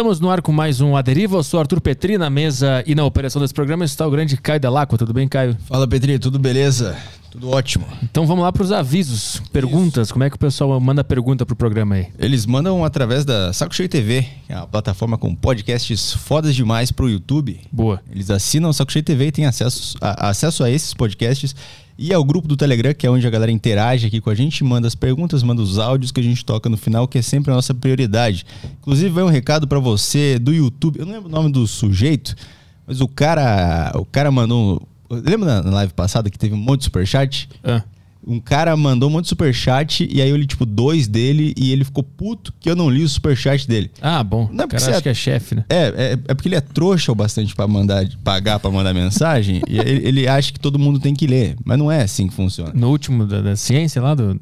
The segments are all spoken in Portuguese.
Estamos no ar com mais um Aderiva. Eu sou Arthur Petri na mesa e na operação desse programa está o grande Caio Delacqua. Tudo bem, Caio? Fala, Petri. Tudo beleza? Tudo ótimo. Então vamos lá para os avisos, perguntas. Isso. Como é que o pessoal manda pergunta pro programa aí? Eles mandam através da Saco Cheio TV, que é uma plataforma com podcasts fodas demais pro YouTube. Boa. Eles assinam o Saco Cheio TV e têm acesso a, acesso a esses podcasts e ao grupo do Telegram, que é onde a galera interage aqui com a gente, manda as perguntas, manda os áudios que a gente toca no final, que é sempre a nossa prioridade. Inclusive, vai um recado para você do YouTube. Eu não lembro o nome do sujeito, mas o cara, o cara mandou. Lembra na live passada que teve um monte de superchat? Ah um cara mandou um monte de superchat e aí eu li, tipo, dois dele e ele ficou puto que eu não li o superchat dele. Ah, bom. Não é porque cara acha é, que é chefe, né? É, é, é, porque ele é trouxa o bastante para mandar, pagar para mandar mensagem e ele, ele, acha que todo mundo tem que ler. Mas não é assim que funciona. No último da, da ciência lá, do,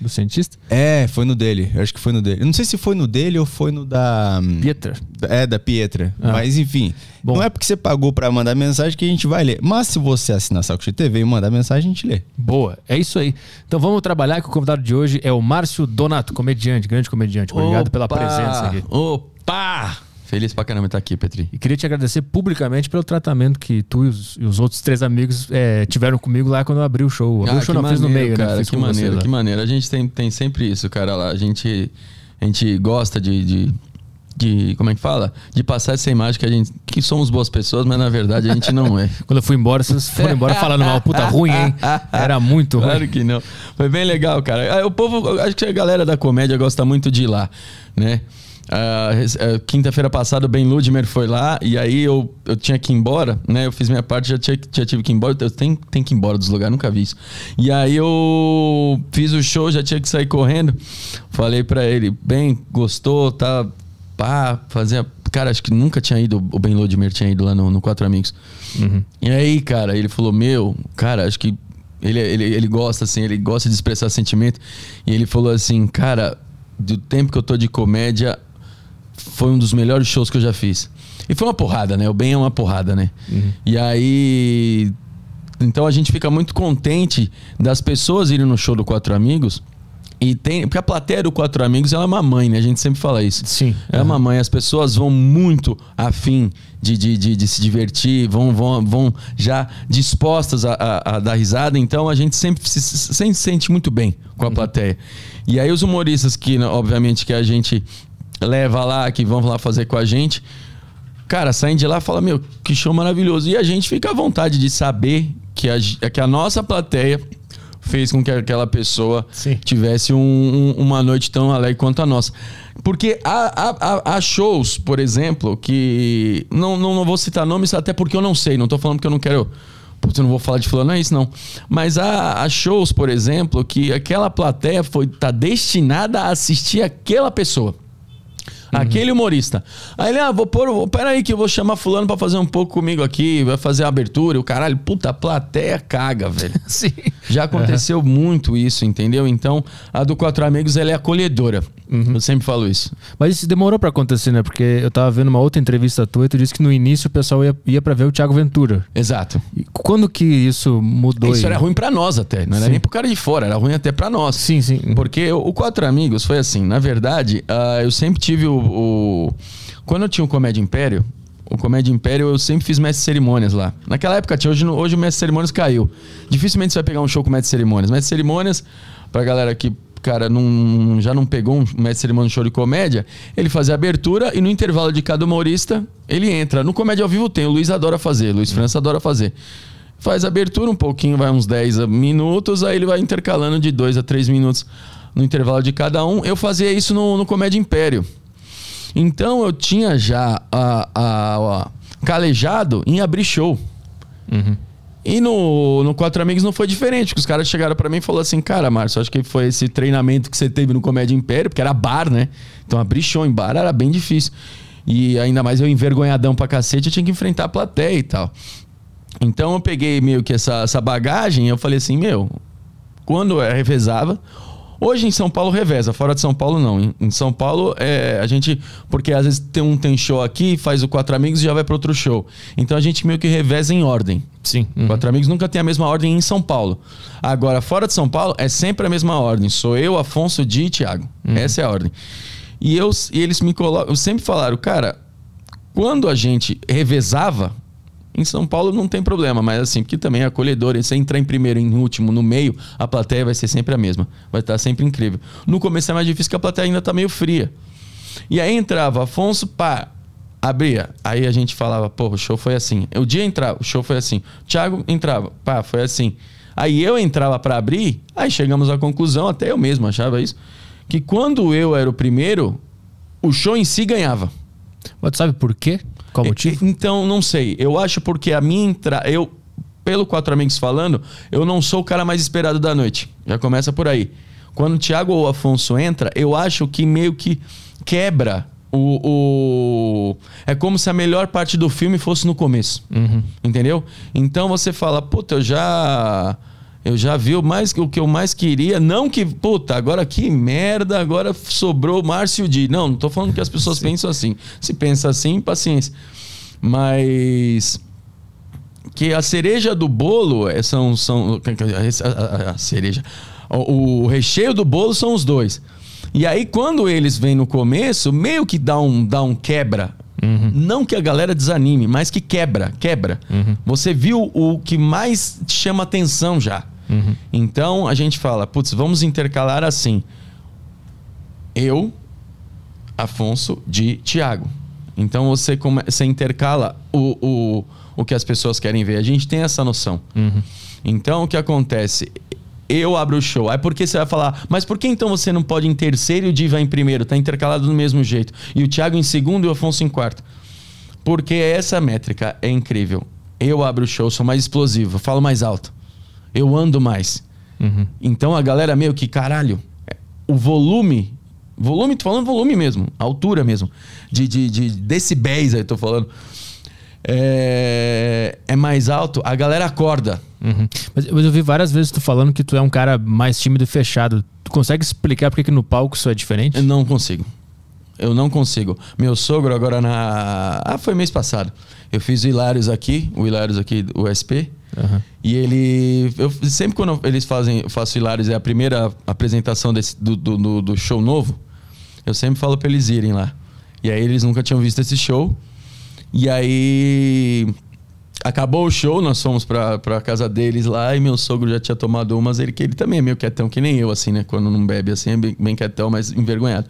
do cientista? É, foi no dele. Eu acho que foi no dele. Eu não sei se foi no dele ou foi no da. Hum, Pietra. É, da Pietra. Ah. Mas enfim. Bom. Não é porque você pagou para mandar mensagem que a gente vai ler. Mas se você assinar Saco TV e mandar mensagem, a gente lê. Boa, é isso aí. Então vamos trabalhar que o convidado de hoje é o Márcio Donato, comediante, grande comediante. Obrigado Opa! pela presença aqui. Opa! Feliz pra caramba estar aqui, Petri. E queria te agradecer publicamente pelo tratamento que tu e os, e os outros três amigos é, tiveram comigo lá quando eu abri o show. Abri ah, o show não maneiro, fiz no meio, né? cara, né? que maneiro, que maneiro. A gente tem, tem sempre isso, cara, lá. A gente, a gente gosta de, de de como é que fala? De passar essa imagem que a gente que somos boas pessoas, mas na verdade a gente não é. Quando eu fui embora, vocês foram embora falando mal, puta ruim, hein? Era muito ruim. Claro que não. Foi bem legal, cara. O povo, acho que a galera da comédia gosta muito de ir lá, né? Uh, Quinta-feira passada o Ben Ludmer foi lá e aí eu, eu tinha que ir embora, né? Eu fiz minha parte, já, tinha, já tive que ir embora. Eu tenho, tenho que ir embora dos lugares, nunca vi isso. E aí eu fiz o show, já tinha que sair correndo. Falei para ele, bem, gostou, tá? Pá, fazia. Cara, acho que nunca tinha ido, o Ben Ludmer tinha ido lá no, no Quatro Amigos. Uhum. E aí, cara, ele falou: Meu, cara, acho que ele, ele, ele gosta, assim, ele gosta de expressar sentimento. E ele falou assim: Cara, do tempo que eu tô de comédia, foi um dos melhores shows que eu já fiz. E foi uma porrada, né? O bem é uma porrada, né? Uhum. E aí. Então a gente fica muito contente das pessoas irem no show do Quatro Amigos. E tem. Porque a plateia do Quatro Amigos ela é uma mãe, né? A gente sempre fala isso. Sim. É uhum. uma mãe. As pessoas vão muito afim de, de, de, de, se divertir, vão, vão, vão já dispostas a, a, a, dar risada. Então a gente sempre se, sempre se sente muito bem com a uhum. plateia. E aí os humoristas que, obviamente, que a gente leva lá, que vão lá fazer com a gente. Cara, saem de lá e falam, meu, que show maravilhoso. E a gente fica à vontade de saber que a, que a nossa plateia fez com que aquela pessoa Sim. tivesse um, um, uma noite tão alegre quanto a nossa. Porque há, há, há, shows, por exemplo, que. Não, não, não vou citar nomes, até porque eu não sei, não estou falando porque eu não quero. Putz, eu não vou falar de fulano, não é isso não. Mas há, há shows, por exemplo, que aquela plateia foi tá destinada a assistir aquela pessoa. Uhum. Aquele humorista. Aí ele, ah, vou pôr. Peraí, que eu vou chamar fulano pra fazer um pouco comigo aqui, vai fazer a abertura. E o caralho, puta, a plateia caga, velho. Sim. Já aconteceu uhum. muito isso, entendeu? Então, a do Quatro Amigos ela é acolhedora. Uhum. Eu sempre falo isso. Mas isso demorou para acontecer, né? Porque eu tava vendo uma outra entrevista tua e tu disse que no início o pessoal ia, ia para ver o Thiago Ventura. Exato. E quando que isso mudou? Isso aí? era ruim para nós até. Não era sim. nem pro cara de fora, era ruim até para nós. Sim, sim. Porque o Quatro Amigos foi assim. Na verdade, uh, eu sempre tive o, o. Quando eu tinha o Comédia Império, o Comédia Império, eu sempre fiz mestre cerimônias lá. Naquela época tinha, hoje, hoje o mestre cerimônias caiu. Dificilmente você vai pegar um show com mestre cerimônias. Mestre cerimônias, pra galera que cara não, já não pegou um mestre cerimônia de show de comédia, ele fazia abertura e no intervalo de cada humorista, ele entra. No Comédia ao Vivo tem, o Luiz adora fazer, Luiz França adora fazer. Faz abertura um pouquinho, vai uns 10 minutos, aí ele vai intercalando de 2 a 3 minutos no intervalo de cada um. Eu fazia isso no, no Comédia Império. Então eu tinha já a, a, a calejado em abrir show. Uhum. E no, no Quatro Amigos não foi diferente, porque os caras chegaram para mim e falaram assim, cara, Márcio, acho que foi esse treinamento que você teve no Comédia Império, porque era bar, né? Então abrir show em bar era bem difícil. E ainda mais eu envergonhadão pra cacete, eu tinha que enfrentar a plateia e tal. Então eu peguei meio que essa, essa bagagem e eu falei assim, meu, quando eu revezava, Hoje em São Paulo reveza, fora de São Paulo não. Em, São Paulo é, a gente. Porque às vezes tem um tem show aqui, faz o Quatro Amigos e já vai para outro show. Então a gente meio que reveza em ordem. Sim. Uhum. Quatro Amigos nunca tem a mesma ordem em São Paulo. Agora, fora de São Paulo, é sempre a mesma ordem. Sou eu, Afonso, Di e Thiago. Uhum. Essa é a ordem. E, eu, e eles me colocam, sempre falaram, cara, quando a gente revezava, em São Paulo não tem problema, mas assim, porque também é acolhedor, e você entrar em primeiro, em último, no meio, a plateia vai ser sempre a mesma. Vai estar sempre incrível. No começo é mais difícil que a plateia ainda tá meio fria. E aí entrava Afonso, pá, abria. Aí a gente falava, pô, o show foi assim. O dia entrava, o show foi assim. Thiago entrava, pá, foi assim. Aí eu entrava para abrir, aí chegamos à conclusão, até eu mesmo achava isso, que quando eu era o primeiro, o show em si ganhava. Mas sabe por quê? Qual motivo? Então, não sei. Eu acho porque a minha entrada. Eu, pelo Quatro Amigos falando, eu não sou o cara mais esperado da noite. Já começa por aí. Quando o Thiago ou o Afonso entra, eu acho que meio que quebra o, o, É como se a melhor parte do filme fosse no começo. Uhum. Entendeu? Então você fala, puta, eu já. Eu já vi o, mais, o que eu mais queria. Não que, puta, agora que merda, agora sobrou Márcio Di. Não, não tô falando que as pessoas Sim. pensam assim. Se pensa assim, paciência. Mas. Que a cereja do bolo é, são. são a, a, a cereja. O, o recheio do bolo são os dois. E aí, quando eles vêm no começo, meio que dá um, dá um quebra. Uhum. Não que a galera desanime, mas que quebra, quebra. Uhum. Você viu o que mais te chama atenção já. Uhum. Então a gente fala, putz, vamos intercalar assim. Eu, Afonso, de Tiago. Então você, come, você intercala o, o, o que as pessoas querem ver. A gente tem essa noção. Uhum. Então o que acontece? eu abro o show. Aí porque você vai falar, mas por que então você não pode em terceiro e o Diva em primeiro? Tá intercalado do mesmo jeito. E o Thiago em segundo e o Afonso em quarto. Porque essa métrica é incrível. Eu abro o show, sou mais explosivo, falo mais alto. Eu ando mais. Uhum. Então a galera meio que, caralho, o volume. Volume, tô falando volume mesmo, altura mesmo. De, de, de decibéis aí, tô falando. É, é mais alto, a galera acorda. Uhum. Mas, eu vi várias vezes tu falando que tu é um cara mais tímido e fechado. Tu consegue explicar por que, que no palco isso é diferente? Eu não consigo. Eu não consigo. Meu sogro agora na. Ah, foi mês passado. Eu fiz o Hilários aqui, o Hilários aqui, o SP. Uhum. E ele. Eu, sempre quando eles fazem, faço Hilários, é a primeira apresentação desse, do, do, do show novo. Eu sempre falo pra eles irem lá. E aí eles nunca tinham visto esse show. E aí acabou o show, nós fomos pra, pra casa deles lá e meu sogro já tinha tomado umas, ele que ele também é meio quietão, que nem eu, assim, né? Quando não bebe assim, é bem, bem quietão, mas envergonhado.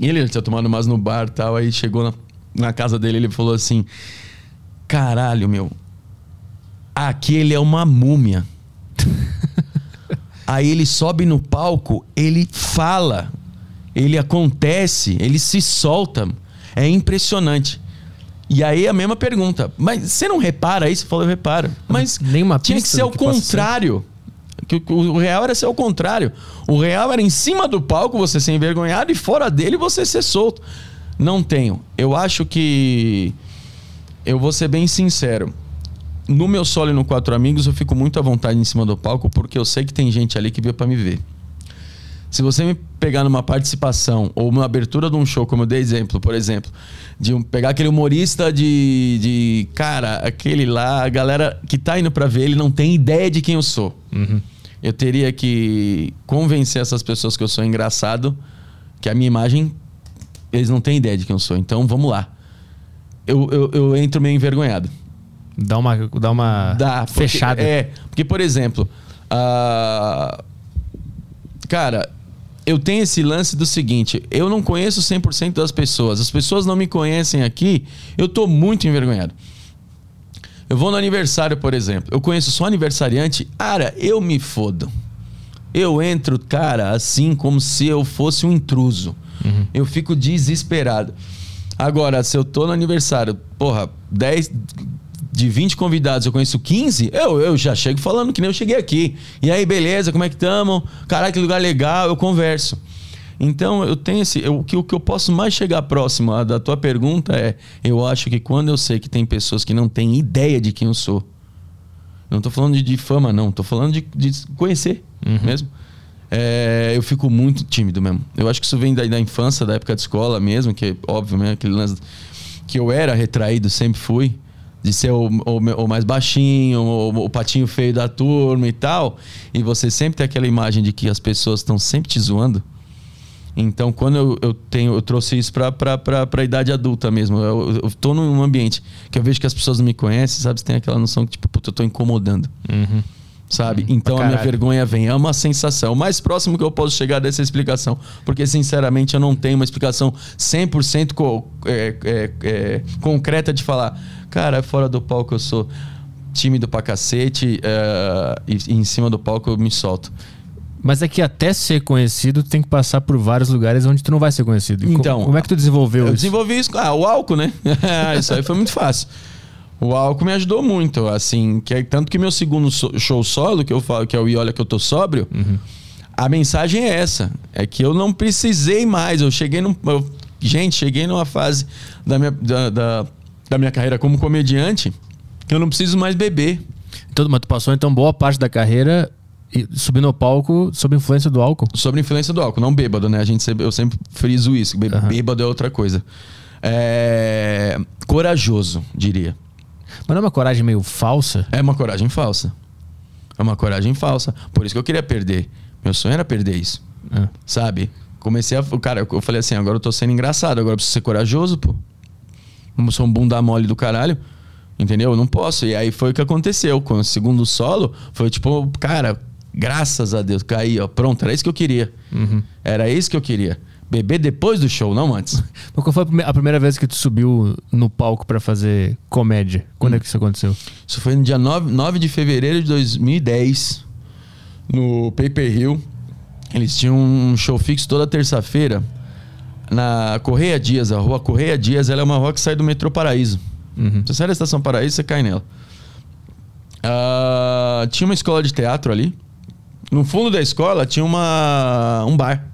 E ele, ele tinha tomado umas no bar e tal, aí chegou na, na casa dele ele falou assim: Caralho, meu, aquele é uma múmia. aí ele sobe no palco, ele fala, ele acontece, ele se solta. É impressionante. E aí a mesma pergunta. Mas você não repara isso? Falou, eu reparo. Mas Nenhuma tinha que ser o contrário. Que o, o real era ser o contrário. O real era em cima do palco você ser envergonhado e fora dele você ser solto. Não tenho. Eu acho que. Eu vou ser bem sincero. No meu solo e no Quatro Amigos eu fico muito à vontade em cima do palco porque eu sei que tem gente ali que veio para me ver. Se você me pegar numa participação ou uma abertura de um show, como eu dei exemplo, por exemplo, de um, pegar aquele humorista de, de. Cara, aquele lá, a galera que tá indo pra ver, ele não tem ideia de quem eu sou. Uhum. Eu teria que convencer essas pessoas que eu sou engraçado, que a minha imagem, eles não têm ideia de quem eu sou. Então vamos lá. Eu, eu, eu entro meio envergonhado. Dá uma, dá uma dá, fechada. Porque, é, porque, por exemplo, uh, cara, eu tenho esse lance do seguinte: eu não conheço 100% das pessoas, as pessoas não me conhecem aqui, eu tô muito envergonhado. Eu vou no aniversário, por exemplo, eu conheço só aniversariante, cara, eu me fodo. Eu entro, cara, assim como se eu fosse um intruso. Uhum. Eu fico desesperado. Agora, se eu tô no aniversário, porra, 10, de 20 convidados, eu conheço 15, eu, eu já chego falando que nem eu cheguei aqui. E aí, beleza, como é que tamo? Caralho, que lugar legal, eu converso. Então, eu tenho esse. Eu, o, que, o que eu posso mais chegar próximo a, da tua pergunta é: eu acho que quando eu sei que tem pessoas que não têm ideia de quem eu sou, não tô falando de, de fama, não, tô falando de, de conhecer uhum. mesmo. É, eu fico muito tímido mesmo. Eu acho que isso vem da, da infância, da época de escola mesmo, que óbvio, né, aquele lance que eu era retraído, sempre fui de ser o, o, o mais baixinho, o, o, patinho feio da turma e tal, e você sempre tem aquela imagem de que as pessoas estão sempre te zoando, Então, quando eu, eu tenho, eu trouxe isso pra, pra idade adulta mesmo. Eu, eu tô num ambiente que eu vejo que as pessoas não me conhecem, sabe? Você tem aquela noção que, tipo, puta, eu tô incomodando. Sabe? então a minha vergonha vem. É uma sensação. O mais próximo que eu posso chegar dessa explicação. Porque, sinceramente, eu não tenho uma explicação 100% co é, é, é, concreta de falar, cara, fora do palco eu sou tímido pra cacete é, e, e em cima do palco eu me solto. Mas é que até ser conhecido, tu tem que passar por vários lugares onde tu não vai ser conhecido. Co- Então, como é que tu desenvolveu Eu isso? desenvolvi isso. Ah, o álcool, né? isso aí foi muito fácil. O álcool me ajudou muito, assim, que é, tanto que meu segundo show solo, que eu falo que é o E Olha Que Eu Tô Sóbrio, a mensagem é essa, é que eu não precisei mais, eu cheguei num... eu- gente, cheguei numa fase da minha, da, da, da minha carreira como comediante que eu não preciso mais beber. Então, mas tu passou então boa parte da carreira subindo ao palco sob influência do álcool. Sobre influência do álcool, não bêbado, né? A gente sempre- eu sempre friso isso. bê- Bêbado é outra coisa. É... Corajoso, diria. Mas não é uma coragem meio falsa? É uma coragem falsa. É uma coragem falsa. Por isso que eu queria perder. Meu sonho era perder isso. É. Sabe? Comecei a. Cara, eu falei assim: agora eu tô sendo engraçado, agora eu preciso ser corajoso, pô. Como sou um bunda mole do caralho. Entendeu? Eu não posso. E aí foi o que aconteceu. Com o segundo solo, foi tipo, cara, graças a Deus, caí, ó. Pronto, era isso que eu queria. Era isso que eu queria. Beber depois do show, não antes. Mas qual foi a prime- a primeira vez que tu subiu no palco pra fazer comédia? Quando é que isso aconteceu? Isso foi no dia 9, 9 de fevereiro de 2010, no Paper Hill. Eles tinham um show fixo toda terça-feira na Correia Dias. A rua Correia Dias ela é uma rua que sai do metrô Paraíso. Você sai da estação Paraíso, você cai nela. Ah, tinha uma escola de teatro ali. No fundo da escola tinha uma, um bar.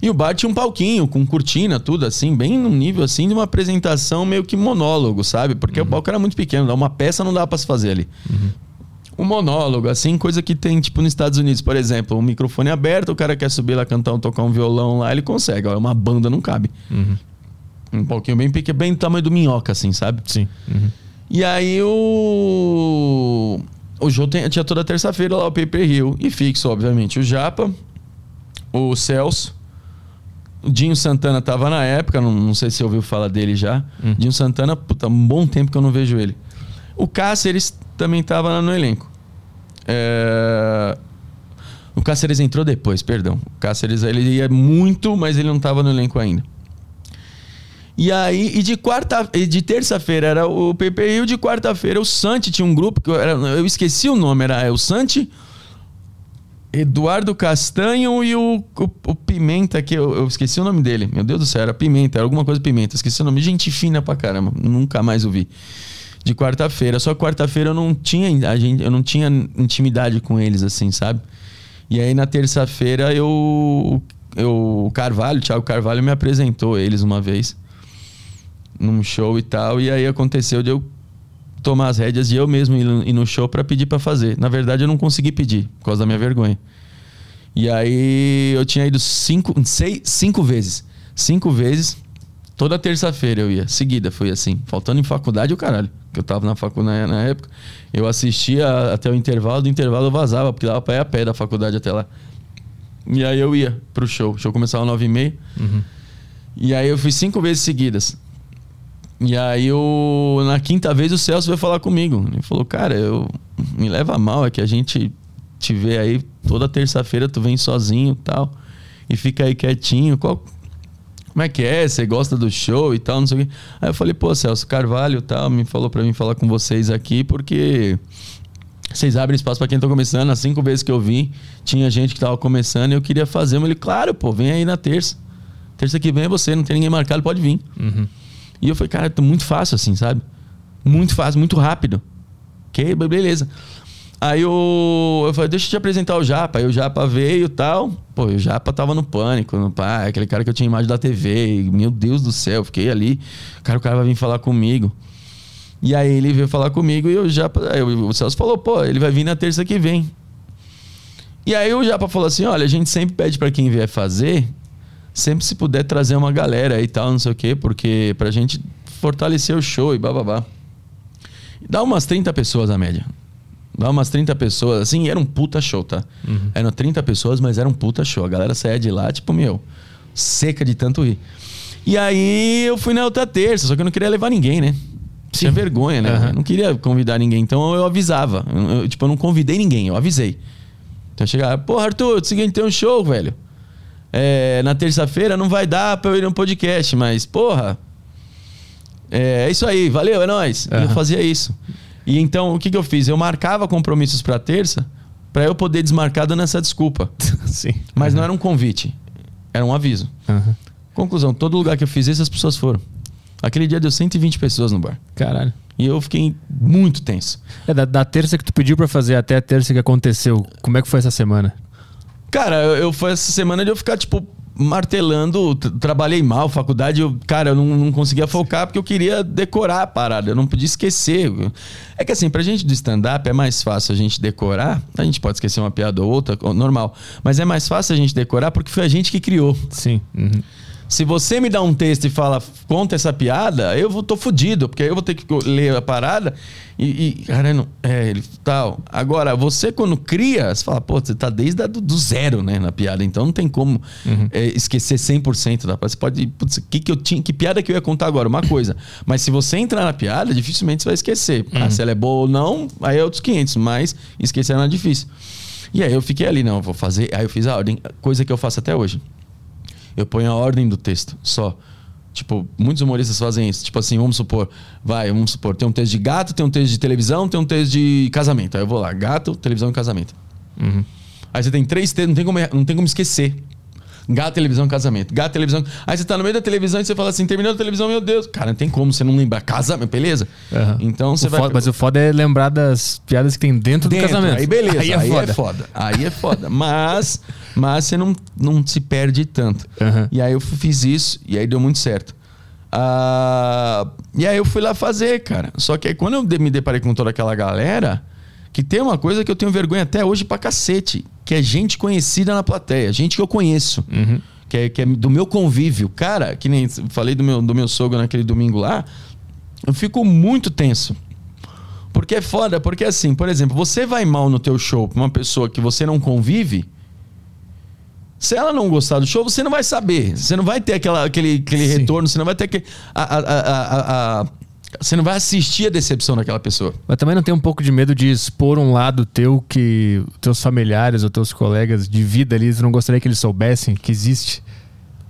E o bar tinha um palquinho com cortina, tudo assim, bem num nível assim de uma apresentação meio que monólogo, sabe? Porque o palco era muito pequeno, uma peça não dá pra se fazer ali. Um monólogo, assim, coisa que tem, tipo, nos Estados Unidos, por exemplo, um microfone aberto, o cara quer subir lá, cantar, tocar um violão lá, ele consegue. Ó, uma banda não cabe. Um palquinho bem pequeno, bem do tamanho do minhoca, assim, sabe? Sim. E aí o. O show tem- tinha toda terça-feira lá o Paper Hill. E fixo, obviamente, o Japa, o Celso. O Dinho Santana tava na época, não, não sei se você ouviu falar dele já. Dinho Santana, puta, um bom tempo que eu não vejo ele. O Cáceres também tava lá no elenco. É... O Cáceres entrou depois, perdão. O Cáceres ele ia muito, mas ele não tava no elenco ainda. E aí, e de quarta, e de terça-feira era o PPI, e de quarta-feira o Santi tinha um grupo que eu, era, eu esqueci o nome, era é, o Santi, Eduardo Castanho e o, o, o Pimenta, que eu, eu esqueci o nome dele. Meu Deus do céu, era Pimenta, era alguma coisa Pimenta. Esqueci o nome. Gente fina pra caramba. Nunca mais ouvi. De quarta-feira. Só quarta-feira eu não tinha a gente, eu não tinha intimidade com eles, assim, sabe? E aí na terça-feira eu, eu. O Carvalho, o Thiago Carvalho, me apresentou eles uma vez. Num show e tal. E aí aconteceu de eu tomar as rédeas e eu mesmo ir no- show pra pedir pra fazer. Na verdade, eu não consegui pedir, por causa da minha vergonha. E aí eu tinha ido cinco, seis, cinco vezes. Cinco vezes. Toda terça-feira eu ia. Seguida, foi assim. Faltando em faculdade o caralho. Que eu tava na faculdade na época. Eu assistia até o intervalo, do intervalo eu vazava, porque dava pra ir a pé da faculdade até lá. E aí eu ia pro show. O show começava às nove e meia. E aí eu fui cinco vezes seguidas. E aí o, na quinta vez o Celso veio falar comigo. Ele falou, cara, eu me leva mal, é que a gente te vê aí toda terça-feira, tu vem sozinho e tal. E fica aí quietinho. Qual, como é que é? Você gosta do show e tal, não sei o quê. Aí eu falei, pô, Celso Carvalho e tal, me falou pra mim falar com vocês aqui, porque vocês abrem espaço pra quem tá começando. As cinco vezes que eu vim, tinha gente que tava começando e eu queria fazer. Ele, claro, pô, vem aí na terça. Terça que vem é você, não tem ninguém marcado, pode vir. E eu falei, cara, tá muito fácil assim, sabe? Muito fácil, muito rápido. Ok, beleza. Aí eu, eu falei, deixa eu te apresentar o Japa. Aí o Japa veio e tal. Pô, o Japa tava no pânico, no pai, aquele cara que eu tinha imagem da TV. E, meu Deus do céu, fiquei ali. Cara, o cara vai vir falar comigo. E aí ele veio falar comigo e o Japa. Aí o Celso falou, pô, ele vai vir na terça que vem. E aí o Japa falou assim: olha, a gente sempre pede pra quem vier fazer, sempre se puder trazer uma galera e tal, não sei o quê, porque pra gente fortalecer o show e bababá. Dá umas 30 pessoas a média. Dá umas 30 pessoas, assim, era um puta show, tá? Eram 30 pessoas, mas era um puta show. A galera saía de lá, tipo, meu, seca de tanto rir. E aí eu fui na outra terça, só que eu não queria levar ninguém, né? Tinha vergonha, né? Eu não queria convidar ninguém, então eu avisava. Eu- eu, tipo, eu não convidei ninguém, eu avisei. Então eu chegava, pô, Arthur, o seguinte, tem um show, velho. É, na terça-feira não vai dar pra eu ir no podcast, mas, porra. É, é isso aí, valeu, é nóis. E eu fazia isso. E então, o que, que eu fiz? Eu marcava compromissos pra terça pra eu poder desmarcar dando essa desculpa. Sim. Mas não era um convite, era um aviso. Aham. Conclusão, todo lugar que eu fiz isso, as pessoas foram. Aquele dia deu 120 pessoas no bar. Caralho. E eu fiquei muito tenso. É, da, da terça que tu pediu pra fazer até a terça que aconteceu, como é que foi essa semana? Cara, eu, eu foi essa semana de eu ficar, tipo, martelando. Trabalhei mal, faculdade, eu, cara, eu não, não conseguia focar porque eu queria decorar a parada, eu não podia esquecer. É que assim, pra gente do stand-up é mais fácil a gente decorar. A gente pode esquecer uma piada ou outra, normal. Mas é mais fácil a gente decorar porque foi a gente que criou. Sim. Uhum. Se você me dá um texto e fala, conta essa piada, eu vou, tô fudido, porque aí eu vou ter que ler a parada e. e cara, não, é, ele tal. Agora, você quando cria, você fala, pô, você tá desde a do, do zero, né, na piada. Então não tem como é, esquecer 100% da Você pode. Putz, que, que, eu tinha, que piada que eu ia contar agora? Uma coisa. Mas se você entrar na piada, dificilmente você vai esquecer. Ah, se ela é boa ou não, aí é outros 500, mas esquecer não é difícil. E aí eu fiquei ali, não, vou fazer. Aí eu fiz a ordem, coisa que eu faço até hoje. Eu ponho a ordem do texto, só. Tipo, muitos humoristas fazem isso. Tipo assim, vamos supor, vai, vamos supor, tem um texto de gato, tem um texto de televisão, tem um texto de casamento. Aí eu vou lá, gato, televisão e casamento. Aí você tem três textos, não tem como, não tem como esquecer. Gato, televisão, casamento. Gato, televisão. Aí você tá no meio da televisão e você fala assim, terminou a televisão, meu Deus. Cara, não tem como você não lembrar. Casamento, beleza? Aham. Então você O vai. foda- Mas o foda é lembrar das piadas que tem dentro, Dentro, do casamento. Aí beleza, Aí é foda. Aí é foda. Mas, mas você não, não se perde tanto. Aham. E aí eu fiz isso e aí deu muito certo. Ah, e aí eu fui lá fazer, cara. Só que aí quando eu me deparei com toda aquela galera, que tem uma coisa que eu tenho vergonha até hoje pra cacete, que é gente conhecida na plateia, gente que eu conheço. Que, é, que é do meu convívio. Cara, que nem falei do meu, do meu sogro naquele domingo lá, eu fico muito tenso. Porque é foda, porque assim, por exemplo, você vai mal no teu show pra uma pessoa que você não convive, se ela não gostar do show, você não vai saber. Você não vai ter aquela, aquele, aquele Sim. retorno, você não vai ter aquele. a- a- a- a- você não vai assistir a decepção daquela pessoa. Mas também não tem um pouco de medo de expor um lado teu que teus familiares ou teus colegas de vida ali, não gostaria que eles soubessem que existe?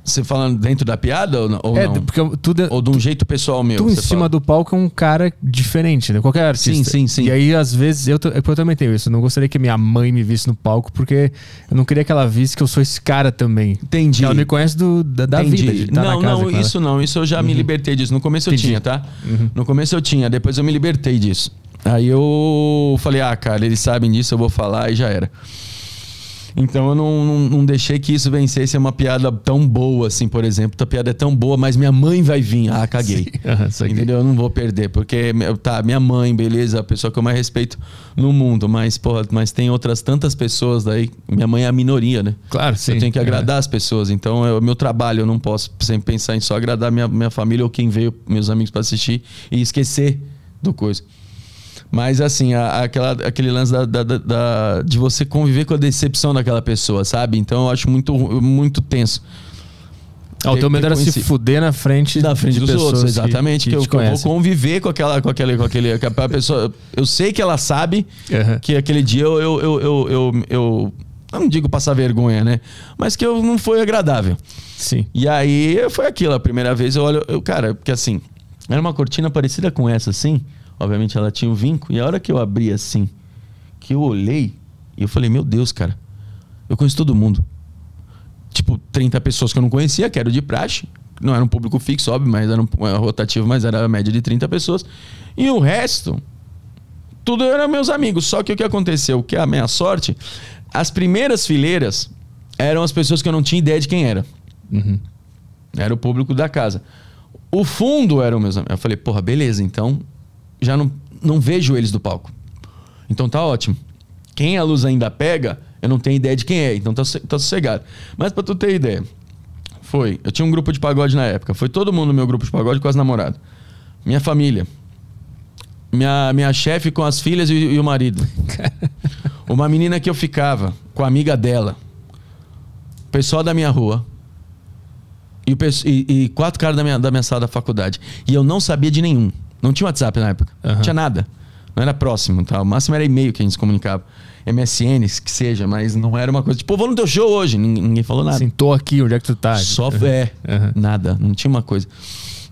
Você falando dentro da piada ou, é, não? porque tudo é- Ou de um jeito pessoal meu? tu em cima fala? do palco é um cara diferente, né? Qualquer artista. Sim, sim, sim. E aí, às vezes, eu, t- eu também tenho isso. Eu não gostaria que minha mãe me visse no palco, porque eu não queria que ela visse que eu sou esse cara também. Entendi. Ela me conhece do, da, da vida. De estar não, na casa não, isso não. Isso eu já me libertei disso. No começo eu Entendi. tinha, tá? No começo eu tinha, depois eu me libertei disso. Aí eu falei, ah, cara, eles sabem disso, eu vou falar e já era. Então eu não, não, não deixei que isso vencesse uma piada tão boa, assim, por exemplo. A piada é tão boa, mas minha mãe vai vir. Ah, caguei. Sim. Entendeu? Eu não vou perder, porque, tá, minha mãe, beleza, a pessoa que eu mais respeito no mundo, mas, porra, mas tem outras tantas pessoas daí. Minha mãe é a minoria, né? Claro, sim. Eu tenho que É. agradar as pessoas. Então, é o meu trabalho. Eu não posso sempre pensar em só agradar minha, minha família ou quem veio, meus amigos, para assistir e esquecer do coisa. Mas, assim, a- aquela, aquele lance da, da- da- de você conviver com a decepção daquela pessoa, sabe? Então, eu acho muito, muito tenso. Ah, o teu medo era se fuder na frente, Na frente de dos pessoas outros, exatamente. Que, eu, te que eu vou conviver com aquela, com aquele, com aquele, com a pessoa. Eu sei que ela sabe Aham. que aquele dia eu, eu, eu, eu, eu, eu- eu não digo passar vergonha, né? Mas que eu não foi agradável. Sim. E aí foi aquilo, a primeira vez eu olho, eu, cara, porque assim, era uma cortina parecida com essa, assim. Obviamente ela tinha um vinco. E a hora que eu abri assim, que eu olhei, e eu falei, meu Deus, cara, eu conheço todo mundo. Tipo, 30 pessoas que eu não conhecia, que era de praxe. Não era um público fixo, óbvio, mas era um era rotativo, mas era a média de 30 pessoas. E o resto, tudo eram meus amigos. Só que o que aconteceu, que é a minha sorte, as primeiras fileiras eram as pessoas que eu não tinha ideia de quem era. Era o público da casa. O fundo eram meus amigos. Eu falei, porra, beleza, então já não, não vejo eles do palco. Então tá ótimo. Quem a luz ainda pega, eu não tenho ideia de quem é, então tá, tá sossegado. Mas pra tu ter ideia, foi. Eu tinha um grupo de pagode na época. Foi todo mundo no meu grupo de pagode com as namoradas. Minha família. Minha, minha chefe com as filhas e, e o marido. Uma menina que eu ficava com a amiga dela. Pessoal da minha rua. E, o e- e quatro caras da minha, da minha sala da faculdade. E eu não sabia de nenhum. Não tinha WhatsApp na época. Não tinha nada. Não era próximo. Tá? O máximo era e-mail que a gente se comunicava. MSN, que seja, mas não era uma coisa tipo, "Pô, vou no teu show hoje. Ninguém, ninguém falou nada. Tô aqui, onde é que tu tá? Só é, Aham. nada, não tinha uma coisa.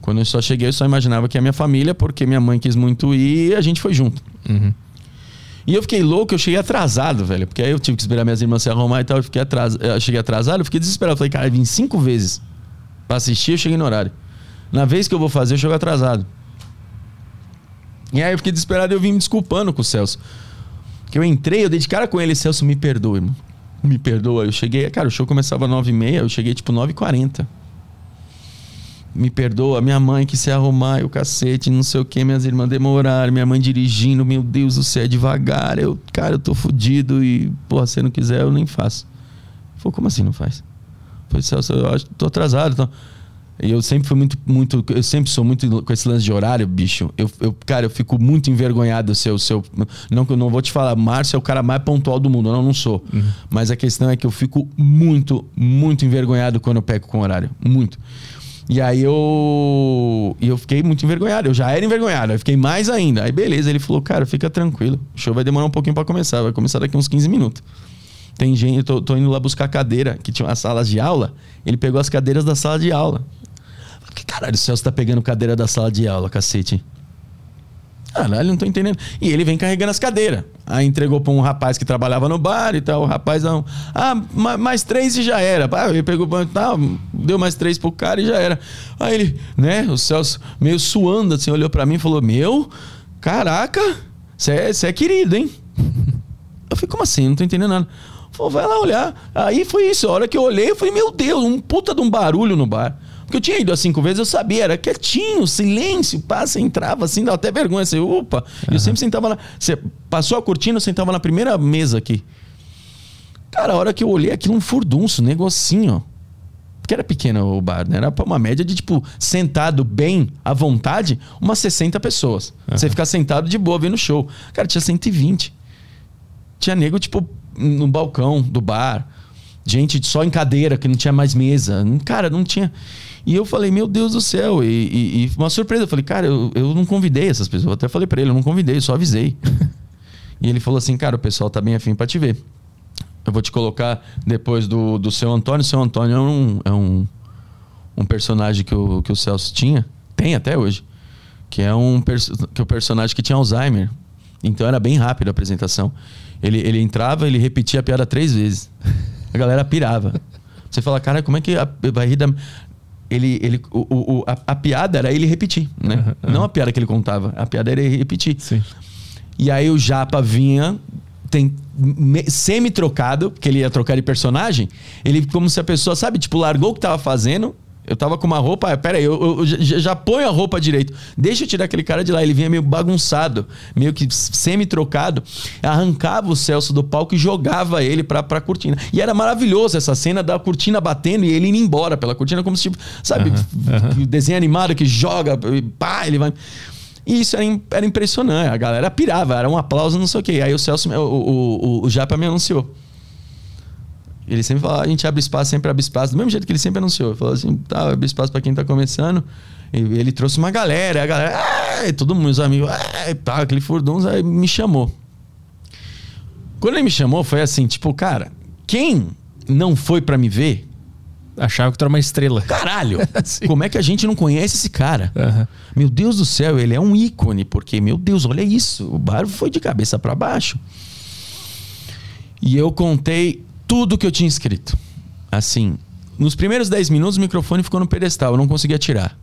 Quando eu só cheguei, eu só imaginava que a minha família, porque minha mãe quis muito ir e a gente foi junto. Uhum. E eu fiquei louco, eu cheguei atrasado, velho. Porque aí eu tive que esperar minhas irmãs se arrumar e tal. Eu, fiquei atras... eu cheguei atrasado, eu fiquei desesperado. Eu falei, cara, eu vim cinco vezes pra assistir, eu cheguei no horário. Na vez que eu vou fazer, eu chego atrasado. E aí eu fiquei desesperado e eu vim me desculpando com o Celso. Que eu entrei, eu dei de cara com ele, Celso, me perdoa, irmão. Me perdoa. Eu cheguei, cara, o show começava às 9h30, eu cheguei tipo 9h40. Me perdoa, minha mãe que se arrumar e o cacete, não sei o que, minhas irmãs demoraram, minha mãe dirigindo, meu Deus do céu, é devagar. Eu, cara, eu tô fudido e, porra, se não quiser, eu nem faço. Falei, como assim não faz? Falei, Celso, eu acho tô atrasado. Então. E eu sempre fui muito, muito. Eu sempre sou muito com esse lance de horário, bicho. Eu, eu cara, eu fico muito envergonhado se eu. Se eu não, que eu não vou te falar, Márcio é o cara mais pontual do mundo. Não, não sou. Mas a questão é que eu fico muito, muito envergonhado quando eu pego com horário. Muito. E aí eu. E eu fiquei muito envergonhado. Eu já era envergonhado, aí fiquei mais ainda. Aí beleza, ele falou, cara, fica tranquilo. O show vai demorar um pouquinho pra começar. Vai começar daqui uns 15 minutos. Tem gente, eu tô, tô indo lá buscar cadeira, que tinha as salas de aula. Ele pegou as cadeiras da sala de aula. Que caralho o Celso tá pegando cadeira da sala de aula, cacete? Caralho, não tô entendendo. E ele vem carregando as cadeiras. Aí entregou pra um rapaz que trabalhava no bar e tal. O rapaz não. Ah, ma- mais três e já era. Ah, ele pegou, tá, deu mais três pro cara e já era. Aí ele, né, o Celso, meio suando assim, olhou pra mim e falou: Meu, caraca, você é, é querido, hein? Eu falei, como assim? Não tô entendendo nada. Falou, vai lá olhar. Aí foi isso. A hora que eu olhei, eu falei, meu Deus, um puta de um barulho no bar. Porque eu tinha ido as cinco vezes, eu sabia, era quietinho, silêncio, você entrava assim, dava até vergonha, você, opa. E Eu sempre sentava lá. Você passou a cortina, eu sentava na primeira mesa aqui. Cara, a hora que eu olhei aquilo, um furdunço, um negocinho, ó. Porque era pequeno o bar, né? Era pra uma média de, tipo, sentado bem, à vontade, umas 60 pessoas. Você ficar sentado de boa vendo o show. Cara, tinha 120. Tinha nego, tipo, no balcão do bar. Gente só em cadeira, que não tinha mais mesa. Cara, não tinha. E eu falei, meu Deus do céu. E, e- e uma surpresa. Eu falei, cara, eu, eu não convidei essas pessoas. Eu até falei pra ele, eu não convidei, só avisei. e ele falou assim, cara, o pessoal tá bem afim pra te ver. Eu vou te colocar depois do, do seu Antônio. O seu Antônio é um, é um, um personagem que o, que o Celso tinha. Tem até hoje. Que é um que é personagem que tinha Alzheimer. Então era bem rápido a apresentação. Ele, ele entrava, ele repetia a piada três vezes. A galera pirava. Você fala, cara, como é que a- vai rir da. Ele, ele, o, o- a, a piada era ele repetir, né? Não a piada que ele contava. A piada era ele repetir. Sim. E aí o Japa vinha, tem me- semi-trocado, que ele ia trocar de personagem. Ele, como se a pessoa, sabe, tipo, largou o que tava fazendo. Eu tava com uma roupa, ah, pera aí, eu, eu- eu já, já ponho a roupa direito. Deixa eu tirar aquele cara de lá. Ele vinha meio bagunçado, meio que semi-trocado. Arrancava o Celso do palco e jogava ele pra, pra cortina. E era maravilhoso essa cena da cortina batendo e ele indo embora pela cortina, como se, tipo, sabe, desenho animado que joga, e pá, ele vai. E isso era, era impressionante. A galera pirava, era um aplauso, não sei o quê. Aí o Celso, o, o, o, o Japa me anunciou. Ele sempre fala, a gente abre espaço, sempre abre espaço, do mesmo jeito que ele sempre anunciou. Ele falou assim, tá, abre espaço pra quem tá começando. E ele trouxe uma galera, a galera, "Ah", todo mundo, os amigos, "Ah", pá, aquele furdunço, aí me chamou. Quando ele me chamou, foi assim, tipo, cara, quem não foi pra me ver, Achava que tu era uma estrela. caralho, como é que a gente não conhece esse cara? Aham. Meu Deus do céu, ele é um ícone, porque, meu Deus, olha isso. O bar foi de cabeça para baixo. E eu contei tudo que eu tinha escrito. Assim, nos primeiros 10 minutos o microfone ficou no pedestal, eu não conseguia tirar.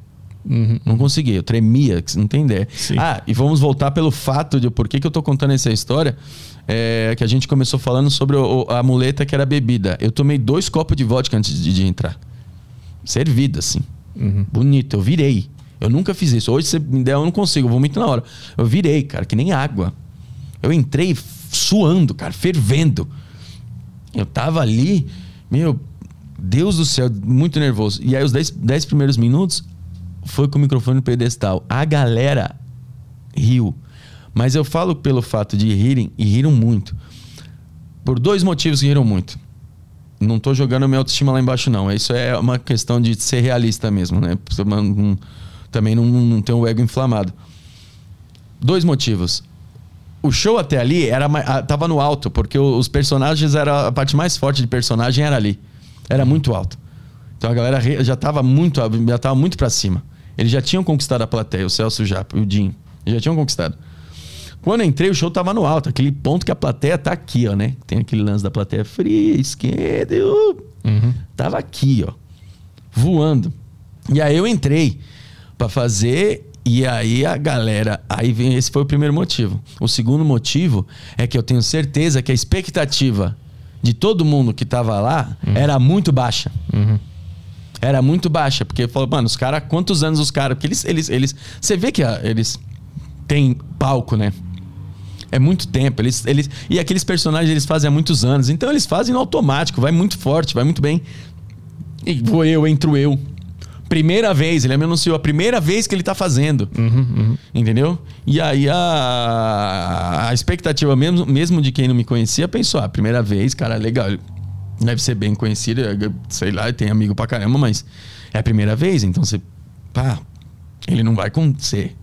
Uhum. Não conseguia, eu tremia, não tem ideia. Sim. Ah, e vamos voltar pelo fato de por que, que eu tô contando essa história. É, que a gente começou falando sobre o- a muleta que era bebida. Eu tomei dois copos de vodka antes de, de entrar. Servido, assim. Bonito, eu virei. Eu nunca fiz isso. Hoje, se me der, eu não consigo, eu vomito na hora. Eu virei, cara, que nem água. Eu entrei suando, cara, fervendo. Eu tava ali, meu, Deus do céu, muito nervoso. E aí, os 10 dez primeiros minutos, foi com o microfone no pedestal. A galera riu. Mas eu falo pelo fato de rirem, e riram muito. Por dois motivos que riram muito. Não tô jogando minha autoestima lá embaixo, não. Isso é uma questão de ser realista mesmo, né? Também não, não ter um ego inflamado. Dois motivos. O show até ali era, tava no alto, porque os personagens era a parte mais forte de personagem era ali. Era muito alto. Então a galera já tava muito, já tava muito para cima. Eles já tinham conquistado a plateia, o Celso já, o Jim. Já tinham conquistado. Quando eu entrei, o show tava no alto, aquele ponto que a plateia tá aqui, ó, né? Tem aquele lance da plateia fria, esquerda. Uhum. Tava aqui, ó. Voando. E aí eu entrei para fazer e aí a galera, aí vem, esse foi o primeiro motivo. O segundo motivo é que eu tenho certeza que a expectativa de todo mundo que tava lá uhum. era muito baixa. Uhum. Era muito baixa, porque falou, mano, os caras, quantos anos os caras, porque eles eles eles você vê que a, eles têm palco, né? É muito tempo. Eles, eles, e aqueles personagens eles fazem há muitos anos. Então eles fazem no automático, vai muito forte, vai muito bem. E vou eu, entro eu. Primeira vez, ele me anunciou a primeira vez que ele tá fazendo. Uhum, uhum. Entendeu? E aí a, a expectativa mesmo, mesmo de quem não me conhecia pensou: ah, primeira vez, cara, legal. Deve ser bem conhecido, sei lá, tem amigo pra caramba, mas é a primeira vez, então você. Pá, ele não vai acontecer.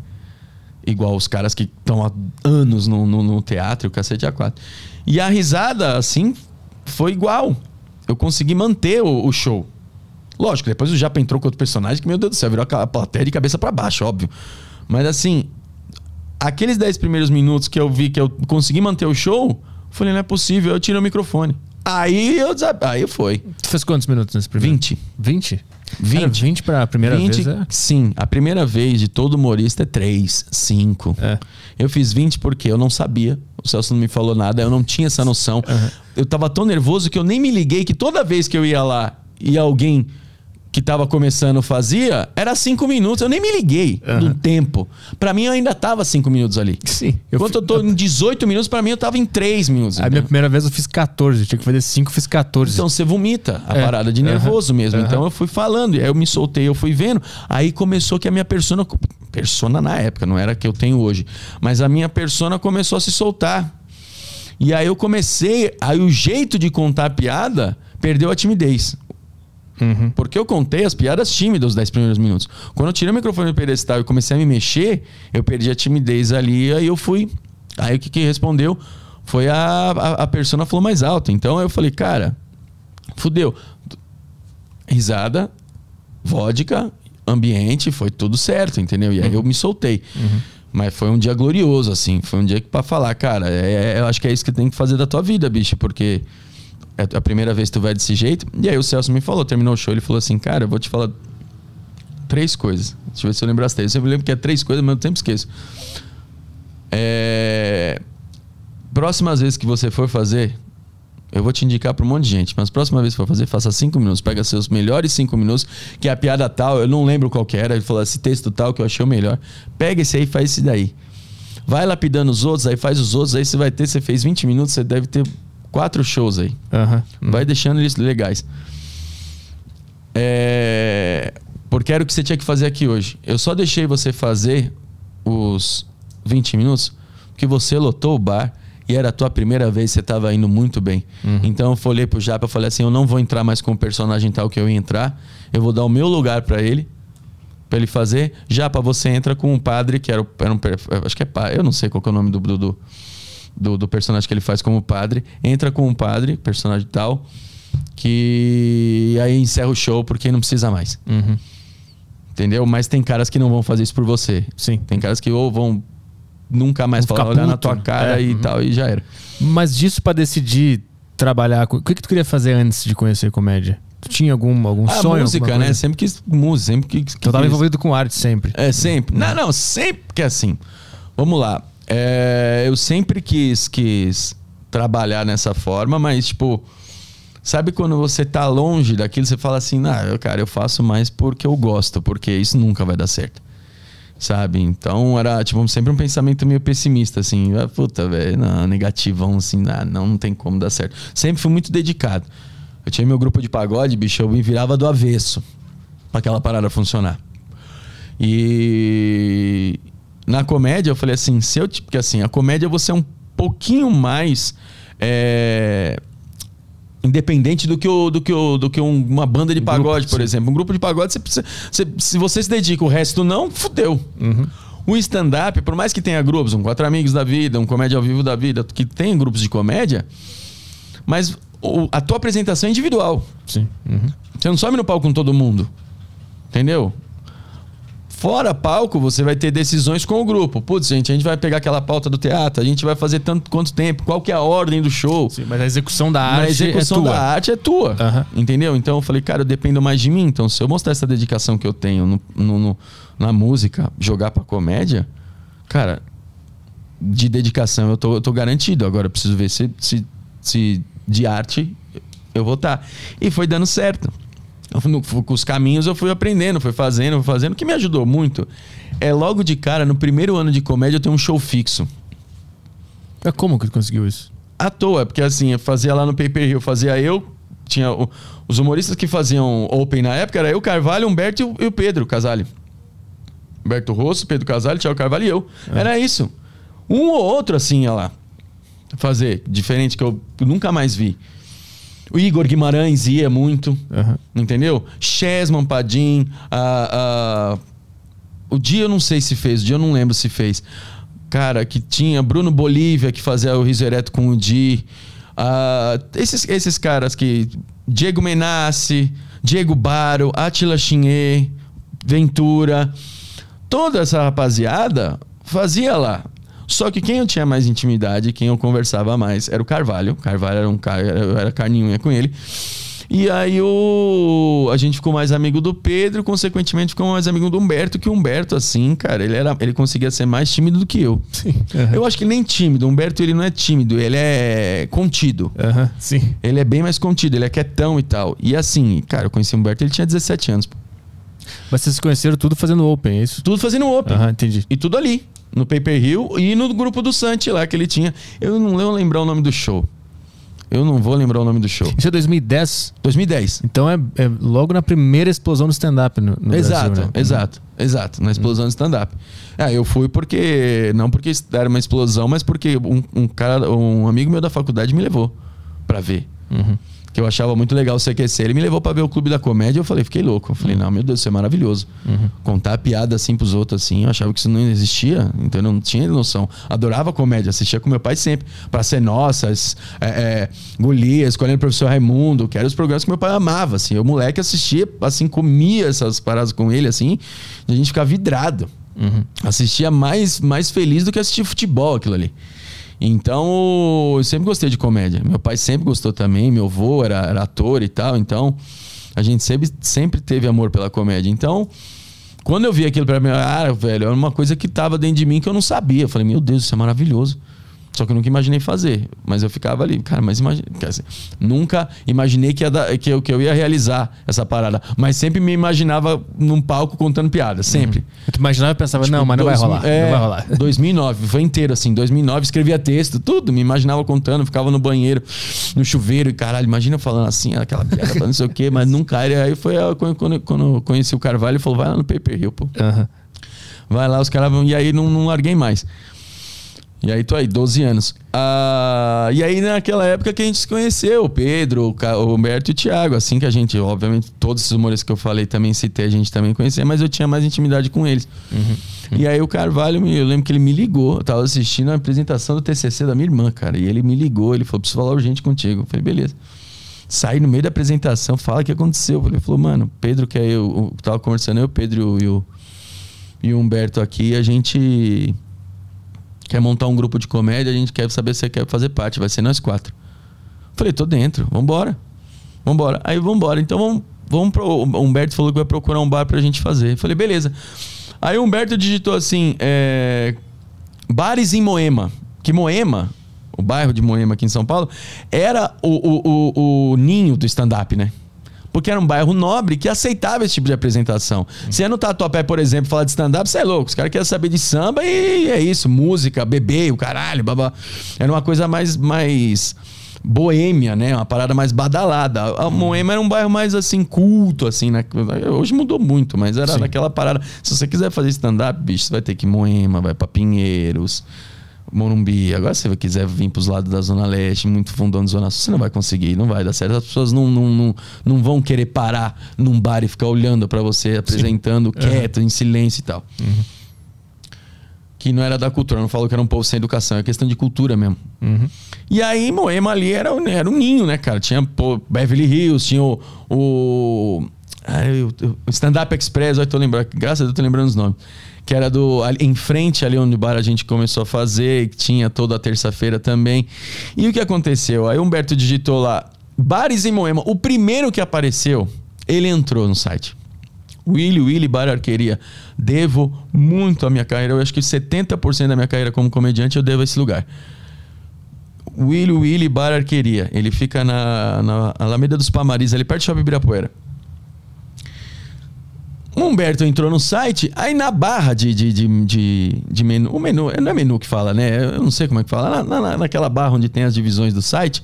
Igual os caras que estão há anos no, no, no teatro, o cacete A4. E a risada, assim, foi igual. Eu consegui manter o, o show. Lógico, depois o Japa entrou com outro personagem que, meu Deus do céu, virou a plateia de cabeça para baixo, óbvio. Mas assim, aqueles 10 primeiros minutos que eu vi que eu consegui manter o show, falei, não é possível, eu tirei o microfone. Aí eu aí foi. Tu fez quantos minutos nesse primeiro? 20. 20? 20. Cara, 20 para a primeira 20, vez, é? Sim, a primeira vez de todo humorista é 3, 5. É. Eu fiz 20 porque eu não sabia. O Celso não me falou nada, eu não tinha essa noção. Uhum. Eu tava tão nervoso que eu nem me liguei que toda vez que eu ia lá e alguém que tava começando fazia, era cinco minutos. Eu nem me liguei uhum. no tempo. Para mim, eu ainda tava cinco minutos ali. Sim. Eu Enquanto eu tô em 18 minutos, para mim, eu tava em 3 minutos. A minha primeira vez eu fiz 14. Eu tinha que fazer 5, fiz 14. Então você vomita a é. parada de nervoso uhum. mesmo. Uhum. Então eu fui falando, e aí eu me soltei, eu fui vendo. Aí começou que a minha persona. Persona na época, não era que eu tenho hoje. Mas a minha persona começou a se soltar. E aí eu comecei. Aí o jeito de contar a piada perdeu a timidez. Uhum. Porque eu contei as piadas tímidas os 10 primeiros minutos. Quando eu tirei o microfone do pedestal e comecei a me mexer, eu perdi a timidez ali, aí eu fui. Aí o que, que respondeu foi a, a, a persona falou mais alto. Então eu falei, cara, fudeu. Risada, vodka, ambiente, foi tudo certo, entendeu? E aí uhum. eu me soltei. Uhum. Mas foi um dia glorioso, assim. Foi um dia que, pra falar, cara, é, é, eu acho que é isso que tem que fazer da tua vida, bicho, porque é a primeira vez que tu vai desse jeito. E aí o Celso me falou, terminou o show, ele falou assim, cara, eu vou te falar três coisas. Deixa eu ver se eu lembro as três. Eu sempre lembro que é três coisas, mas eu sempre esqueço. É... Próximas vezes que você for fazer, eu vou te indicar para um monte de gente, mas próxima vez que for fazer, faça cinco minutos. Pega seus melhores cinco minutos, que é a piada tal, eu não lembro qual que era. Ele falou esse texto tal que eu achei o melhor. Pega esse aí e faz esse daí. Vai lapidando os outros, aí faz os outros, aí você vai ter, você fez 20 minutos, você deve ter quatro shows aí. Uhum. Vai deixando eles legais. É... Porque era o que você tinha que fazer aqui hoje. Eu só deixei você fazer os 20 minutos porque você lotou o bar e era a tua primeira vez, você estava indo muito bem. Uhum. Então eu falei pro Japa, eu falei assim, eu não vou entrar mais com o personagem tal que eu ia entrar, eu vou dar o meu lugar para ele, para ele fazer. Japa, você entra com um padre que era, o, era um, acho que é eu não sei qual é o nome do, do, do, do personagem que ele faz como padre, entra com um padre, personagem tal, que aí encerra o show porque não precisa mais. Uhum. Entendeu? Mas tem caras que não vão fazer isso por você. Sim. Tem caras que ou vão nunca mais falar, olhar na tua cara é. e uhum. tal, e já era. Mas disso para decidir trabalhar, o que, que tu queria fazer antes de conhecer comédia? Tu tinha algum, algum ah, sonho? música, né? Sempre quis música, sempre que, que Tu tava envolvido com arte sempre. É, sempre. Não, não, sempre que é assim. Vamos lá. É, eu sempre quis, quis trabalhar nessa forma, mas, tipo, sabe quando você tá longe daquilo, você fala assim, não, cara, eu faço mais porque eu gosto, porque isso nunca vai dar certo. Sabe? Então era, tipo, sempre um pensamento meio pessimista, assim, ah, puta, velho, negativão, assim, não, não tem como dar certo. Sempre fui muito dedicado. Eu tinha meu grupo de pagode, bicho, eu me virava do avesso pra aquela parada funcionar. E Na comédia, eu falei assim, se eu. Porque assim, a comédia você é um pouquinho mais. é, independente do que, o, do que, o, do que um- uma banda de pagode, por exemplo. Um grupo de pagode, você precisa, você- se você se dedica, o resto não, fudeu. O stand-up, por mais que tenha grupos, um Quatro Amigos da Vida, um Comédia ao Vivo da Vida, que tem grupos de comédia, mas o- a tua apresentação é individual. Sim. Uhum. Você não sobe no palco com todo mundo. Entendeu? Fora palco, você vai ter decisões com o grupo. Putz, gente, a gente vai pegar aquela pauta do teatro, a gente vai fazer tanto quanto tempo, qual que é a ordem do show. Sim, mas a execução da arte a execução é tua. da arte é tua. Aham. Entendeu? Então eu falei, cara, eu dependo mais de mim. Então, se eu mostrar essa dedicação que eu tenho no, no- no- na música, jogar pra comédia, cara, de dedicação eu tô, eu tô garantido. Agora eu preciso ver se, se, se de arte eu vou estar. E foi dando certo. Fui no- com os caminhos eu fui aprendendo, fui fazendo, fui fazendo. O que me ajudou muito é logo de cara, no primeiro ano de comédia, eu tenho um show fixo. É como que tu conseguiu isso? À toa, porque assim, eu fazia lá no Paper Hill, fazia eu, tinha o- os humoristas que faziam Open na época, era eu, Carvalho, Humberto e o, e o Pedro Casale. Humberto Rosso, Pedro Casale, Thiago Carvalho e eu. Era isso. Um ou outro assim ia lá. Fazer, diferente, que eu nunca mais vi. O Igor Guimarães ia muito, Aham. entendeu? Chesman, Padim, a, a- o dia eu não sei se fez, o dia eu não lembro se fez. Cara, que tinha Bruno Bolívia que fazia o riso ereto com o Di. Ah, esses, esses caras que. Diego Menassi, Diego Baro, Atila Chinê, Ventura. Toda essa rapaziada fazia lá. Só que quem eu tinha mais intimidade, quem eu conversava mais, era o Carvalho. O Carvalho era um cara, eu era carninha com ele. E aí o, a gente ficou mais amigo do Pedro, consequentemente ficou mais amigo do Humberto, que o Humberto, assim, cara, ele, era, ele conseguia ser mais tímido do que eu. Sim. Aham. Eu acho que nem tímido. O Humberto, ele não é tímido, ele é contido. Aham. Sim. Ele é bem mais contido, ele é quietão e tal. E assim, cara, eu conheci o Humberto, ele tinha 17 anos. Mas vocês se conheceram tudo fazendo open, é isso? Tudo fazendo open. Aham, entendi. E tudo ali, no Paper Hill e no grupo do Santi lá que ele tinha. Eu não vou lembrar o nome do show. Eu não vou lembrar o nome do show. Isso é 2010, 2010. então é, é logo na primeira explosão do stand-up no, no exato, Brasil, né? exato, exato. Na explosão de stand-up. Ah, eu fui porque. Não porque era uma explosão, mas porque um, um cara, um amigo meu da faculdade me levou pra ver. Uhum. Que eu achava muito legal o CQC. Ele me levou pra ver o Clube da Comédia. Eu falei, fiquei louco. Eu falei, não, meu Deus, isso é maravilhoso. Contar piada assim pros outros assim. Eu achava que isso não existia. Então eu não tinha noção. Adorava comédia. Assistia com meu pai sempre. Pra ser nossas, é, é, Golias, escolhendo o professor Raimundo, que eram os programas que meu pai amava. Assim. Eu, moleque, assistia, assim, comia essas paradas com ele, assim. E a gente ficava vidrado. Assistia mais, mais feliz do que assistir futebol aquilo ali. Então, eu sempre gostei de comédia. Meu pai sempre gostou também, meu avô era, era ator e tal. Então, a gente sempre, sempre teve amor pela comédia. Então, quando eu vi aquilo pra mim, ah, velho, era uma coisa que tava dentro de mim que eu não sabia. Eu falei, meu Deus, isso é maravilhoso. Só que eu nunca imaginei fazer. Mas eu ficava ali, cara, mas imagina. quer dizer, nunca imaginei que, ia dar- que, eu, que eu ia realizar essa parada. Mas sempre me imaginava num palco contando piada, sempre. Tu imaginava e pensava, Tipo, não, mas não vai dois- rolar. é, Não vai rolar. 2009, foi inteiro assim. 2009, escrevia texto, tudo. Me imaginava contando, ficava no banheiro, no chuveiro. E caralho, imagina eu falando assim, aquela piada, falando não sei o quê, mas nunca era. Aí foi quando, quando, quando eu conheci o Carvalho, ele falou: vai lá no Paper Hill, pô. Aham. Vai lá, os caras vão. E aí não, não larguei mais. E aí tô aí, 12 anos. Ah, e aí naquela época que a gente se conheceu, o Pedro, o Humberto e o Thiago. Assim que a gente, obviamente, todos esses humoristas que eu falei também citei, a gente também conhecia, mas eu tinha mais intimidade com eles. E aí o Carvalho, eu lembro que ele me ligou. Eu tava assistindo a apresentação do TCC da minha irmã, cara. E ele me ligou, ele falou: preciso falar urgente contigo. Eu falei: beleza. Saí no meio da apresentação, fala o que aconteceu. Ele falou, mano, Pedro, que é eu, eu tava conversando, eu, Pedro e o, e o Humberto aqui, a gente quer montar um grupo de comédia, a gente quer saber se você quer fazer parte, vai ser nós quatro. Falei, tô dentro, vambora. Vambora. Aí vambora. Então vamos, vamos pro. O Humberto falou que vai procurar um bar pra gente fazer. Falei, beleza. Aí o Humberto digitou assim: é, bares em Moema. Que Moema, o bairro de Moema aqui em São Paulo, era o, o, o, o ninho do stand-up, né? Porque era um bairro nobre que aceitava esse tipo de apresentação. Se é no Tatuapé, por exemplo, falar de stand-up, você é louco. Os caras querem saber de samba e é isso, música, bebê, o caralho, babá. Era uma coisa mais, mais boêmia, né? Uma parada mais badalada. A Moema era um bairro mais assim, culto, assim, né? Hoje mudou muito, mas era Sim. naquela parada. Se você quiser fazer stand-up, bicho, você vai ter que ir Moema, vai pra Pinheiros, Morumbi. Agora, se você quiser vir pros lados da Zona Leste, muito fundão de Zona Sul, você não vai conseguir, não vai dar certo. As pessoas não, não, não, não vão querer parar num bar e ficar olhando pra você, apresentando quieto, em silêncio e tal. Que não era da cultura, não falo que era um povo sem educação, é questão de cultura mesmo. E aí, Moema ali era, era um ninho, né, cara? Tinha pô, Beverly Hills, tinha o. o ah, eu- eu- o Stand-Up Express, eu tô lembrando, graças a Deus eu tô lembrando os nomes. Que era do. em frente ali onde o bar a gente começou a fazer, que tinha toda terça-feira também. E o que aconteceu? Aí Humberto digitou lá, bares em Moema. O primeiro que apareceu, ele entrou no site. Willy, Willy Bar Arqueria. Devo muito a minha carreira. Eu acho que 70% da minha carreira como comediante eu devo a esse lugar. Willy Willy Bar Arqueria. Ele fica na, na Alameda dos Pamaris, ali perto do Shopping Ibirapuera. O Humberto entrou no site, aí na barra de, de, de, de, de menu. O menu, não é menu que fala, né? Eu não sei como é que fala. Na, na- naquela barra onde tem as divisões do site,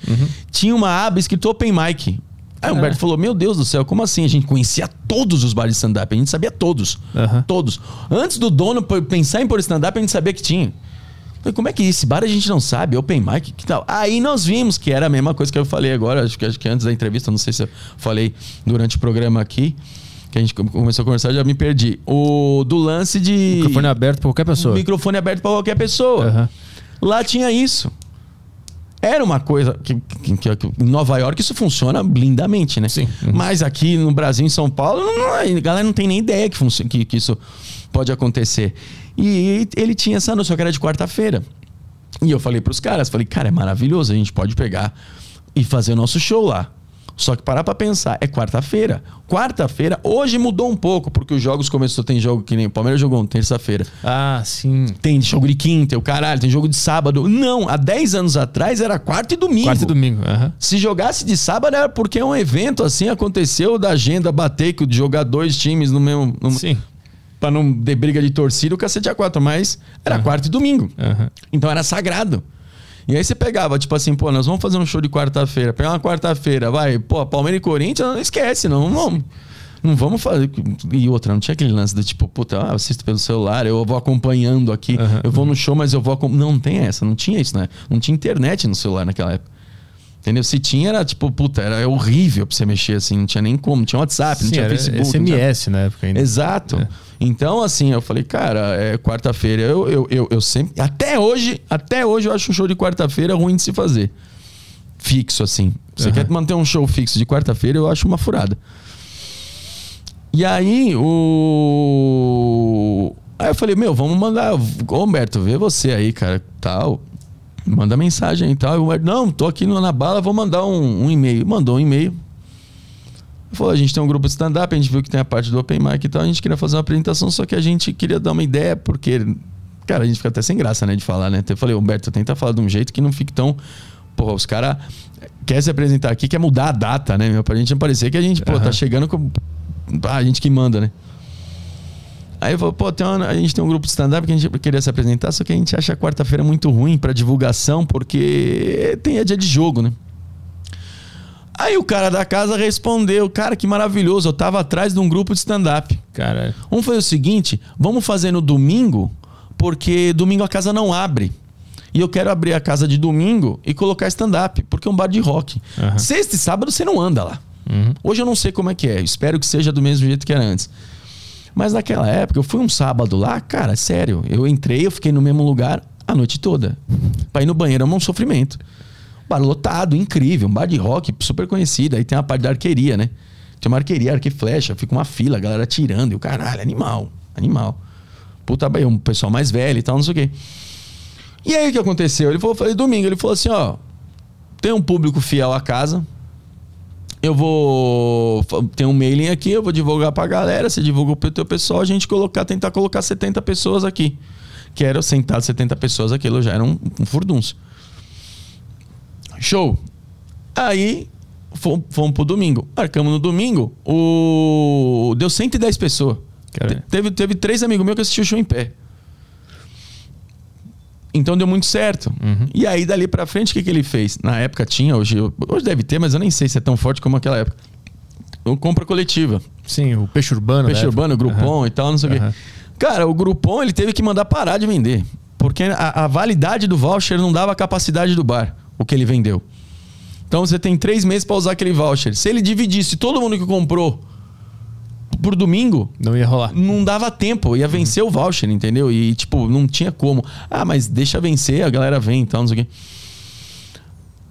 tinha uma aba escrito Open Mic. Aí o Humberto falou: Meu Deus do céu, como assim? A gente conhecia todos os bares de stand-up, a gente sabia todos. Aham. Todos. Antes do dono pensar em pôr stand-up, a gente sabia que tinha. Falei, como é que esse bar a gente não sabe? Open mic, que tal? Aí nós vimos que era a mesma coisa que eu falei agora, acho que, acho que antes da entrevista, não sei se eu falei durante o programa aqui, que a gente come- começou a conversar, já me perdi. O do lance de. Microfone aberto pra qualquer pessoa. Microfone aberto para qualquer pessoa. Aham. Lá tinha isso. Era uma coisa que, que- que- que- em Nova York isso funciona lindamente, né? Sim. Uhum. Mas aqui no Brasil, em São Paulo, não, não- a galera não tem nem ideia que, que, que isso pode acontecer. E ele tinha essa noção que era de quarta-feira. E eu falei pros caras, falei, cara, é maravilhoso, a gente pode pegar e fazer o nosso show lá. Só que parar pra pensar, é quarta-feira. Quarta-feira, hoje mudou um pouco, porque os jogos começou, tem jogo que nem o Palmeiras jogou terça-feira. Ah, sim. Tem jogo de quinta, o caralho, tem jogo de sábado. Não, há 10 anos atrás era quarta e domingo. Quarta e domingo. Aham. Se jogasse de sábado era porque é um evento assim, aconteceu da agenda bater, que de jogar dois times no mesmo. No, Sim. Pra não ter briga de torcida, o cacete é quatro, mas era quarta e domingo. Aham. Então era sagrado. E aí você pegava, tipo assim, pô, nós vamos fazer um show de quarta-feira. Pegar uma quarta-feira, vai, pô, Palmeiras e Corinthians, não esquece, não, não vamos. Não vamos fazer. E outra, não tinha aquele lance do tipo, puta, eu assisto pelo celular, eu vou acompanhando aqui, Aham. eu vou no show, mas eu vou. Não, não tem essa, não tinha isso, né? Não tinha internet no celular naquela época. Entendeu? Se tinha, era tipo, puta, era horrível pra você mexer assim, não tinha nem como, não tinha WhatsApp, não Sim, tinha era Facebook. não tinha- SMS na época ainda. Exato. É. Então, assim, eu falei, cara, é quarta-feira. Eu, eu, eu, eu sempre. Até hoje, até hoje eu acho um show de quarta-feira ruim de se fazer. Fixo, assim. Você Aham. quer manter um show fixo de quarta-feira, eu acho uma furada. E aí, o. Aí eu falei, meu, vamos mandar. Ô, Humberto, vê você aí, cara, tal. Manda mensagem e tal. E o Humberto, não, tô aqui na bala, vou mandar um, um e-mail. Mandou um e-mail. Falou, a gente tem um grupo de stand-up, a gente viu que tem a parte do Open Mic e tal, a gente queria fazer uma apresentação, só que a gente queria dar uma ideia, porque, cara, a gente fica até sem graça, né, de falar, né? Eu falei, Humberto, tenta falar de um jeito que não fique tão. Porra, os caras querem se apresentar aqui, quer mudar a data, né, meu? Pra gente não parecer que a gente, pô, tá Aham. chegando com. Ah, a gente que manda, né? Aí eu falei, pô, tem uma- a gente tem um grupo de stand-up que a gente queria se apresentar, só que a gente acha a quarta-feira muito ruim pra divulgação, porque tem é dia de jogo, né? Aí o cara da casa respondeu, cara, que maravilhoso, eu tava atrás de um grupo de stand-up. Cara, Vamos fazer o seguinte, vamos fazer no domingo, porque domingo a casa não abre. E eu quero abrir a casa de domingo e colocar stand-up, porque é um bar de rock. Aham. Sexta e sábado você não anda lá. Uhum. Hoje eu não sei como é que é, espero que seja do mesmo jeito que era antes. Mas naquela época, eu fui um sábado lá, cara, sério. Eu entrei, eu fiquei no mesmo lugar a noite toda. Pra ir no banheiro é um sofrimento. Bar lotado, incrível, um bar de rock super conhecido. Aí tem a parte da arqueria, né? Tem uma arqueria, arco e flecha, fica uma fila, a galera tirando. E o caralho, animal, animal. Puta, bem, um pessoal mais velho e tal, não sei o quê. E aí o que aconteceu? Ele falou, falei, domingo, ele falou assim, ó, tem um público fiel à casa. Eu vou. Tem um mailing aqui, eu vou divulgar pra galera. Você divulga pro teu pessoal, a gente colocar, tentar colocar 70 pessoas aqui. Que era sentado 70 pessoas, aquilo já era um, um furdunço. Show. Aí fomos, fomos pro domingo. Marcamos no domingo, o. Deu 110 pessoas. Te- Teve, teve três amigos meus que assistiram o show em pé. Então deu muito certo. E aí, dali pra frente, o que, que ele fez? Na época tinha, hoje, hoje deve ter, mas eu nem sei se é tão forte como aquela época. O compra coletiva. Sim, o peixe urbano. Peixe urbano, Groupon Aham. e tal, não sei o quê. Aham. Cara, o Groupon ele teve que mandar parar de vender. Porque a, a validade do voucher não dava a capacidade do bar, o que ele vendeu. Então você tem três meses para usar aquele voucher. Se ele dividisse todo mundo que comprou por domingo, Não ia rolar. não dava tempo, ia vencer o voucher, entendeu? E, tipo, não tinha como. Ah, mas deixa vencer, a galera vem e tal, não sei o quê.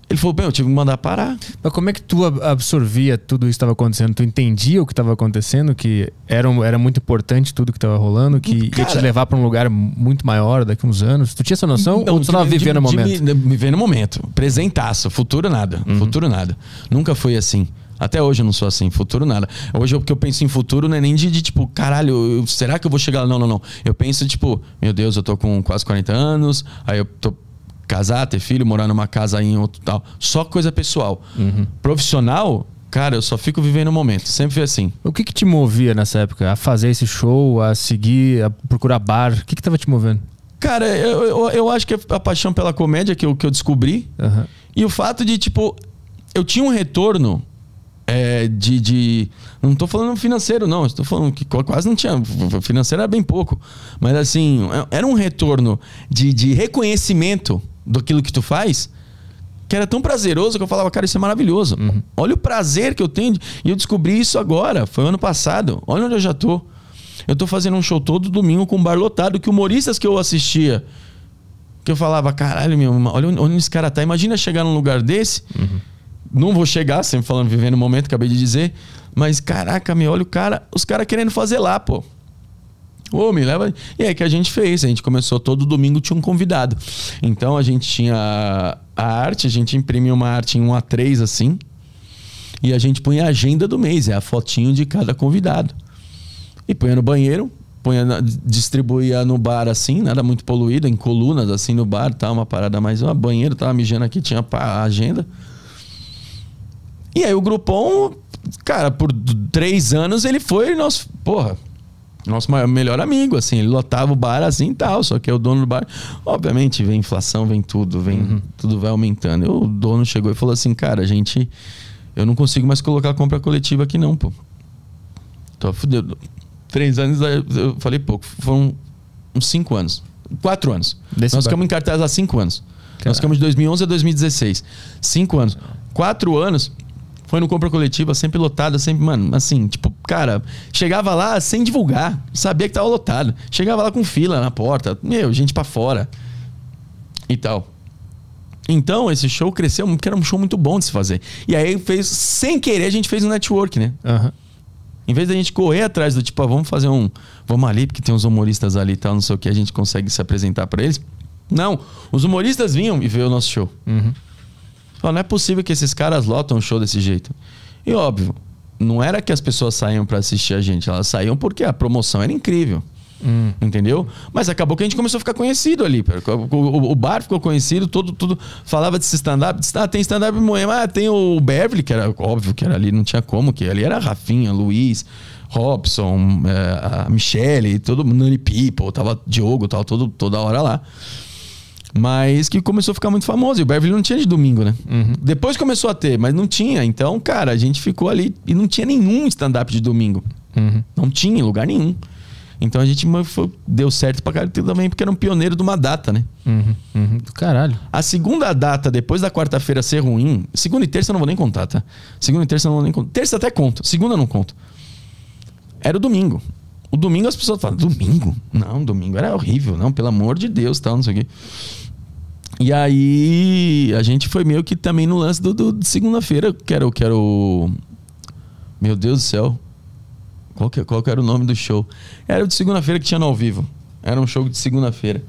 Ele falou, bem, eu tive que mandar parar. Mas como é que tu ab- absorvia tudo isso que estava acontecendo? Tu entendia o que estava acontecendo? Que era, era muito importante tudo que estava rolando? Que ia te Cara- levar para um lugar muito maior daqui a uns anos? Tu tinha essa noção? ou tu estava vivendo o momento? de- Vivendo o momento. Presentaço. Futuro nada. Futuro nada. Nunca foi assim. Até hoje eu não sou assim. Futuro nada. Hoje o que eu penso em futuro não é nem de, de, tipo, caralho, eu- será que eu vou chegar lá? Não, não, não. Eu penso, tipo, meu Deus, eu tô com quase 40 anos, aí eu tô casar, ter filho, morar numa casa aí em outro tal. Só coisa pessoal. Profissional, cara, eu só fico vivendo o momento. Sempre foi assim. O que que te movia nessa época? A fazer esse show, a seguir, a procurar bar? O que que tava te movendo? Cara, eu, eu, eu acho que a paixão pela comédia que eu, que eu descobri. Aham. E o fato de, tipo, eu tinha um retorno é, de, de. Não tô falando financeiro, não. Estou falando que qu- quase não tinha. Financeiro era bem pouco. Mas, assim, é- era um retorno de, de reconhecimento daquilo que tu faz. Que era tão prazeroso que eu falava, cara, isso é maravilhoso. Olha o prazer que eu tenho. E eu descobri isso agora. Foi ano passado. Olha onde eu já tô. Eu tô fazendo um show todo domingo com um bar lotado. Que humoristas que eu assistia que eu falava, caralho, meu, olha onde esse cara tá. Imagina chegar num lugar desse. Não vou chegar, sempre falando, vivendo o momento, acabei de dizer. Mas, caraca, meu, olha o cara, os caras querendo fazer lá, pô. Ô, me leva. E aí que a gente fez. A gente começou todo domingo, tinha um convidado. Então a gente tinha a arte, a gente imprimia uma arte em 1 a 3 assim. E a gente punha a agenda do mês, é a fotinho de cada convidado. E punha no banheiro, punha na- distribuía no bar assim, nada muito poluído, em colunas assim no bar, tá, uma parada mais, uma banheiro, tava mijando aqui, tinha a agenda. E aí o Grupom, cara, por três anos ele foi nosso, porra, nosso maior, melhor amigo, assim, ele lotava o bar assim e tal, só que é o dono do bar. Obviamente, vem inflação, vem tudo, vem, tudo vai aumentando. E o dono chegou e falou assim, cara, a gente, eu não consigo mais colocar compra coletiva aqui não, pô. Tô fudido. Três anos, eu falei pouco, foram uns cinco anos, quatro anos. Desse Nós bar. ficamos em cartaz há cinco anos. Caralho. Nós ficamos de 2011 a 2016. Cinco anos. Quatro anos foi no compra coletiva, sempre lotada, sempre, mano, assim, tipo, cara, chegava lá sem divulgar, sabia que tava lotado. Chegava lá com fila na porta, meu, gente pra fora e tal. Então, esse show cresceu, porque era um show muito bom de se fazer. E aí fez, sem querer, a gente fez um network, né? Aham. Em vez da gente correr atrás do tipo, ah, vamos fazer um. Vamos ali, porque tem uns humoristas ali e tal, não sei o que, a gente consegue se apresentar pra eles. Não, os humoristas vinham e ver o nosso show. Uhum. Fala, não é possível que esses caras lotam um show desse jeito. E óbvio, não era que as pessoas saíam pra assistir a gente, elas saíam porque a promoção era incrível. Hum. Entendeu? Mas acabou que a gente começou a ficar conhecido ali. O, o- o bar ficou conhecido, todo, tudo falava desse stand-up. Ah, tem stand-up em Moema. Ah, tem o Beverly, que era óbvio que era ali, não tinha como, que ali era Rafinha, Luiz, Robson, eh, a Michelle, todo Nani People, tava Diogo, tava todo, toda hora lá. Mas que começou a ficar muito famoso. E o Beverly não tinha de domingo, né? Depois começou a ter, mas não tinha. Então, cara, a gente ficou ali e não tinha nenhum stand-up de domingo. Uhum. Não tinha em lugar nenhum. Então a gente foi- deu certo pra caralho também, porque era um pioneiro de uma data, né? Uhum. Uhum. Do caralho. A segunda data, depois da quarta-feira ser ruim, segunda e terça eu não vou nem contar, tá? Segunda e terça eu não vou nem contar. Terça até conto, segunda eu não conto. Era o domingo. O domingo as pessoas falam, domingo? Não, domingo era horrível, não, pelo amor de Deus, tal, não sei o quê. E aí a gente foi meio que também no lance do, do- segunda-feira, que era, que era o. Meu Deus do céu. Qual que, qual que era o nome do show? Era o de segunda-feira que tinha no ao vivo. Era um show de segunda-feira.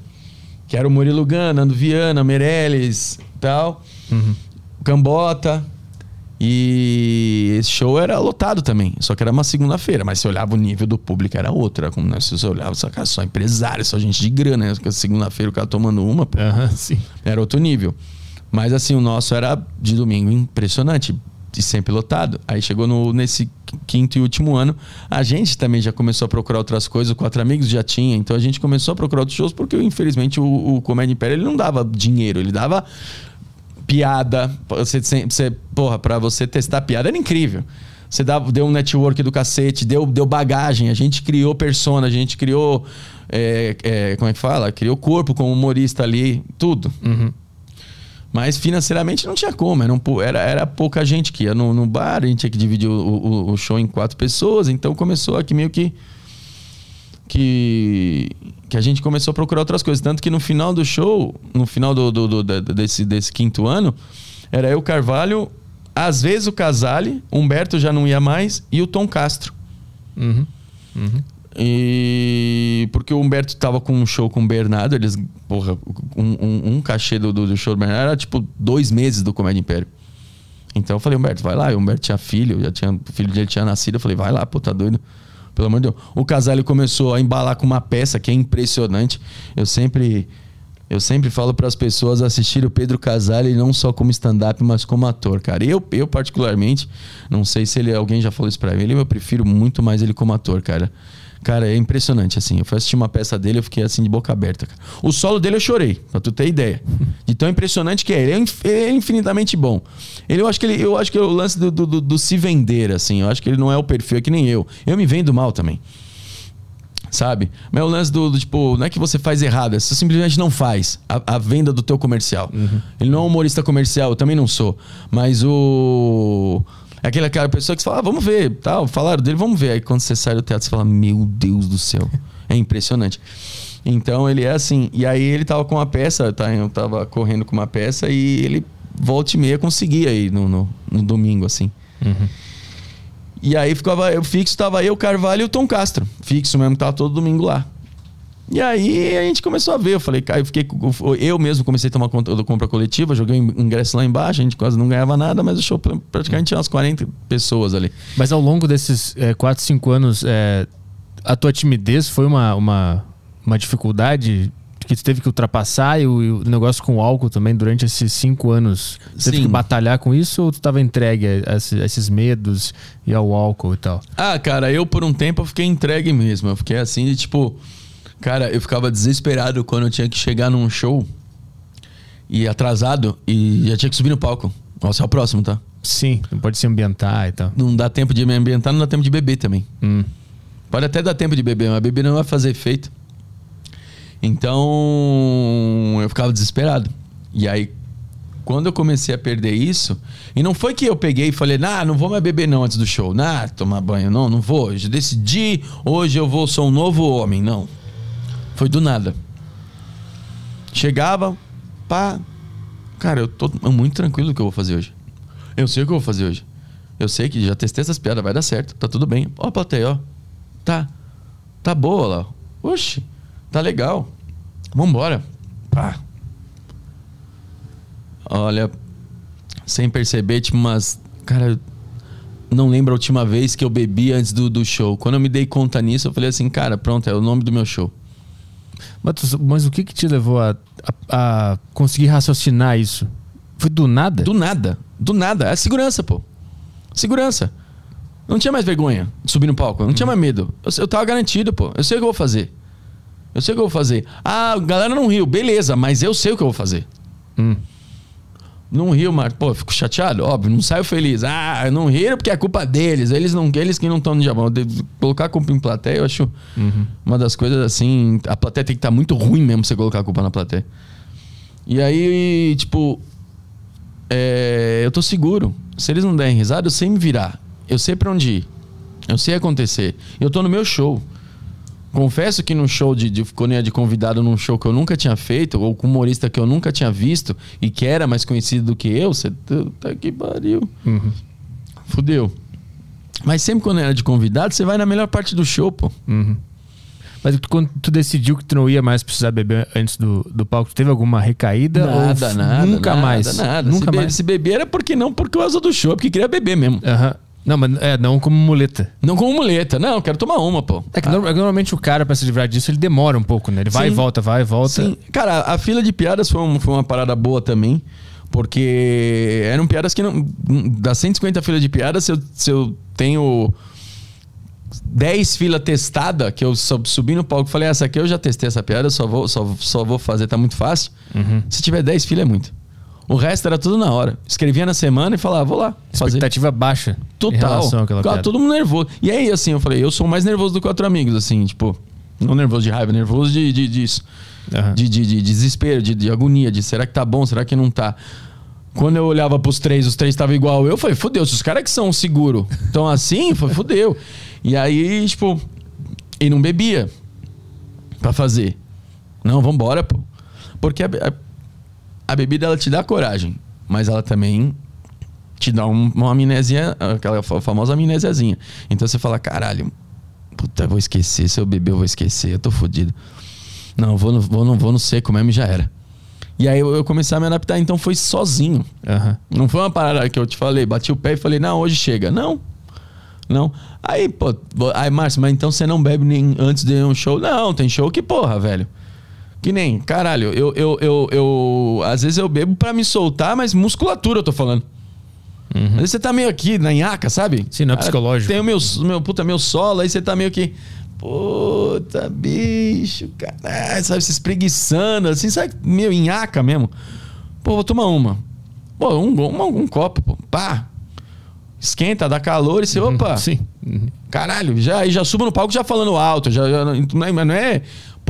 Que era o Murilo Gana, Nando Viana, Meirelles tal. Cambota. E esse show era lotado também. Só que era uma segunda-feira. Mas você olhava o nível do público, era outro. Era como né, se você olhava, só, cara, só empresário, só gente de grana. Né? Segunda-feira o cara tomando uma, pô, sim. era outro nível. Mas assim, o nosso era de domingo impressionante. e sempre lotado. Aí chegou no, nesse quinto e último ano, a gente também já começou a procurar outras coisas, o Quatro Amigos já tinha, então a gente começou a procurar outros shows, porque infelizmente o, o Comédia Império ele não dava dinheiro, ele dava piada. Você, você, porra, pra você testar piada era incrível. Você dava, deu um network do cacete, deu, deu bagagem, a gente criou persona, a gente criou. É, é, como é que fala? Criou corpo como humorista ali, tudo. Uhum. Mas financeiramente não tinha como. Era, era, era pouca gente que ia no, no, bar, a gente tinha que dividir o, o, o, show em quatro pessoas. Então começou aqui meio que. Que, que a gente começou a procurar outras coisas. Tanto que no final do show, no final do, do, do desse, desse quinto ano, era eu, Carvalho, às vezes o Casale, Humberto já não ia mais, e o Tom Castro. Uhum. Uhum. E porque o Humberto tava com um show com o Bernardo, eles, porra, um, um, um cachê do, do, show do Bernardo era tipo dois meses do Comédia Império. Então eu falei, Humberto, vai lá. E o Humberto tinha filho, já tinha, o filho dele tinha nascido. Eu falei, vai lá, pô, tá doido. Pelo amor de Deus. O Casale começou a embalar com uma peça que é impressionante. Eu sempre eu sempre falo para as pessoas assistir o Pedro Casale não só como stand-up, mas como ator, cara. Eu, eu particularmente, não sei se ele alguém já falou isso para ele, eu prefiro muito mais ele como ator, cara. Cara, é impressionante, assim. Eu fui assistir uma peça dele, eu fiquei assim de boca aberta. Cara. O solo dele eu chorei, pra tu ter ideia. De tão impressionante que é. Ele é, é infinitamente bom. Ele, eu acho que ele, eu acho que é o lance do, do, do, do se vender, assim. Eu acho que ele não é o perfil, é que nem eu. Eu me vendo mal também sabe? Mas é o lance do, do, tipo, não é que você faz errado, você simplesmente não faz a, a venda do teu comercial. Uhum. Ele não é um humorista comercial, eu também não sou. Mas o é aquela, aquela pessoa que você fala, ah, vamos ver, tal, falaram dele, vamos ver. Aí quando você sai do teatro, você fala, meu Deus do céu. É impressionante. Então ele é assim. E aí ele tava com uma peça, tá, eu tava correndo com uma peça e ele volta e meia conseguia aí no, no, no domingo, assim. Uhum. E aí ficava, eu fixo, tava eu, Carvalho e o Tom Castro. Fixo mesmo, tava todo domingo lá. E aí a gente começou a ver. Eu falei, cara, eu fiquei. Eu mesmo comecei a tomar conta da compra coletiva, joguei ingresso lá embaixo, a gente quase não ganhava nada, mas o show praticamente tinha umas 40 pessoas ali. Mas ao longo desses é, 4, 5 anos, é, a tua timidez foi uma, uma, uma dificuldade que tu teve que ultrapassar e o, e o, negócio com o álcool também durante esses cinco anos? Você teve que batalhar com isso ou tu estava entregue a, a, esses medos e ao álcool e tal? Ah, cara, eu por um tempo eu fiquei entregue mesmo. Eu fiquei assim de tipo Cara, eu ficava desesperado quando eu tinha que chegar num show e atrasado e já tinha que subir no palco. Nossa, é o próximo, tá? Sim, não pode se ambientar e tal. Não dá tempo de me ambientar, não dá tempo de beber também. Hum. Pode até dar tempo de beber, mas beber não vai fazer efeito. Então, eu ficava desesperado. E aí, quando eu comecei a perder isso, e não foi que eu peguei e falei, nah, não vou mais beber não antes do show, nah, tomar banho, não, não vou. Eu decidi, hoje eu vou, sou um novo homem, não. Foi do nada. Chegava, pá. Cara, eu tô muito tranquilo do que eu vou fazer hoje. Eu sei o que eu vou fazer hoje. Eu sei que já testei essas piadas, vai dar certo. Tá tudo bem. Ó, plateia, ó. Tá. Tá boa lá. Oxi. Tá legal. Vambora. Pá. Olha, sem perceber, tipo umas. Cara, não lembro a última vez que eu bebi antes do, do show. Quando eu me dei conta nisso, eu falei assim, cara, pronto, é o nome do meu show. Mas, mas o que, que te levou a, a, a, conseguir raciocinar isso? Foi do nada? Do nada. Do nada. É segurança, pô. Segurança. Não tinha mais vergonha de subir no palco. Não uhum. tinha mais medo. Eu, eu tava garantido, pô. Eu sei o que eu vou fazer. Eu sei o que eu vou fazer. Ah, a galera não riu. Beleza, mas eu sei o que eu vou fazer. Hum. Não riu, mas, pô, fico chateado, óbvio, não saio feliz. Ah, não riram porque é culpa deles. Eles não, eles que não estão no Japão. Colocar a culpa em plateia, eu acho uhum. uma das coisas assim. A plateia tem que estar tá muito ruim mesmo você colocar a culpa na plateia. E aí, tipo, é, eu tô seguro. Se eles não derem risada, eu sei me virar. Eu sei para onde ir. Eu sei acontecer. Eu tô no meu show. Confesso que no show de, de quando eu ia de convidado num show que eu nunca tinha feito, ou com humorista que eu nunca tinha visto e que era mais conhecido do que eu, você tá que pariu. Uhum. Fudeu. Mas sempre quando era de convidado, você vai na melhor parte do show, pô. Uhum. Mas quando tu decidiu que tu não ia mais precisar beber antes do, do palco, teve alguma recaída? Nada, nada. Nunca nada, mais. Nada, Nunca se mais. se beber era porque não por causa do show, porque queria beber mesmo. Aham. Uhum. Não, mas é, não como muleta. Não como muleta. Não, quero tomar uma, pô. É que ah. normalmente o cara, pra se livrar disso, ele demora um pouco, né? Ele vai Sim. e volta, vai e volta. Sim. Cara, a fila de piadas foi, um, foi uma parada boa também. Porque eram piadas que não. Das 150 filas de piadas, se eu, se eu tenho 10 filas testada, que eu subi no palco e falei, essa aqui eu já testei essa piada, só vou, só, só vou fazer, tá muito fácil. Uhum. Se tiver 10 filas é muito. O resto era tudo na hora. Escrevia na semana e falava, vou lá. Fazer. Expectativa baixa. Total. Ficava todo mundo nervoso. E aí, assim, eu falei, eu sou mais nervoso do quatro amigos, assim, tipo, não nervoso de raiva, nervoso de, de, disso. Aham. De, de, de desespero, de, de agonia, de será que tá bom, será que não tá? Quando eu olhava pros três, os três estavam igual eu, falei, fudeu, se os caras que são seguro estão assim, foi fudeu. E aí, tipo, e não bebia pra fazer. Não, vambora, pô. Porque a, a, a bebida, ela te dá coragem, mas ela também te dá um- uma amnésia, aquela fa- famosa amnésiazinha. Então você fala, caralho, puta, eu vou esquecer, se eu beber eu vou esquecer, eu tô fodido. Não, vou no, vou no, vou no seco mesmo e já era. E aí eu, eu comecei a me adaptar, então foi sozinho. Aham. Não foi uma parada que eu te falei, bati o pé e falei, não, hoje chega. Não. Não. Aí, pô, aí, Márcio, mas então você não bebe nem antes de um show? Não, tem show que porra, velho. Que nem, caralho, eu, eu, eu, eu às vezes eu bebo pra me soltar, mas musculatura eu tô falando. Às vezes você tá meio aqui na nhaca, sabe? Sim, não é psicológico. Tem o meu, meu, puta, meu solo, aí você tá meio que. Puta, bicho, caralho, sabe, se espreguiçando, assim, sabe, meio nhaca mesmo. Pô, vou tomar uma. Pô, um, um, um copo, pô. Pá. Esquenta, dá calor e você, opa. Sim. Uhum. Caralho, já, já subo no palco já falando alto. Já, já, não, é- mas não é,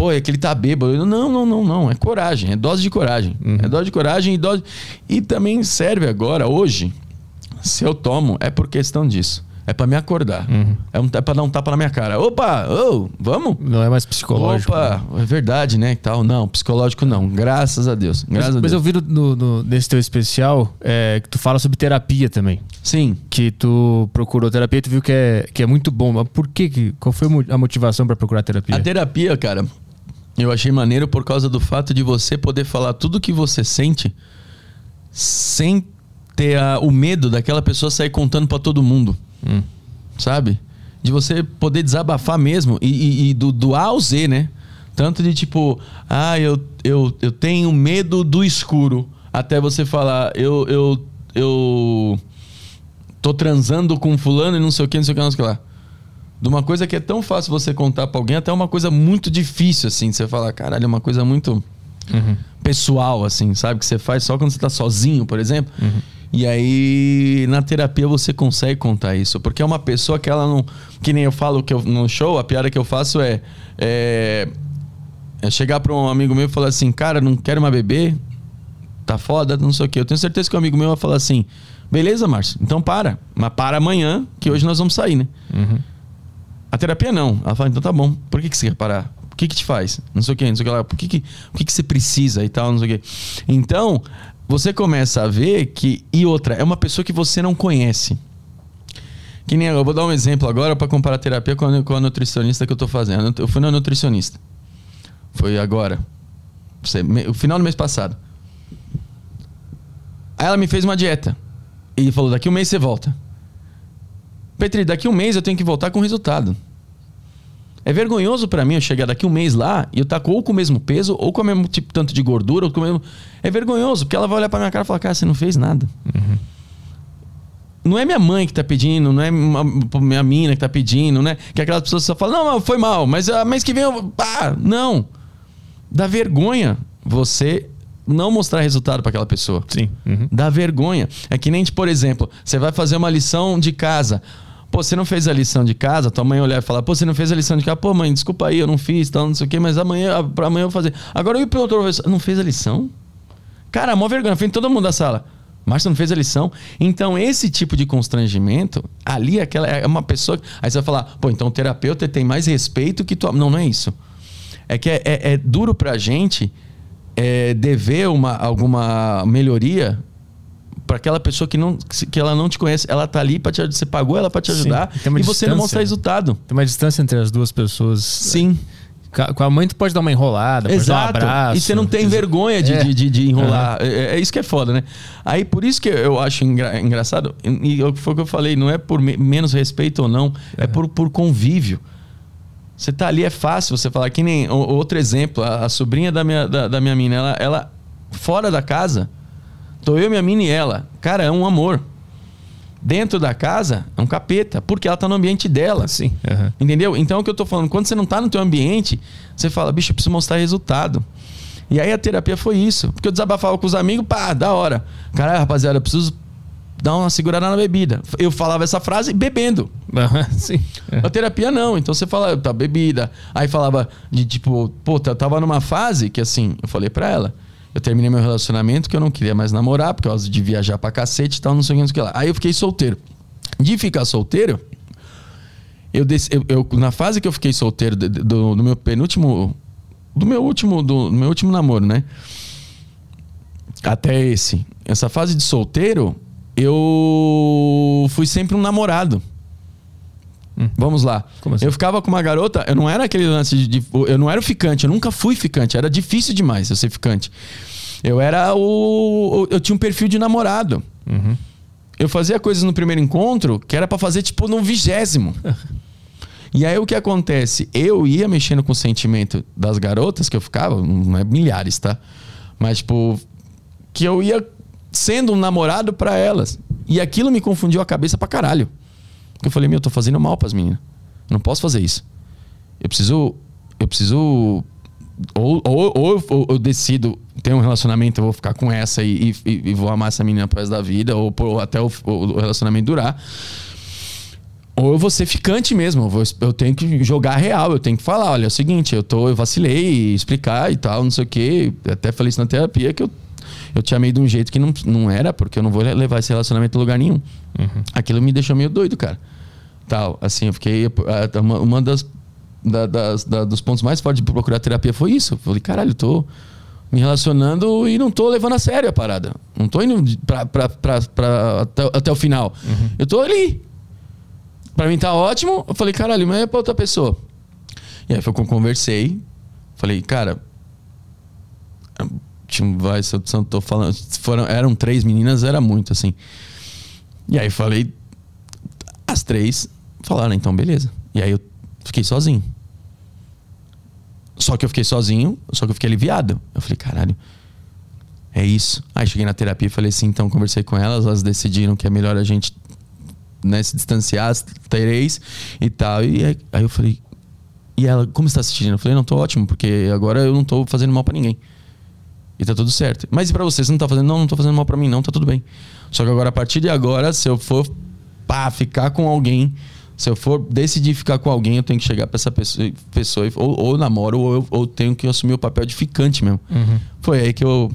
pô, é que ele tá bêbado. Não, não, não, não. É coragem, é dose de coragem. É dose de coragem e dose. E também serve agora, hoje, se eu tomo, é por questão disso. É pra me acordar. É, um, é pra dar um tapa na minha cara. Opa, ô, vamos? Não é mais psicológico. Opa, é verdade, né? e Tal. Não, psicológico não. Graças a Deus. Mas, Graças a mas Deus. eu vi no, no- nesse teu especial é, que tu fala sobre terapia também. Sim. Que tu procurou terapia e tu viu que é, que é muito bom. Mas por que? qual foi a motivação pra procurar terapia? A terapia, cara, eu achei maneiro por causa do fato de você poder falar tudo que você sente sem ter a- o medo daquela pessoa sair contando pra todo mundo. Sabe? De você poder desabafar mesmo e, e- e do, do A ao Z, né? Tanto de tipo, ah, eu, eu, eu tenho medo do escuro. Até você falar, eu, eu, eu tô transando com fulano e não sei o que, não sei o que, não sei o que lá. De uma coisa que é tão fácil você contar pra alguém, até uma coisa muito difícil, assim. Você fala, caralho, é uma coisa muito pessoal, assim, sabe? Que você faz só quando você tá sozinho, por exemplo. E aí, na terapia, você consegue contar isso. Porque é uma pessoa que ela não. Que nem eu falo que eu, no show, a piada que eu faço é. É, é chegar pra um amigo meu e falar assim, cara, não quero mais beber, tá foda, não sei o quê. Eu tenho certeza que o amigo meu vai falar assim, beleza, Márcio, então para. Mas para amanhã, que hoje nós vamos sair, né? A terapia não. Ela fala, então tá bom. Por que, que você quer parar? O que, que te faz? Não sei o que, não sei o que lá. Por que, que, o que, que você precisa e tal, não sei o que. Então, você começa a ver que. E outra, é uma pessoa que você não conhece. Que nem eu vou dar um exemplo agora para comparar a terapia com a, com a nutricionista que eu tô fazendo. Eu fui na nutricionista. Foi agora. O final do mês passado. Aí ela me fez uma dieta. E falou: daqui um mês você volta. Petri, daqui um mês eu tenho que voltar com resultado. É vergonhoso pra mim eu chegar daqui um mês lá e eu estar ou com o mesmo peso, ou com o mesmo tipo tanto de gordura, ou com o mesmo. É vergonhoso, porque ela vai olhar pra minha cara e falar, cara, você não fez nada. Não é minha mãe que tá pedindo, não é minha mina que tá pedindo, né? Que aquelas pessoas só falam, não, foi mal, mas a mês que vem eu. Ah, não. Dá vergonha você não mostrar resultado pra aquela pessoa. Sim. Uhum. Dá vergonha. É que nem, por exemplo, você vai fazer uma lição de casa. Pô, você não fez a lição de casa, tua mãe olhar e falar, pô, você não fez a lição de casa, pô, mãe, desculpa aí, eu não fiz, tal, não sei o quê, mas amanhã, pra amanhã eu vou fazer. Agora eu ir pro outro professor, não fez a lição? Cara, mó vergonha, de todo mundo da sala. Márcio não fez a lição. Então, esse tipo de constrangimento, ali aquela, é uma pessoa. Aí você vai falar, pô, então o terapeuta tem mais respeito que tua. Não, não é isso. É que é, é- é duro pra gente é, dever uma, alguma melhoria para aquela pessoa que, não, que ela não te conhece. Ela tá ali para te ajudar. Você pagou ela para te Sim, ajudar uma e você não mostra né? resultado. Tem uma distância entre as duas pessoas. Sim. Com a mãe tu pode dar uma enrolada, pode dar um Exato. abraço. e você não tem vergonha de, É. de, de- de enrolar. É, é isso que é foda, né? Aí por isso que eu acho engra- engraçado, e foi o que eu falei, não é por me- menos respeito ou não, é por, por convívio. Você tá ali, é fácil você falar. Que nem outro exemplo, a, a sobrinha da minha, da, da minha mina, ela, ela, fora da casa, Tô eu, minha mina e ela. Cara, é um amor. Dentro da casa, é um capeta. Porque ela tá no ambiente dela. Sim. aham. Entendeu? Então é o que eu tô falando, quando você não tá no teu ambiente, você fala, bicho, eu preciso mostrar resultado. E aí a terapia foi isso. Porque eu desabafava com os amigos, pá, da hora. Caralho, rapaziada, eu preciso dar uma segurada na bebida. Eu falava essa frase bebendo. Sim. É. A terapia não. Então você fala, tá, bebida. Aí falava de tipo, pô, eu tava numa fase que assim, eu falei pra ela, eu terminei meu relacionamento que eu não queria mais namorar, por causa de viajar pra cacete e tal, não sei o que, lá. Aí eu fiquei solteiro. De ficar solteiro, eu, eu- eu- na fase que eu fiquei solteiro do, do- do meu penúltimo. Do meu último. Do, do meu último namoro, né? Até esse. Essa fase de solteiro, eu fui sempre um namorado. Vamos lá. Assim? Eu ficava com uma garota, eu não era aquele lance de, de- Eu não era o ficante, eu nunca fui ficante. Era difícil demais eu ser ficante. Eu era o. Eu tinha um perfil de namorado. Uhum. Eu fazia coisas no primeiro encontro que era pra fazer tipo no vigésimo. E aí o que acontece? Eu ia mexendo com o sentimento das garotas que eu ficava, não é milhares, tá? Mas tipo, que eu ia sendo um namorado pra elas. E aquilo me confundiu a cabeça pra caralho. Eu falei, meu, eu tô fazendo mal pras meninas. Eu não posso fazer isso. Eu preciso. Eu preciso. Ou, ou, ou ou eu decido ter um relacionamento, eu vou ficar com essa e, e- e vou amar essa menina pro resto da vida, ou, por- até o, o relacionamento durar. Ou eu vou ser ficante mesmo. Eu, vou- eu tenho que jogar real. Eu tenho que falar: olha, é o seguinte, eu, tô, eu vacilei, explicar e tal, não sei o quê. Até falei isso na terapia que eu, eu te amei de um jeito que não, não era, porque eu não vou levar esse relacionamento a lugar nenhum. Aquilo me deixou meio doido, cara. Tal, assim, eu fiquei. Uma, uma das, da- das- da- dos pontos mais fortes de procurar terapia foi isso. Eu falei, caralho, eu tô me relacionando e não tô levando a sério a parada. Não tô indo pra, pra, pra, pra- até, até o final. Eu tô ali. Pra mim tá ótimo. Eu falei, caralho, mas é pra outra pessoa. E aí foi que eu conversei. Falei, cara. Tinha, vai, se eu tô falando. Foram, eram três meninas, era muito, assim. E aí falei. As três falaram, então beleza. E aí eu fiquei sozinho. Só que eu fiquei sozinho, só que eu fiquei aliviado. Eu falei, caralho, é isso. Aí cheguei na terapia e falei assim, então conversei com elas, elas decidiram que é melhor a gente né, se distanciar, três e tal. E aí, aí eu falei, e ela, como está assistindo? Eu falei, não, tô ótimo, porque agora eu não tô fazendo mal pra ninguém. E tá tudo certo. Mas e pra você? Você não tá fazendo? Não, não tô fazendo mal pra mim, não, tá tudo bem. Só que agora, a partir de agora, se eu for pá, ficar com alguém, se eu for decidir ficar com alguém, eu tenho que chegar pra essa pessoa, pessoa ou, ou namoro, ou eu ou tenho que assumir o papel de ficante mesmo. Foi aí que eu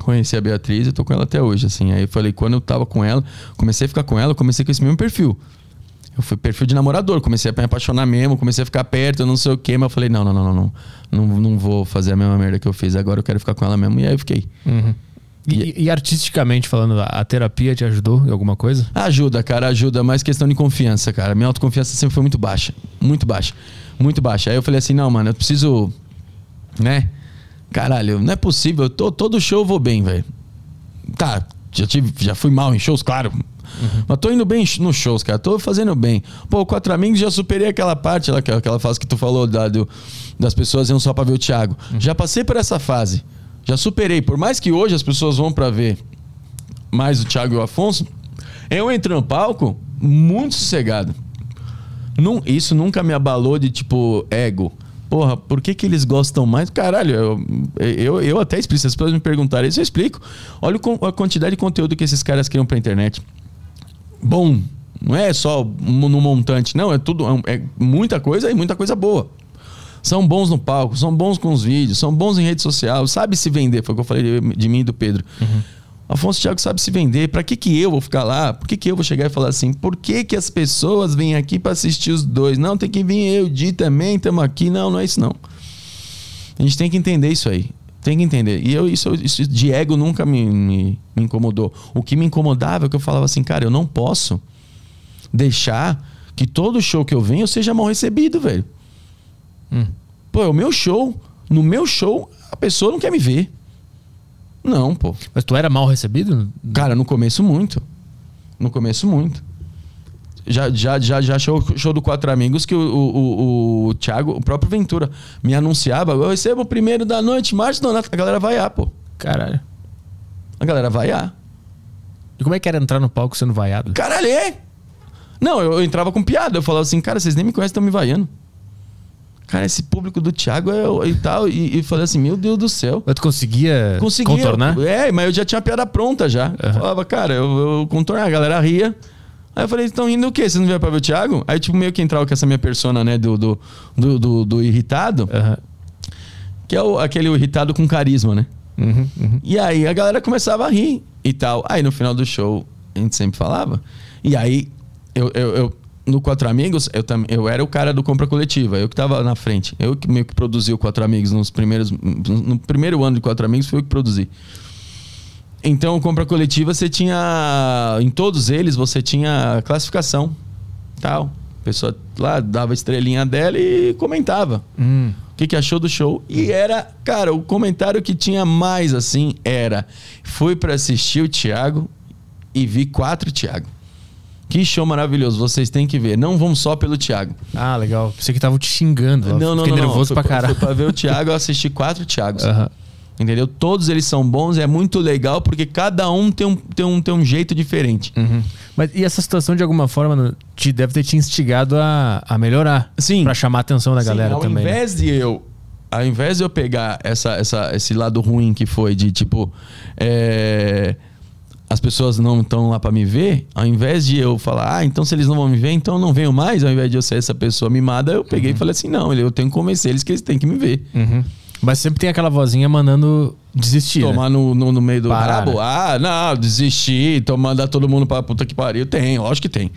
conheci a Beatriz e tô com ela até hoje, assim. Aí eu falei, quando eu tava com ela, comecei a ficar com ela, comecei com esse mesmo perfil. Eu fui perfil de namorador, comecei a me apaixonar mesmo, comecei a ficar perto, eu não sei o quê, mas eu falei, não, não, não, não, não, não, não vou fazer a mesma merda que eu fiz, agora eu quero ficar com ela mesmo. E aí eu fiquei. Uhum. E, e artisticamente falando, a- terapia te ajudou em alguma coisa? Ajuda, cara, ajuda, mas questão de confiança, cara. Minha autoconfiança sempre foi muito baixa. Muito baixa. Muito baixa. Aí eu falei assim, não, mano, eu preciso. Né? Caralho, não é possível. Eu tô, todo show eu vou bem, velho. Tá, já, tive, já fui mal em shows, claro. Mas tô indo bem nos shows, cara. Tô fazendo bem. Pô, quatro amigos já superei aquela parte, lá, aquela- aquela fase que tu falou da, do- das pessoas iam só pra ver o Thiago. Já passei por essa fase. Já superei. Por mais que hoje as pessoas vão pra ver mais o Thiago e o Afonso, eu entro no palco muito sossegado. Nun- isso nunca me abalou de tipo ego. Porra, por que, que eles gostam mais? Caralho, eu, eu, eu até explico. Se as pessoas me perguntarem isso, eu explico. Olha a quantidade de conteúdo que esses caras criam pra internet. Bom, não é só no montante, não. É tudo. É muita coisa e muita coisa boa. São bons no palco, são bons com os vídeos, são bons em rede social, sabe se vender. Foi o que eu falei de, de mim e do Pedro. Afonso Thiago sabe se vender. Pra que que eu vou ficar lá? Por que que eu vou chegar e falar assim? Por que que as pessoas vêm aqui pra assistir os dois? Não, tem que vir eu e Di também, estamos aqui. Não, não é isso não. A gente tem que entender isso aí. Tem que entender. E eu, isso, isso de ego nunca me, me, me incomodou. O que me incomodava é que eu falava assim, cara, eu não posso deixar que todo show que eu venho seja mal recebido, velho. Pô, é o meu show. No meu show, a pessoa não quer me ver. Não, pô. Mas tu era mal recebido? Cara, no começo muito. No começo muito. Já, já, já, já show, show do Quatro Amigos que o, o, o, o Thiago, o próprio Ventura, me anunciava, eu recebo o primeiro da noite, Márcio Donato. A galera vai ah, pô. Caralho. A galera vaiar. E como é que era entrar no palco sendo vaiado? Caralho, é? Não, eu, eu entrava com piada. Eu falava assim, cara, vocês nem me conhecem, estão me vaiando. Cara, esse público do Thiago é, e tal. E, e falei assim, meu Deus do céu. Mas tu conseguia Conseguia. contornar? É, mas eu já tinha a piada pronta já. Eu Falava, cara, eu, eu contornar, a galera ria. Aí eu falei, estão rindo o quê? Vocês não vieram pra ver o Thiago? Aí, tipo, meio que entrava com essa minha persona, né, do, do, do, do- do irritado, Aham. que é o- aquele irritado com carisma, né? Uhum, uhum. E aí a galera começava a rir e tal. Aí no final do show, a gente sempre falava. E aí, eu, eu, eu- no Quatro Amigos, eu, tam, eu era o cara do compra coletiva. Eu que tava na frente. Eu que meio que produzi o Quatro Amigos nos primeiros. No primeiro ano de Quatro Amigos, foi eu que produzi. Então, compra coletiva, você tinha. Em todos eles, você tinha classificação. Tal. A pessoa lá dava a estrelinha dela e comentava Hum. o que, que achou do show. E era, cara, o comentário que tinha mais assim era: fui pra assistir o Thiago e vi quatro Thiago. Que show maravilhoso, vocês têm que ver. Não vão só pelo Thiago. Ah, legal. Pensei que tava te xingando. Não, não, Fiquei não. nervoso não. pra caralho. Foi pra ver o Thiago, eu assisti quatro Thiagos. Aham. Entendeu? Todos eles são bons, é muito legal porque cada um tem um, tem um, tem um jeito diferente. Uhum. Mas e essa situação, de alguma forma, te, deve ter te instigado a, a melhorar. Sim. Pra chamar a atenção da Sim, galera ao também. né? invés de eu ao invés de eu pegar essa, essa, esse lado ruim que foi de tipo é, as pessoas não estão lá pra me ver ao invés de eu falar ah então se eles não vão me ver então eu não venho mais ao invés de eu ser essa pessoa mimada eu peguei e falei assim não eu tenho que convencer eles que eles têm que me ver Uhum. Mas sempre tem aquela vozinha mandando desistir. né? Tomar no, no, no meio do Parar, rabo? né? Ah, não, desistir, mandar todo mundo pra puta que pariu. Tem, lógico que tem.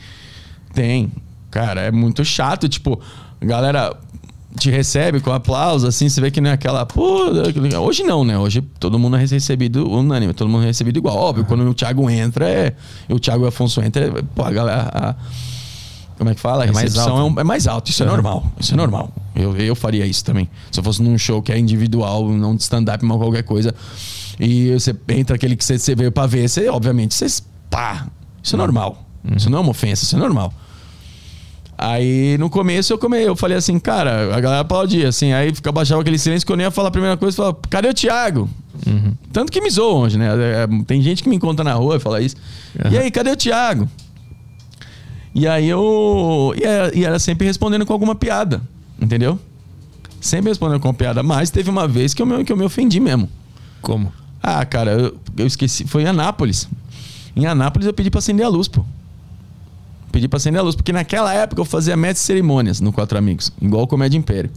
Tem. Cara, é muito chato. Tipo, a galera te recebe com aplauso, assim, você vê que não é aquela. Pô, hoje não, né? Hoje todo mundo é recebido unânime, todo mundo é recebido igual. Óbvio, quando o Thiago entra, é. e o Thiago Afonso entra, é, pô, a galera. a- como é que fala? A É mais alto. é, um- é mais alto. Isso é Uhum. normal. Isso é normal. Eu, eu faria isso também. Se eu fosse num show que é individual, não de stand-up, mas qualquer coisa. E você entra aquele que você, você veio pra ver, você, obviamente, você. Pá! Isso é normal. Isso não é uma ofensa, isso é normal. Aí no começo eu comei, eu falei assim, cara, a galera aplaudia, assim, aí fica baixava aquele silêncio que eu nem ia falar a primeira coisa, falava, cadê o Thiago? Tanto que me zoam hoje, né? É, Tem gente que me encontra na rua e fala isso. E aí, cadê o Thiago? E aí eu. E era, e era sempre respondendo com alguma piada, entendeu? Sempre respondendo com piada. Mas teve uma vez que eu me, que eu me ofendi mesmo. Como? Ah, cara, eu, eu esqueci. Foi em Anápolis. Em Anápolis eu pedi pra acender a luz, pô. Pedi pra acender a luz, porque naquela época eu fazia mestre cerimônias no Quatro Amigos, igual o Comédia Império.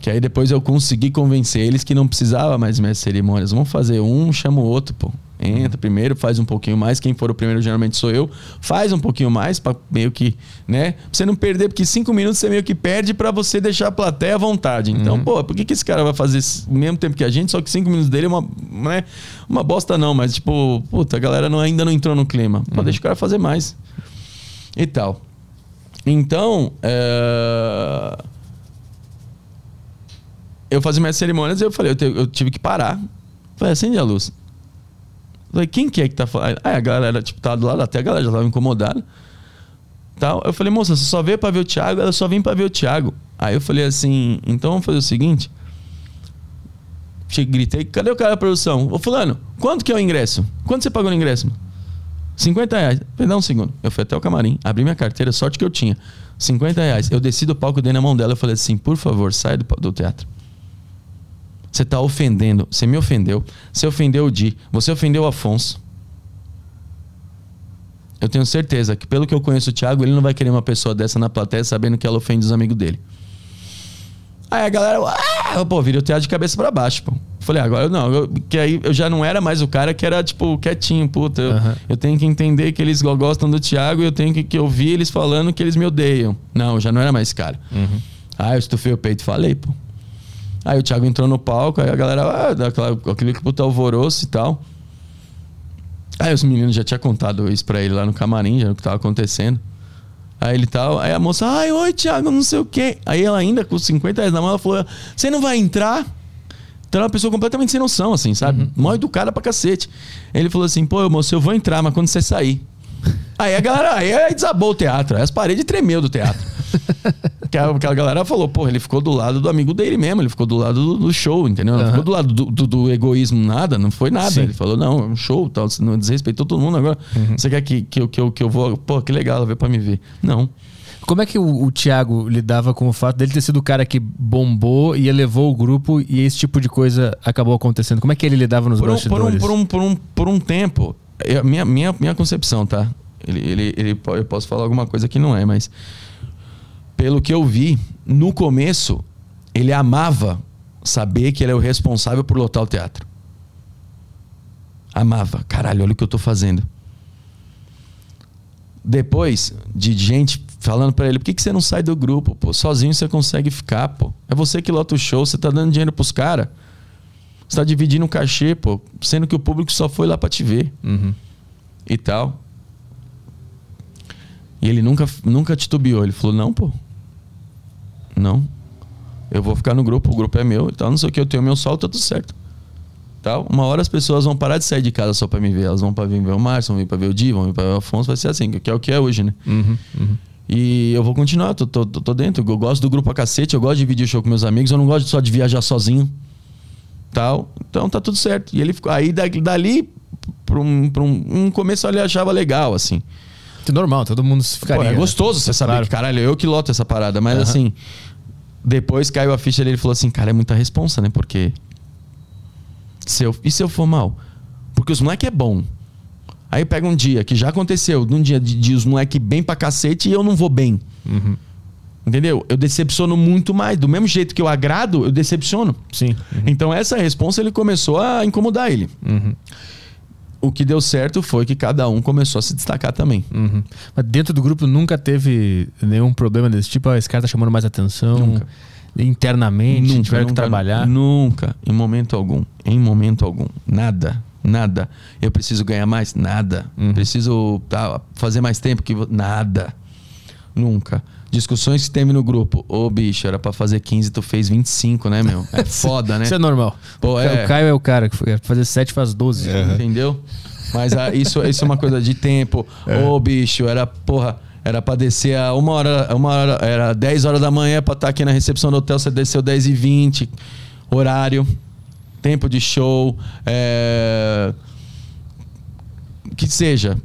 Que aí depois eu consegui convencer eles que não precisava mais mestre cerimônias. Vamos fazer um, chama o outro, pô. Entra primeiro, faz um pouquinho mais. Quem for o primeiro geralmente sou eu. Faz um pouquinho mais pra meio que, né? Pra você não perder, porque cinco minutos você meio que perde pra você deixar a plateia à vontade. Então, pô, por que, que esse cara vai fazer o mesmo tempo que a gente, só que cinco minutos dele é uma, né? uma bosta não, mas tipo, puta, a galera não, ainda não entrou no clima. Pô, deixa o cara fazer mais. E tal. Então, é... eu fazia minhas cerimônias e eu falei, eu, te- eu tive que parar. Falei, acende a luz. Falei, quem que é que tá falando? Aí a galera, tipo, tava do lado, até a galera já tava incomodada. Tal. Eu falei, moça, você só veio pra ver o Thiago? Ela só vem pra ver o Thiago. Aí eu falei assim, então vamos fazer o seguinte. Cheguei, gritei, cadê o cara da produção? Ô fulano, quanto que é o ingresso? Quanto você pagou no ingresso? 50 reais. Dá um segundo. Eu fui até o camarim, abri minha carteira, sorte que eu tinha. 50 reais. Eu desci do palco, dei na mão dela e falei assim, por favor, sai do, do teatro. Você tá ofendendo. Você me ofendeu. Você ofendeu o Di. Você ofendeu o Afonso. Eu tenho certeza que, pelo que eu conheço o Thiago, ele não vai querer uma pessoa dessa na plateia sabendo que ela ofende os amigos dele. Aí a galera, ah! pô, virei o teatro de cabeça pra baixo, pô. Falei, agora eu não, eu, que aí eu já não era mais o cara que era, tipo, quietinho, puta. Eu, Aham. eu tenho que entender que eles go- gostam do Thiago e eu tenho que, que ouvir eles falando que eles me odeiam. Não, eu já não era mais esse cara. Aí eu estufei o peito e falei, pô. Aí o Thiago entrou no palco, aí a galera, ah, daquela, aquele puta alvoroço e tal. Aí os meninos já tinham contado isso pra ele lá no camarim, já o que tava acontecendo. Aí ele tal, aí a moça, ai, oi, Thiago, não sei o quê. Aí ela ainda, com 50 reais na mão, ela falou: Você não vai entrar? Então era uma pessoa completamente sem noção, assim, sabe? Mó educada pra cacete. Ele falou assim: Pô, moço, eu vou entrar, mas quando você sair. aí a galera, aí, aí desabou o teatro, aí as paredes tremeu do teatro. aquela, aquela galera falou, porra, ele ficou do lado do amigo dele mesmo, ele ficou do lado do, do show, entendeu? Não Aham. ficou do lado do, do- do egoísmo, nada, não foi nada. Sim. Ele falou, não, é um show, tal, você não desrespeitou todo mundo agora. Você quer que, que, eu, que, eu, que eu vou. Pô, que legal, ela veio pra me ver. Não. Como é que o, o Thiago lidava com o fato dele ter sido o cara que bombou e elevou o grupo e esse tipo de coisa acabou acontecendo? Como é que ele lidava nos Por um, por, um, bastidores? por, um, por, um, por um tempo, eu- minha, minha, minha concepção, tá? Ele, ele, ele, eu posso falar alguma coisa que não é, mas pelo que eu vi, no começo, ele amava saber que ele é o responsável por lotar o teatro. Amava. Caralho, olha o que eu tô fazendo. Depois de gente falando pra ele, por que, que você não sai do grupo, pô? Sozinho você consegue ficar, pô. É você que lota o show, você tá dando dinheiro pros caras. Você tá dividindo o cachê, pô. Sendo que o público só foi lá pra te ver. Uhum. E tal. E ele nunca, nunca titubeou. Ele falou, não, pô. Não. Eu vou ficar no grupo, o grupo é meu e tal. Não sei o que, eu tenho meu sol, tá tudo certo. Tal. Uma hora as pessoas vão parar de sair de casa só pra me ver. Elas vão pra vir ver o Márcio, vão vir pra ver o Di, vão vir pra ver o Afonso. Vai ser assim, que é o que é hoje, né? Uhum. Uhum. E eu vou continuar, tô, tô, tô dentro. Eu gosto do grupo a cacete, eu gosto de dividir o show com meus amigos, eu não gosto só de viajar sozinho. Tal. Então tá tudo certo. E ele ficou. Aí dali, dali pra um, pra um, um começo ele achava legal, assim. Que normal, todo mundo se ficaria. Pô, é gostoso você saber Claro. que, caralho, eu que loto essa parada. Mas Aham. assim, depois caiu a ficha dele e falou assim, cara, é muita responsa, né? Porque. Se eu, e se eu for mal? Porque os moleque é bom. Aí pega um dia, que já aconteceu, num dia de, de os moleque bem pra cacete e eu não vou bem. Uhum. Entendeu? Eu decepciono muito mais. Do mesmo jeito que eu agrado, eu decepciono. Sim. Então essa responsa ele começou a incomodar ele. Uhum. O que deu certo foi que cada um começou a se destacar também. Uhum. Mas dentro do grupo nunca teve nenhum problema desse tipo? Ah, esse cara tá chamando mais atenção? Nunca. Internamente, tiveram que trabalhar? Nunca, em momento algum. Em momento algum. Nada. Nada. Eu preciso ganhar mais? Nada. Uhum. Preciso tá, fazer mais tempo que. Nada. Nunca. Discussões que teve no grupo. Ô, bicho, era pra fazer 15, tu fez 25, né, meu? É foda, né? Isso é normal. Pô, é. O Caio é o cara que foi- fazer 7 faz 12. Entendeu? Mas ah, isso, isso é uma coisa de tempo. Ô, bicho, era, porra, era pra descer a uma hora, uma hora, era 10 horas da manhã pra estar aqui na recepção do hotel, você desceu 10 e 20 horário, tempo de show, é... que seja.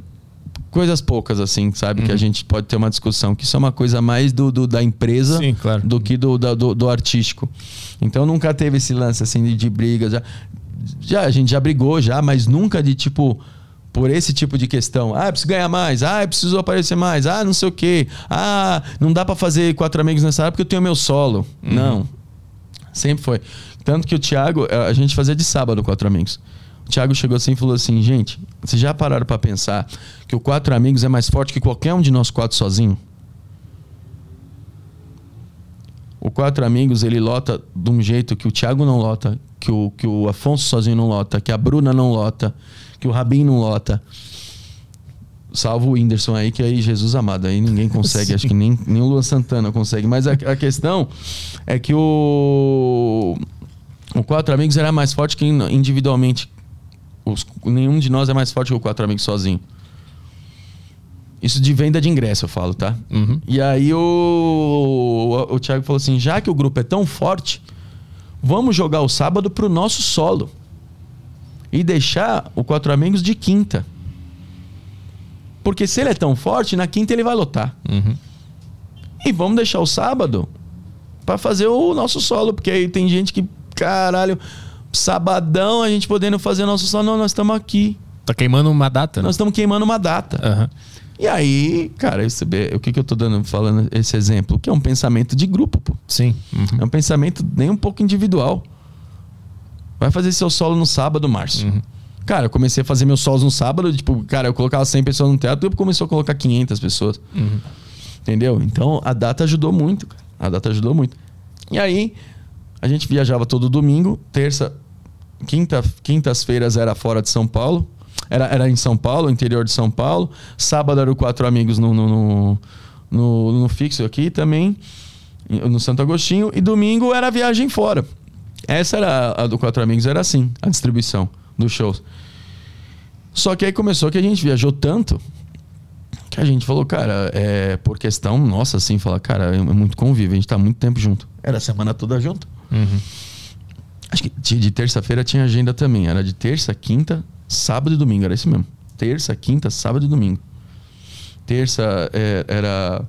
Coisas poucas, assim, sabe? Que a gente pode ter uma discussão. Que isso é uma coisa mais do, do- da empresa Sim, claro. do que do, da- do, do artístico. Então nunca teve esse lance assim de, de briga. Já, já, a gente já brigou já, mas nunca de tipo. Por esse tipo de questão. Ah, preciso ganhar mais. Ah, preciso aparecer mais. Ah, não sei o quê. Ah, não dá pra fazer quatro amigos nessa área porque eu tenho meu solo. Não. Sempre foi. Tanto que o Thiago, a gente fazia de sábado quatro amigos. O Thiago chegou assim e falou assim: gente, vocês já pararam pra pensar que o quatro amigos é mais forte que qualquer um de nós quatro sozinho? O Quatro Amigos, ele lota de um jeito que o Thiago não lota, que o, que o Afonso sozinho não lota, que a Bruna não lota, que o Rabin não lota. Salvo o Whindersson aí, que aí, Jesus amado, aí ninguém consegue, acho que nem, nem o Luan Santana consegue. Mas a, a questão é que o, o Quatro Amigos era mais forte que in- individualmente. Os- nenhum de nós é mais forte que o Quatro Amigos sozinho. Isso de venda de ingresso, eu falo, tá? Uhum. E aí o, o, o Thiago falou assim: já que o grupo é tão forte, vamos jogar o sábado pro nosso solo. E deixar o Quatro Amigos de quinta. Porque se ele é tão forte, na quinta ele vai lotar. Uhum. E vamos deixar o sábado pra fazer o nosso solo. Porque aí tem gente que, caralho, sabadão a gente podendo fazer nosso solo. Não, nós estamos aqui. Tá queimando uma data, né? Nós estamos queimando uma data. Aham. E aí, cara, esse, o que, que eu tô dando, falando esse exemplo? Que é um pensamento de grupo, pô. Sim. Uhum. É um pensamento nem um pouco individual. Vai fazer seu solo no sábado, Márcio. Cara, eu comecei a fazer meus solos no sábado, tipo, cara, eu colocava 100 pessoas no teatro, depois começou a colocar 500 pessoas. Entendeu? Então, a data ajudou muito, cara. A data ajudou muito. E aí, a gente viajava todo domingo, terça, quinta, quintas-feiras era fora de São Paulo. Era, era em São Paulo, interior de São Paulo. Sábado era o Quatro Amigos no, no, no, no- fixo aqui também, no Santo Agostinho. E domingo era a viagem fora. Essa era a do Quatro Amigos, era assim, a distribuição dos shows. Só que aí começou que a gente viajou tanto A gente falou, cara, é por questão nossa, assim, falar, cara, é muito convívio, a gente tá muito tempo junto. Era a semana toda junto. Uhum. Acho que de terça-feira tinha agenda também. Era de terça, quinta, sábado e domingo. Era isso mesmo. Terça, quinta, sábado e domingo. Terça é, era.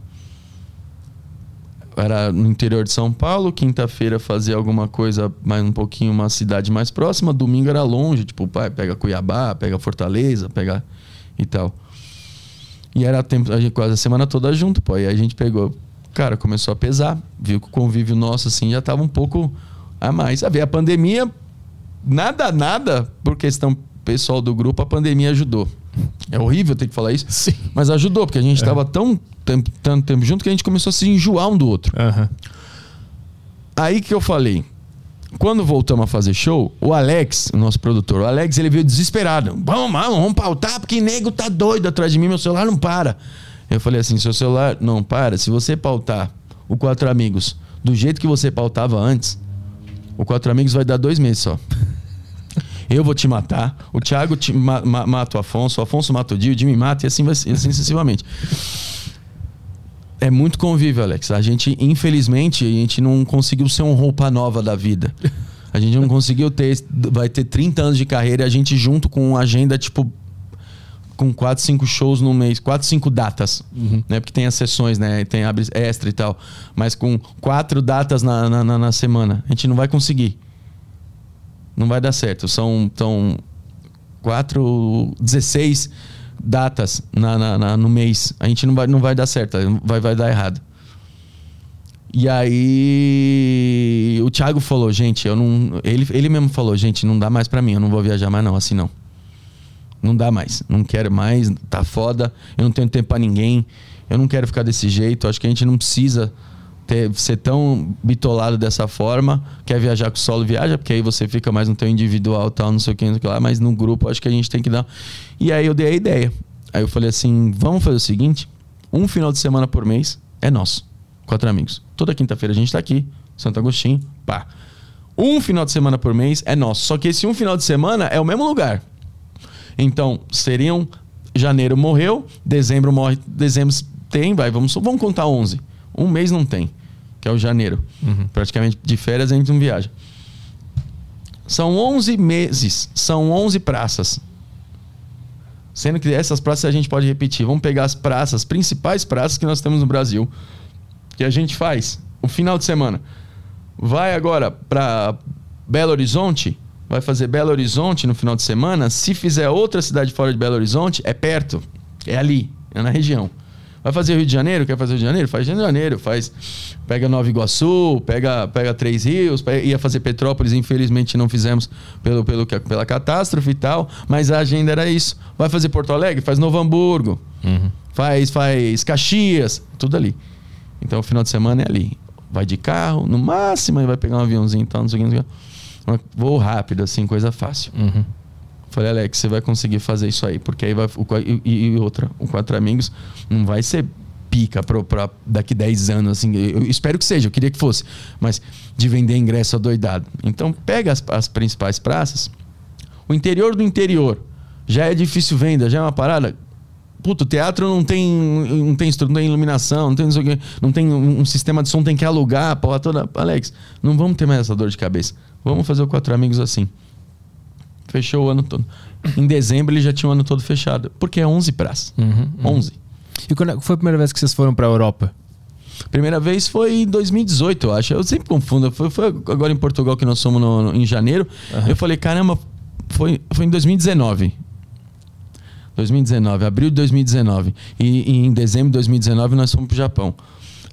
Era no interior de São Paulo. Quinta-feira fazia alguma coisa mais um pouquinho, uma cidade mais próxima. Domingo era longe, tipo, pai, pega Cuiabá, pega Fortaleza, pega e tal. E era tempo, a gente, quase a semana toda junto, pô. E aí a gente pegou, cara, começou a pesar, viu que o convívio nosso, assim, já tava um pouco a mais. A ver, a pandemia, nada, nada, por questão pessoal do grupo, a pandemia ajudou. É horrível ter que falar isso, Sim. mas ajudou, porque a gente tava tão tempo, tanto tempo junto que a gente começou a se enjoar um do outro. Aham. Aí que eu falei. Quando voltamos a fazer show, o Alex, o nosso produtor, o Alex, ele veio desesperado. Vamos, vamos, vamos pautar, porque nego tá doido atrás de mim, meu celular não para. Eu falei assim: seu celular não para. Se você pautar o Quatro Amigos do jeito que você pautava antes, o Quatro Amigos vai dar dois meses só. Eu vou te matar, o Thiago te ma ma- mata o Afonso, o Afonso mata o Dio, o Jimmy mata e assim, vai, assim sucessivamente. É muito convívio, Alex. A gente, infelizmente, a gente não conseguiu ser um roupa nova da vida. A gente não conseguiu ter. Vai ter 30 anos de carreira e a gente junto com uma agenda, tipo. Com 4, 5 shows no mês, 4, 5 datas. Né? Porque tem as sessões, né? Tem abre extra e tal. Mas com quatro datas na, na, na- na semana, a gente não vai conseguir. Não vai dar certo. São, são quatro, 16 datas na, na- na- no mês. A gente não vai, não vai dar certo, vai, vai dar errado. E aí o Thiago falou, gente, eu não. Ele, ele mesmo falou, gente, não dá mais pra mim, eu não vou viajar mais, não, assim não. Não dá mais. Não quero mais, tá foda, eu não tenho tempo pra ninguém, eu não quero ficar desse jeito. Acho que a gente não precisa ter, ser tão bitolado dessa forma. Quer viajar com o solo, viaja, porque aí você fica mais no teu individual tal, não sei o que, não sei o que lá, mas no grupo acho que a gente tem que dar. E aí eu dei a ideia. Aí eu falei assim: vamos fazer o seguinte: um final de semana por mês é nosso. Quatro amigos. Toda quinta-feira a gente tá aqui, Santo Agostinho, pá. Um final de semana por mês é nosso. Só que esse um final de semana é o mesmo lugar. Então, seriam. Janeiro morreu, dezembro morre. Dezembro tem, vai, vamos, vamos contar 11. Um mês não tem, que é o janeiro. Praticamente de férias a gente não viaja. São 11 meses, são 11 praças. Sendo que essas praças a gente pode repetir. Vamos pegar as praças, principais praças que nós temos no Brasil, que a gente faz o final de semana. Vai agora para Belo Horizonte, vai fazer Belo Horizonte no final de semana. Se fizer outra cidade fora de Belo Horizonte, é perto, é ali, é na região. Vai fazer Rio de Janeiro? Quer fazer Rio de Janeiro? Faz Rio de Janeiro, faz pega Nova Iguaçu, pega pega Três Rios, pega- ia fazer Petrópolis, infelizmente não fizemos pelo, pelo pela catástrofe e tal, mas a agenda era isso. Vai fazer Porto Alegre? Faz Novo Hamburgo. Faz faz Caxias, tudo ali. Então o final de semana é ali. Vai de carro, no máximo vai pegar um aviãozinho e tal, não sei o que, não sei o que. Voo rápido, assim, coisa fácil. Uhum. Falei, Alex, você vai conseguir fazer isso aí, porque aí vai. o e, e outra, o Quatro Amigos não vai ser pica pro, pra daqui 10 anos, assim. Eu espero que seja, eu queria que fosse. Mas de vender ingresso adoidado. Então, pega as, as principais praças. O interior do interior já é difícil venda, já é uma parada. Puto, o teatro não tem, não tem estrutura, não tem iluminação, não tem, não sei o quê, não tem um, um sistema de som, tem que alugar, porra toda. Alex, não vamos ter mais essa dor de cabeça. Vamos fazer o Quatro Amigos assim. Fechou o ano todo. Em dezembro ele já tinha o ano todo fechado. Porque é 11 praças. Uhum, 11. E quando é- foi a primeira vez que vocês foram pra Europa? Primeira vez foi em 2018, eu acho. Eu sempre confundo. Foi, foi agora em Portugal que nós fomos no- no- em janeiro. Eu falei, caramba, foi, foi em 2019. 2019, abril de 2019. E, e em dezembro de 2019 nós fomos pro Japão.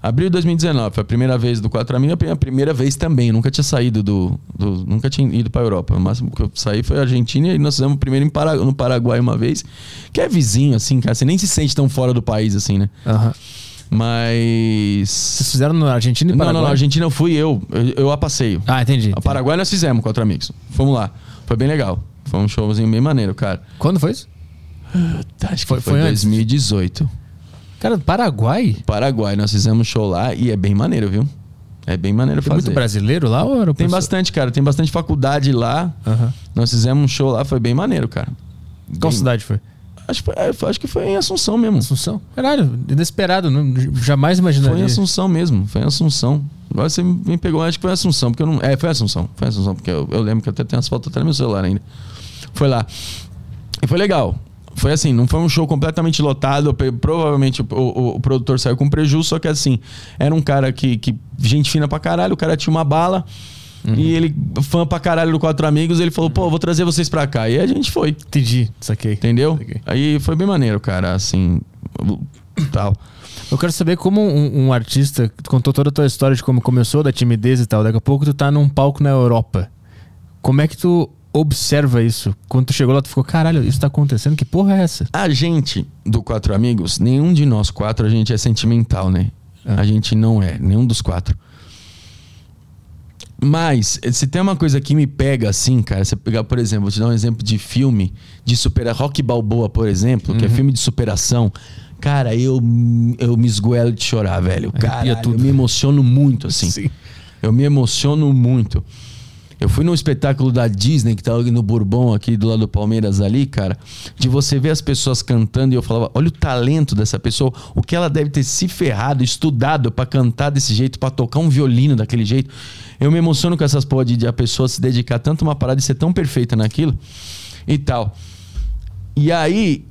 Abril de 2019, foi a primeira vez do Quatro Amigos, a primeira vez também. Nunca tinha saído do, do- Nunca tinha ido pra Europa. O máximo que eu saí foi a Argentina e nós fizemos o primeiro Para- no Paraguai uma vez, que é vizinho, assim, cara. Você nem se sente tão fora do país, assim, né? Aham. Mas. Vocês fizeram na Argentina e Não, Paraguai? não, na Argentina eu fui eu, eu, eu a passeio. Ah, entendi. A Paraguai nós fizemos, quatro amigos. Fomos lá. Foi bem legal. Foi um showzinho bem maneiro, cara. Quando foi isso? Acho que Foi- foi, foi antes? 2018. Cara, Paraguai? Paraguai, nós fizemos show lá e é bem maneiro, viu? É bem maneiro Tem fazer. muito brasileiro lá ou era Tem bastante, cara. Tem bastante faculdade lá. Nós fizemos um show lá, foi bem maneiro, cara. Qual Bem- cidade foi? Acho, que foi- é, acho que foi em Assunção mesmo. Assunção? Caralho, inesperado, não, jamais imaginaria. Foi em Assunção mesmo, foi em Assunção. Agora você me pegou, acho que foi em Assunção, porque eu não. É, foi em Assunção, foi em Assunção, porque eu, eu lembro que eu até tenho as fotos até no meu celular ainda. Foi lá. E foi legal. Foi assim, não foi um show completamente lotado. Provavelmente o, o- o produtor saiu com prejuízo, só que assim, era um cara que, que. Gente fina pra caralho, o cara tinha uma bala. E ele, fã pra caralho do Quatro Amigos, ele falou, pô, vou trazer vocês pra cá. E a gente foi. Entendi, saquei. Entendeu? Saquei. Aí foi bem maneiro, cara, assim. Tal. Eu quero saber como um, um artista tu contou toda a tua história de como começou, da timidez e tal. Daqui a pouco tu tá num palco na Europa. Como é que tu observa isso? Quando tu chegou lá, tu ficou, caralho, isso tá acontecendo? Que porra é essa? A gente, do Quatro Amigos, nenhum de nós quatro, a gente é sentimental, né? Ah. A gente não é, nenhum dos quatro. Mas, se tem uma coisa que me pega assim, cara, você pegar, por exemplo, vou te dar um exemplo de filme de supera Rock Balboa, por exemplo, que é filme de superação. Cara, eu, eu me esgoelo de chorar, velho. Cara, eu me emociono muito, assim. Sim. Eu me emociono muito. Eu fui num espetáculo da Disney, que tá ali no Bourbon, aqui do lado do Palmeiras ali, cara, de você ver as pessoas cantando e eu falava, olha o talento dessa pessoa, o que ela deve ter se ferrado, estudado pra cantar desse jeito, pra tocar um violino daquele jeito. Eu me emociono com essas porra de, de a pessoa se dedicar tanto a uma parada e ser tão perfeita naquilo e tal. E aí,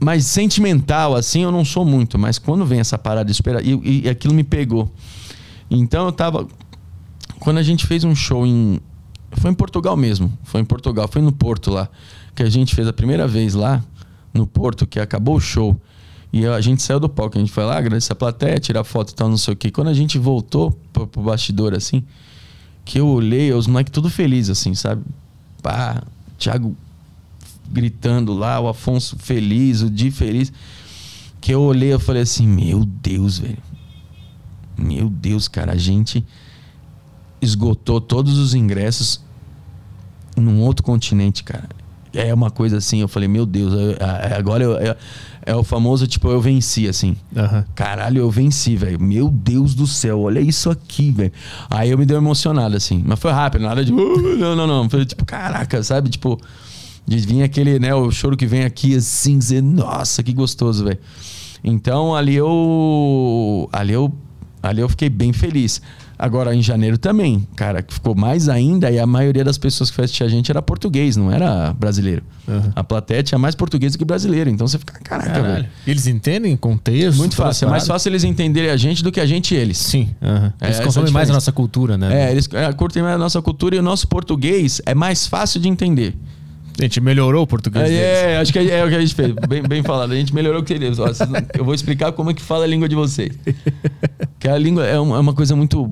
mas sentimental, assim, eu não sou muito, mas quando vem essa parada esperar, e- e aquilo me pegou. Então eu tava. Quando a gente fez um show em. Foi em Portugal mesmo. Foi em Portugal, foi no Porto lá. Que a gente fez a primeira vez lá, no Porto, que acabou o show. E a gente saiu do palco, a gente foi lá, agradecer a plateia, tirar foto e tal, não sei o quê. Quando a gente voltou pro, pro bastidor, assim, que eu olhei, os moleques tudo felizes, assim, sabe? Pá, Thiago gritando lá, o Afonso feliz, o Di feliz. Que eu olhei eu falei assim, meu Deus, velho. Meu Deus, cara, a gente esgotou todos os ingressos num outro continente, cara. É uma coisa assim, eu falei, meu Deus, eu- a- agora eu- é, é o famoso, tipo, eu venci, assim. Aham. Caralho, eu venci, velho. Meu Deus do céu, olha isso aqui, velho. Aí eu me dei uma emocionada, assim. Mas foi rápido, nada de. "Uh", não, não, não. Foi tipo, caraca, sabe? Tipo, de vir aquele, né? O choro que vem aqui, assim, dizer, nossa, que gostoso, velho. Então ali eu. Ali eu. Ali eu fiquei bem feliz. Agora, em janeiro também, cara, que ficou mais ainda, e a maioria das pessoas que foi assistir a gente era português, não era brasileiro. Aham. A plateia tinha mais português do que brasileiro. Então você fica, caraca, velho. Eles entendem contexto? Muito fácil. É mais fácil eles entenderem a gente do que a gente eles. Sim. aham. É, Eles consomem mais a nossa cultura, né? É, eles é, curtem mais a nossa cultura e o nosso português é mais fácil de entender. A gente melhorou o português É, deles. é, acho que é, é o que a gente fez. Bem, bem falado. A gente melhorou o que eles. Ó, vocês não- Eu vou explicar como é que fala a língua de vocês. Que a língua é uma, é uma coisa muito.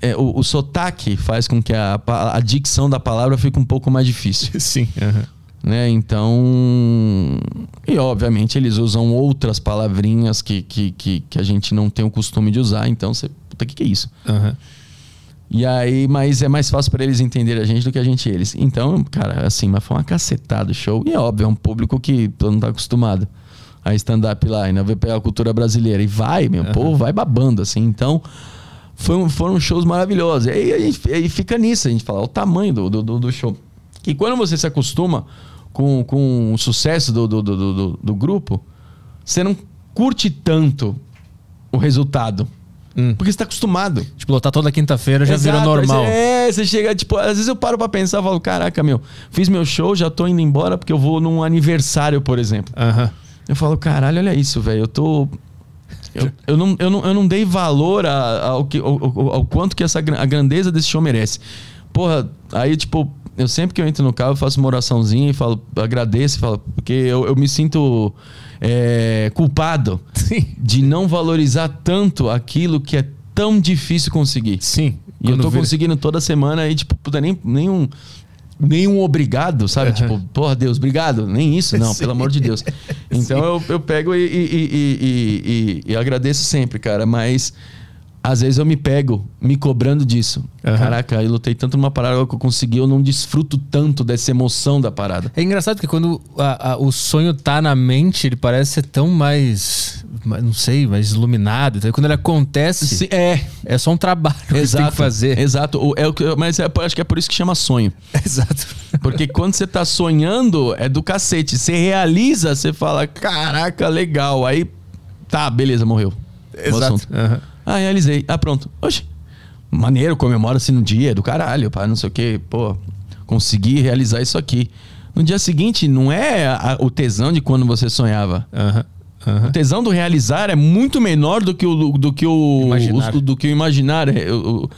é- é- o, o sotaque faz com que a, a dicção da palavra fique um pouco mais difícil. Sim. aham. né? Então, e obviamente eles usam outras palavrinhas que, que, que, que a gente não tem o costume de usar. Então, você, puta, que que é isso? Aham. E aí, mas é mais fácil para eles entenderem a gente do que a gente eles. Então, cara, assim, mas foi uma cacetada o show. E é óbvio, é um público que não tá acostumado a stand-up lá, ainda vai pegar a cultura brasileira. E vai, meu, pô, vai babando, assim. Então, foi foram shows maravilhosos. E aí, a gente, aí fica nisso, a gente fala, o tamanho do, do, do- do show. E quando você se acostuma com, com o sucesso do, do, do, do, do grupo, você não curte tanto o resultado. Hum. Porque você tá acostumado. Tipo, lotar toda quinta-feira já Exato, virou normal. você- é, você chega, tipo, às vezes eu paro pra pensar e falo, caraca, meu, fiz meu show, já tô indo embora porque eu vou num aniversário, por exemplo. Aham. Eu falo, caralho, olha isso, velho, eu tô. Eu, eu, não, eu, não, eu não dei valor a- ao, que, ao, ao- ao quanto que essa, a grandeza desse show merece. Porra, aí, tipo, eu sempre que eu entro no carro, eu faço uma oraçãozinha e falo, agradeço, falo, porque eu, eu me sinto é, culpado Sim. de não valorizar tanto aquilo que é tão difícil conseguir. Sim. E eu tô vira- conseguindo toda semana e, tipo, puta, nem, nenhum, nenhum obrigado, sabe? Aham. Tipo, porra, Deus, obrigado. Nem isso, não, Sim. pelo amor de Deus. Então eu, eu pego e, e- e- e agradeço sempre, cara. Mas às vezes eu me pego me cobrando disso. Aham. Caraca, eu lutei tanto numa parada que eu consegui, eu não desfruto tanto dessa emoção da parada. É engraçado que quando a- a- o sonho tá na mente, ele parece ser tão mais não sei, mais iluminado. Então, quando ele acontece, Sim, é, é só um trabalho que exato. tem que fazer. Exato. O- É que, mas é, acho que é por isso que chama sonho. Exato. Porque quando você tá sonhando, é do cacete. Você realiza, você fala, caraca, legal. Aí, tá, beleza, morreu. Assunto. Ah, realizei. Ah, pronto. Oxe, maneiro, comemora-se no dia, é do caralho, pá, não sei o quê. Pô, consegui realizar isso aqui. No dia seguinte, não é a- o tesão de quando você sonhava. Aham. Aham. O tesão do realizar é muito menor do que o do que o Imaginar. o- do que o imaginar é, o,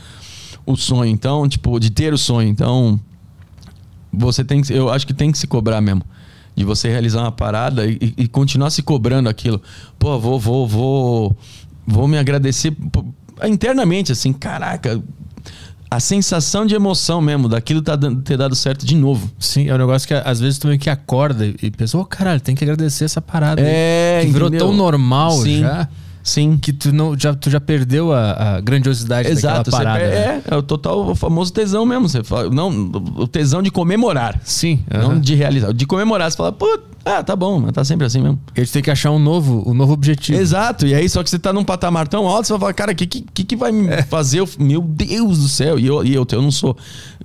o, sonho. Então, tipo, de ter o sonho. Então, você tem que, eu acho que tem que se cobrar mesmo. De você realizar uma parada e, e- e continuar se cobrando aquilo. Pô, vou, vou, vou, vou me agradecer internamente, assim, caraca. A sensação de emoção mesmo, daquilo tá dando- ter dado certo de novo. Sim, é um negócio que às vezes tu meio que acorda e pensa, ô caralho, tem que agradecer essa parada. aí." É, que virou entendeu? tão normal Sim. já Sim. que tu, não, já, tu já perdeu a, a grandiosidade Exato, daquela parada. pe- né? é, é o total o famoso tesão mesmo. Você fala, não, o tesão de comemorar. Sim. Não de realizar. De comemorar, você fala, pô, ah, tá bom, mas tá sempre assim mesmo. A gente tem que achar um novo, um novo objetivo. Exato, e aí só que você tá num patamar tão alto, você vai falar, cara, o que, que, que vai me fazer? eu- Meu Deus do céu, e eu, e eu, eu não sou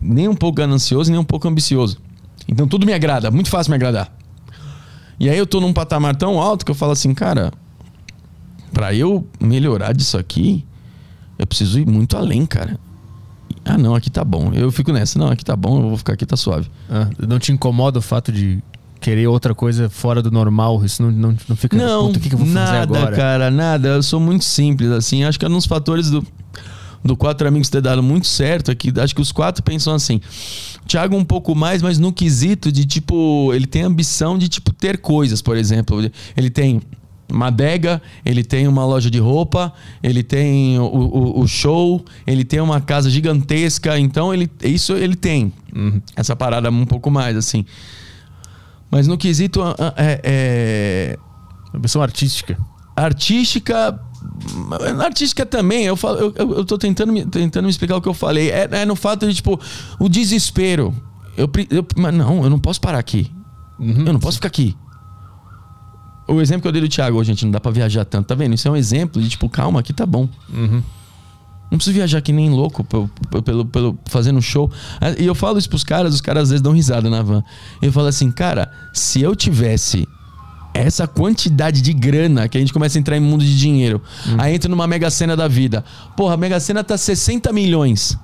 nem um pouco ganancioso, nem um pouco ambicioso. Então tudo me agrada, muito fácil me agradar. E aí eu tô num patamar tão alto que eu falo assim, cara, pra eu melhorar disso aqui, eu preciso ir muito além, cara. Ah, não, aqui tá bom. Eu fico nessa, não, aqui tá bom, eu vou ficar aqui, tá suave. Ah, não te incomoda o fato de querer outra coisa fora do normal? Isso não, não, não fica. Não, Puta, o que, que eu vou fazer nada, agora? cara, nada. Eu sou muito simples, assim. Acho que é um dos fatores do, do Quatro Amigos ter dado muito certo aqui. Acho que os quatro pensam assim. O Thiago um pouco mais, mas no quesito de, tipo... Ele tem ambição de, tipo, ter coisas, por exemplo. Ele tem uma adega, ele tem uma loja de roupa, ele tem o, o- o show, ele tem uma casa gigantesca. Então, ele, isso ele tem. Essa parada um pouco mais, assim. Mas no quesito... ah, ah, é- é, Ambição artística. artística na artística também eu falo eu, eu, eu tô tentando me, tentando me explicar o que eu falei é, é no fato de tipo o desespero eu, eu mas não eu não posso parar aqui eu não posso ficar aqui o exemplo que eu dei do Thiago gente não dá pra viajar tanto tá vendo isso é um exemplo de tipo calma aqui tá bom não preciso viajar que nem louco pelo, pelo, pelo fazendo um show. Ah, E eu falo isso pros caras, os caras às vezes dão risada na van. Eu falo assim, cara, se eu tivesse essa quantidade de grana que a gente começa a entrar em mundo de dinheiro, aí entra numa mega cena da vida. Porra, a mega cena tá 60 milhões.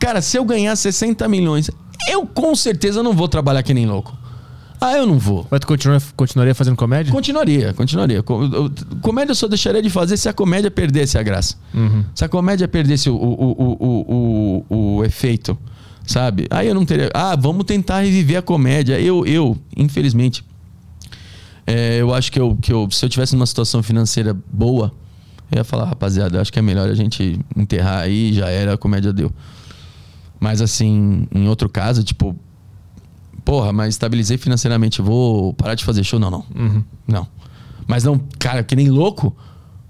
Cara, se eu ganhar 60 milhões, eu com certeza não vou trabalhar que nem louco. Ah, eu não vou. Mas tu continua, continuaria fazendo comédia? Continuaria, continuaria. Comédia eu só deixaria de fazer se a comédia perdesse a graça. Se a comédia perdesse o, o, o, o, o, o efeito, sabe? Aí eu não teria. Ah, vamos tentar reviver a comédia. Eu, eu infelizmente, é, eu acho que, eu, que eu, se eu tivesse numa situação financeira boa, eu ia falar, rapaziada, acho que é melhor a gente enterrar aí, já era, a comédia deu. Mas assim, em outro caso, tipo, porra, mas estabilizei financeiramente, vou parar de fazer show? Não, não. Não. Mas não, cara, que nem louco.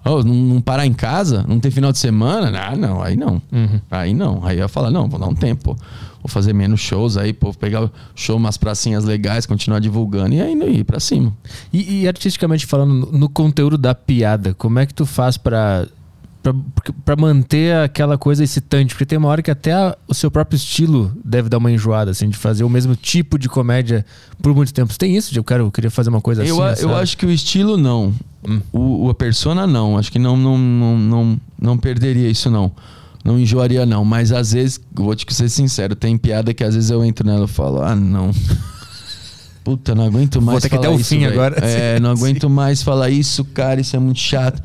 Oh, não, não parar em casa, não ter final de semana? Ah, não, aí não. Aí não. Aí eu ia falar, não, vou dar um tempo. Vou fazer menos shows aí, pô, pegar show umas pracinhas legais, continuar divulgando e aí ir pra cima. E, e artisticamente falando, no, no conteúdo da piada, como é que tu faz pra, pra, pra manter aquela coisa excitante? Porque tem uma hora que até a- o seu próprio estilo deve dar uma enjoada, assim, de fazer o mesmo tipo de comédia por muito tempo. Tem isso? De eu, quero, eu queria fazer uma coisa Eu, assim. a- eu acho que o estilo não. O, o- a persona não. Acho que não, não, não, não, não perderia isso, não. Não enjoaria, não. Mas às vezes, vou te ser sincero, tem piada que às vezes eu entro nela e falo, ah, não. Puta, não aguento mais ter que dar o isso, fim velho. agora. É, não aguento mais falar isso, cara, isso é muito chato.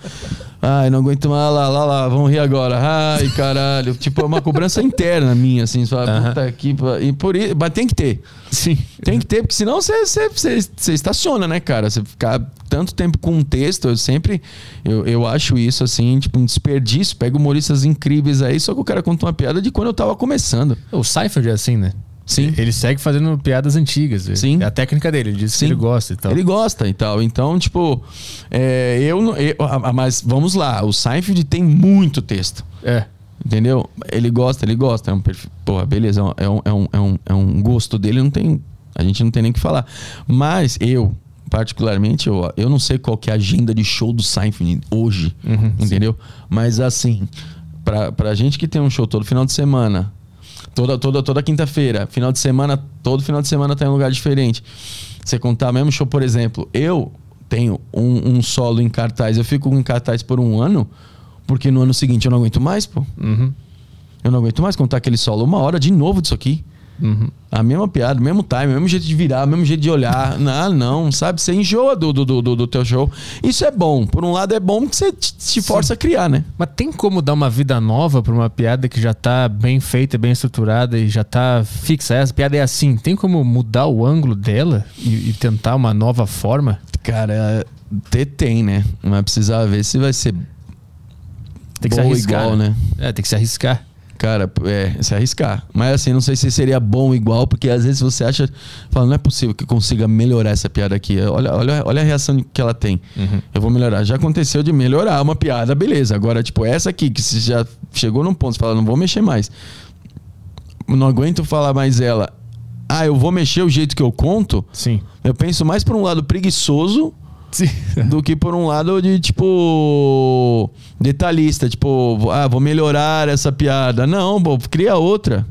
Ai, não aguento mais, lá, lá, lá, vamos rir agora. Ai, caralho. tipo, é uma cobrança interna minha, assim. Você fala, Aham. puta pa- E por isso, mas tem que ter. Sim. Tem que ter, porque senão você, estaciona, né, cara? Você ficar tanto tempo com um texto, eu sempre. Eu, eu acho isso, assim, tipo, um desperdício. Pego humoristas incríveis aí, só que o cara conta uma piada de quando eu tava começando. O Seinfeld é assim, né? Sim. Ele segue fazendo piadas antigas. Sim. É a técnica dele. Ele diz Sim. que ele gosta e tal. Ele gosta e tal. Então, tipo, é, eu, não- eu. ah, Mas vamos lá, o Seinfeld tem muito texto. É. Entendeu? Ele gosta, ele gosta. É um perfil. Porra, beleza. É um, é um, é um, é um gosto dele, não tem. A gente não tem nem o que falar. Mas eu, particularmente, eu, eu não sei qual que é a agenda de show do Seinfeld hoje, entendeu? Mas assim, pra, pra gente que tem um show todo final de semana, toda, toda, toda quinta-feira, final de semana, todo final de semana tá em um lugar diferente. Você contar mesmo show, por exemplo, eu tenho um, um solo em cartaz, eu fico em cartaz por um ano, porque no ano seguinte eu não aguento mais, pô. Uhum. Eu não aguento mais contar aquele solo uma hora de novo disso aqui. Uhum. A mesma piada, mesmo time, mesmo jeito de virar, mesmo jeito de olhar. não, não, sabe? Você enjoa do, do, do, do teu show. Isso é bom. Por um lado é bom porque você te, força a criar, né? Mas tem como dar uma vida nova pra uma piada que já tá bem feita, bem estruturada e já tá fixa? Essa piada é assim. Tem como mudar o ângulo dela e, e tentar uma nova forma? Cara, ter tem, né? Mas precisa ver se vai ser Tem que se arriscar. igual, né? É, tem que se arriscar. Cara, é, se arriscar. Mas assim, não sei se seria bom igual, porque às vezes você acha, fala, não é possível que eu consiga melhorar essa piada aqui. Olha, olha, olha a reação que ela tem. Eu vou melhorar. Já aconteceu de melhorar uma piada, beleza. Agora, tipo, essa aqui, que você já chegou num ponto, você fala, não vou mexer mais. Não aguento falar mais ela. Ah, eu vou mexer o jeito que eu conto. Sim. Eu penso mais por um lado preguiçoso Sim. do que por um lado de tipo detalhista, tipo, ah, vou melhorar essa piada. Não, pô, cria outra.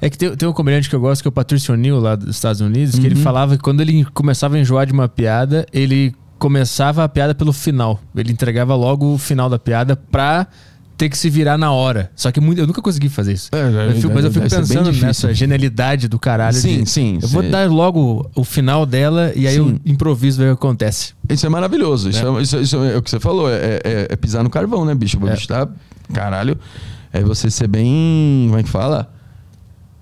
É que tem, tem um comediante que eu gosto, que é o Patricio O'Neill, lá dos Estados Unidos, que ele Uhum. falava que quando ele começava a enjoar de uma piada, ele começava a piada pelo final. Ele entregava logo o final da piada pra ter que se virar na hora. Só que muito, eu nunca consegui fazer isso. É, Eu fico- mas eu fico deve ser bem pensando nessa genialidade do caralho. Sim, de, sim, Eu vou sim. dar logo o final dela e aí eu Sim. improviso ver o que acontece. Isso é maravilhoso. Isso é, isso, isso é o que você falou. É, é- é pisar no carvão, né, bicho? O É. bicho tá. Caralho. É você ser bem. Como é que fala?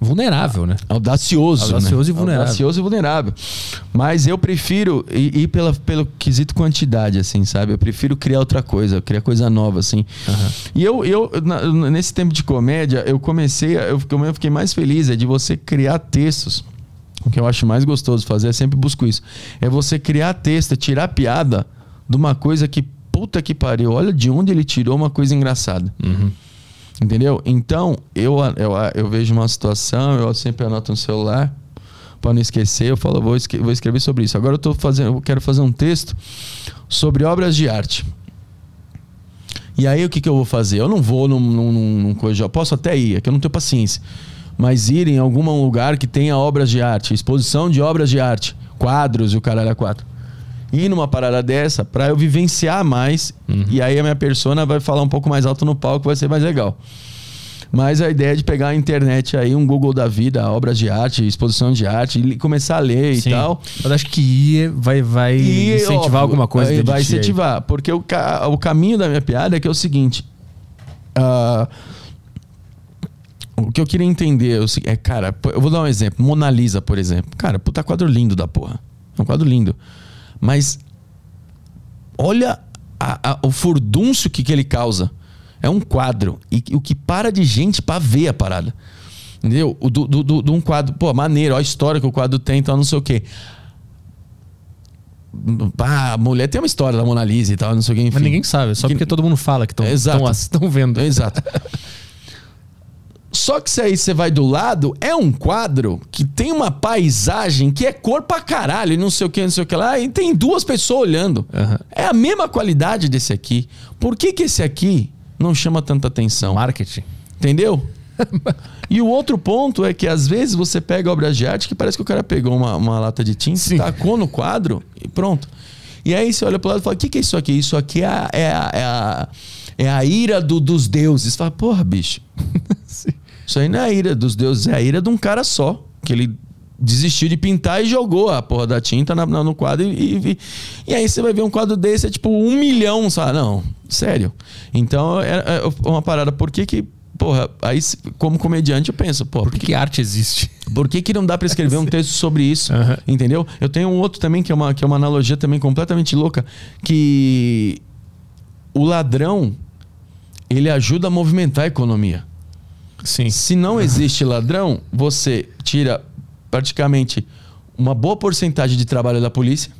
Vulnerável, né? Audacioso. Audacioso né? e vulnerável. Audacioso e vulnerável. Mas eu prefiro ir, ir pela, pelo quesito quantidade, assim, sabe? Eu prefiro criar outra coisa, criar coisa nova, assim. E eu, eu na- nesse tempo de comédia, eu comecei, eu, fiquei- eu fiquei mais feliz é de você criar textos. O que eu acho mais gostoso fazer, eu sempre busco isso. É você criar texto, é tirar piada de uma coisa que, puta que pariu, olha de onde ele tirou uma coisa engraçada. Entendeu? Então, eu, eu, eu vejo uma situação, eu sempre anoto no celular para não esquecer. Eu falo, vou, esque- vou escrever sobre isso. Agora eu tô fazendo, eu quero fazer um texto sobre obras de arte. E aí o que, que eu vou fazer? Eu não vou num, num, num coisa. Eu posso até ir, é que eu não tenho paciência. Mas ir em algum lugar que tenha obras de arte, exposição de obras de arte, quadros e o caralho a quatro. Ir numa parada dessa pra eu vivenciar mais. E aí a minha persona vai falar um pouco mais alto no palco, vai ser mais legal. Mas a ideia é de pegar a internet aí, um Google da vida, obras de arte, exposição de arte, e começar a ler e Sim. tal. Eu acho que ir vai, vai E, incentivar óbvio, alguma coisa Vai de ti aí. incentivar. Porque o, ca- o caminho da minha piada é que é o seguinte. ah, o que eu queria entender é é, cara, eu vou dar um exemplo. Mona Lisa, por exemplo. Cara, puta quadro lindo da porra. É um quadro lindo. Mas olha a- a- o furdúncio que, que ele causa. É um quadro. E o que para de gente pra ver a parada. Entendeu? Do, do, do- de um quadro, pô, maneiro, ó a história que o quadro tem, então não sei o quê. Ah, a mulher tem uma história da Mona Lisa e tal, não sei o quê, enfim. Mas ninguém sabe, só Que- porque todo mundo fala que estão vendo. Exato. Só que se aí você vai do lado, é um quadro que tem uma paisagem que é cor pra caralho, não sei o que, não sei o que lá, e tem duas pessoas olhando. Aham. É a mesma qualidade desse aqui. Por que, que esse aqui não chama tanta atenção? Marketing. Entendeu? e o outro ponto é que às vezes você pega obras de arte que parece que o cara pegou uma, uma lata de tinta, Sim. tacou no quadro e pronto. E aí você olha pro lado e fala: o que, que é isso aqui? Isso aqui é a, é a, é a, é a ira do- dos deuses. Você fala, porra, bicho. Isso aí não é a ira dos deuses, é a ira de um cara só. Que ele desistiu de pintar e jogou a porra da tinta na- na- no quadro. E, e, e aí você vai ver um quadro desse, é tipo um milhão, sabe? Não, sério. Então é, é uma parada. Por que que. Porra, aí como comediante eu penso, pô, Por que, que arte existe? por que, que não dá pra escrever um texto sobre isso? Aham. Entendeu? Eu tenho um outro também que é, uma, que é uma analogia também completamente louca. Que o ladrão ele ajuda a movimentar a economia. Sim. Se não existe ladrão, você tira praticamente uma boa porcentagem de trabalho da polícia.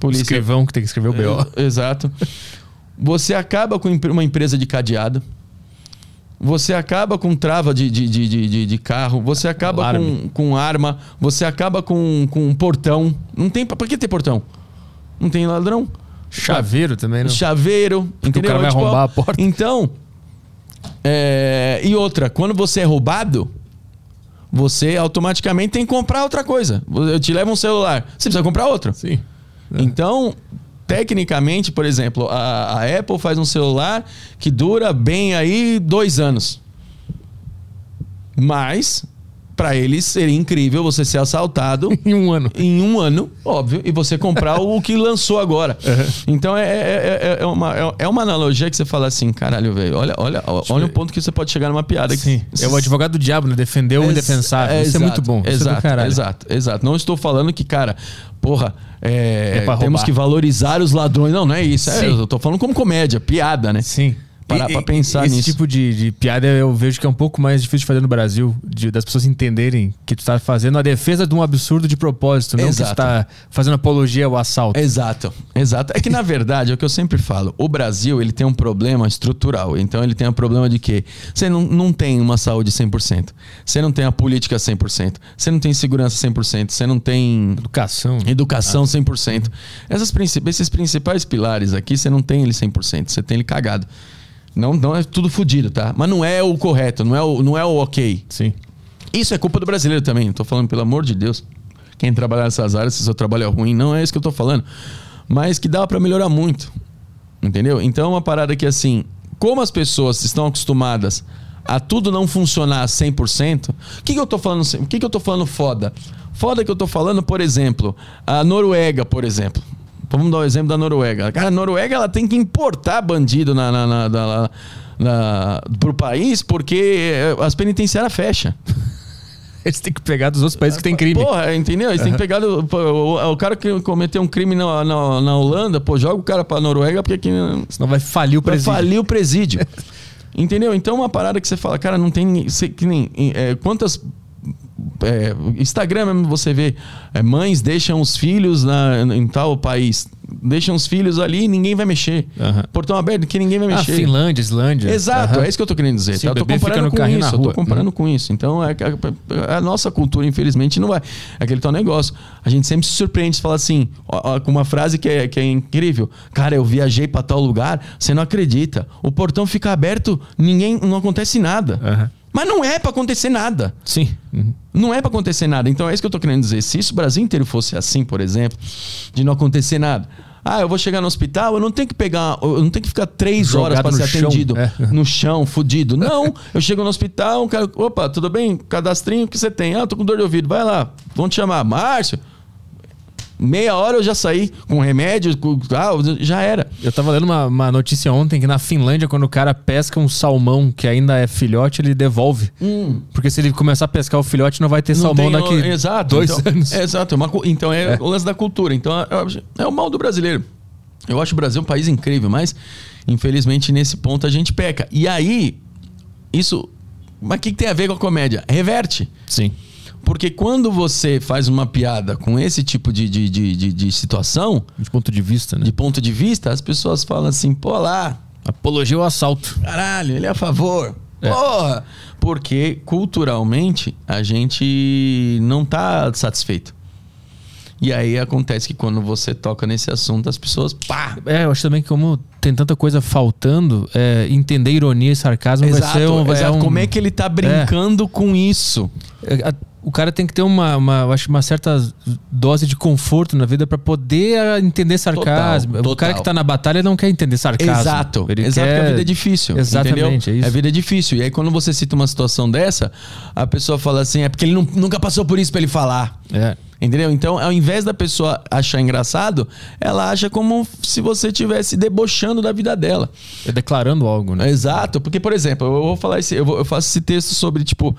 Polícia. Escrivão que tem que escrever o BO. Exato. Você acaba com uma empresa de cadeado. você acaba com trava de, de, de, de, de carro, você acaba Alarme. com, com arma, você acaba com, com portão. Não tem. Pra que ter portão? Não tem ladrão? Chaveiro também, não? Chaveiro, entendeu? cara vai Tipo, arrombar a porta. Então, é, e outra, quando você é roubado, você automaticamente tem que comprar outra coisa. Eu te levo um celular, você precisa comprar outro. Sim. Então, tecnicamente, por exemplo, a, a Apple faz um celular que dura bem aí dois anos. Mas, para eles, seria incrível você ser assaltado Em um ano. em um ano, óbvio, e você comprar o que lançou agora. Então é, é, é, é uma, é- é uma analogia que você fala assim, caralho, velho, olha, olha, olha o ponto que você pode chegar numa piada. que- Sim. É o advogado do diabo, né? Defender o indefensável. é, Isso é exato, muito bom. Isso é Exato, exato, exato. Não estou falando que, cara, porra, é, É temos que valorizar os ladrões. Não, não é isso. É, eu tô falando como comédia, piada, né? Sim. Parar pra pensar esse nisso. tipo de, de piada eu vejo que é um pouco mais difícil de fazer no Brasil, de- das pessoas entenderem que tu tá fazendo a defesa de um absurdo de propósito, não que Exato. tu tá fazendo apologia ao assalto. Exato, exato. É que na verdade, é o que eu sempre falo, o Brasil ele tem um problema estrutural. Então ele tem um problema de que você não, não tem uma saúde 100%, você não tem a política 100%, você não tem segurança 100%, você não tem Educação. educação 100%. Essas princip- esses principais pilares aqui, você não tem ele 100%, você tem ele cagado. Não, não é tudo fodido, tá? Mas não é o correto, não é o, não é o ok. Sim. Isso é culpa do brasileiro também. Tô falando, pelo amor de Deus. Quem trabalhar nessas áreas, se seu trabalho é ruim, não é isso que eu tô falando. Mas que dá pra melhorar muito. Entendeu? Então é uma parada que assim, como as pessoas estão acostumadas a tudo não funcionar 100%, o que, que eu tô falando? O que, que eu tô falando foda? Foda que eu tô falando, por exemplo, a Noruega, por exemplo. Vamos dar o exemplo da Noruega. Cara, a Noruega ela tem que importar bandido na, na, na, na, na- pro país porque eh, as penitenciárias fecham. Eles têm que pegar dos outros países que tem crime. Porra, entendeu? Eles têm que pegar. O, o- o cara que cometeu um crime na, na, na Holanda, pô, joga o cara pra Noruega porque aqui Senão vai falir o vai presídio. falir o presídio. entendeu? Então, uma parada que você fala, cara, não tem. você- que nem, é, quantas. É, Instagram mesmo você vê, é, mães deixam os filhos na, em tal país, deixam os filhos ali e ninguém vai mexer. Aham. Portão aberto que ninguém vai Ah, mexer. Finlândia, Islândia. Exato, Aham. é isso que eu tô querendo dizer. Sim, tá? Eu tô comparando com isso. Eu tô comparando com isso. Então, é, a, a nossa cultura, infelizmente, não vai. É aquele tal negócio. A gente sempre se surpreende, fala assim, ó, ó, com uma frase que é, que é incrível. Cara, eu viajei pra tal lugar, você não acredita. O portão fica aberto, ninguém, não acontece nada. Mas não é pra acontecer nada. Sim. Uhum. Não é pra acontecer nada. Então é isso que eu tô querendo dizer. Se isso o Brasil inteiro fosse assim, por exemplo, de não acontecer nada. Ah, eu vou chegar no hospital, eu não tenho que pegar, eu não tenho que ficar três Jogado horas pra no ser chão, atendido é. no chão, fudido. Não, eu chego no hospital, o cara, opa, tudo bem? Cadastrinho, o que você tem? Ah, tô com dor de ouvido, vai lá, vão te chamar. Márcio, meia hora eu já saí com remédio, com, ah, já era. Eu tava lendo uma, uma notícia ontem que na Finlândia, quando o cara pesca um salmão que ainda é filhote, ele devolve. Porque se ele começar a pescar o filhote, não vai ter Não salmão tem daqui exato, dois então, anos. é, exato, é uma então é, o lance da cultura. Então é, é o mal do brasileiro. Eu acho o Brasil um país incrível, mas infelizmente nesse ponto a gente peca. E aí, isso. Mas o que, que tem a ver com a comédia? Reverte. Sim. Porque quando você faz uma piada com esse tipo de, de, de, de- de situação, De ponto de vista, né? de ponto de vista, as pessoas falam assim, pô lá, Apologia ao assalto. Caralho, ele é a favor. É. Porra! Porque culturalmente a gente não tá satisfeito. E aí acontece que quando você toca nesse assunto, as pessoas. Pá! É, eu acho também que como tem tanta coisa faltando, é, entender ironia e sarcasmo vai ser um... vai- exato. um- Como é que ele tá brincando com isso? O cara tem que ter uma, uma, acho, uma certa dose de conforto na vida pra poder ah, entender sarcasmo. Total, O cara total. que tá na batalha não quer entender sarcasmo. Exato. Ele Exato, quer... porque a vida é difícil. Exatamente, entendeu? é isso. A vida é difícil. E aí, quando você cita uma situação dessa, a pessoa fala assim: é porque ele nu- nunca passou por isso pra ele falar. É. Entendeu? Então, ao invés da pessoa achar engraçado, ela acha como se você estivesse debochando da vida dela. É declarando algo, né? Exato, porque, por exemplo, eu vou falar esse, eu, vou- eu faço esse texto sobre, tipo,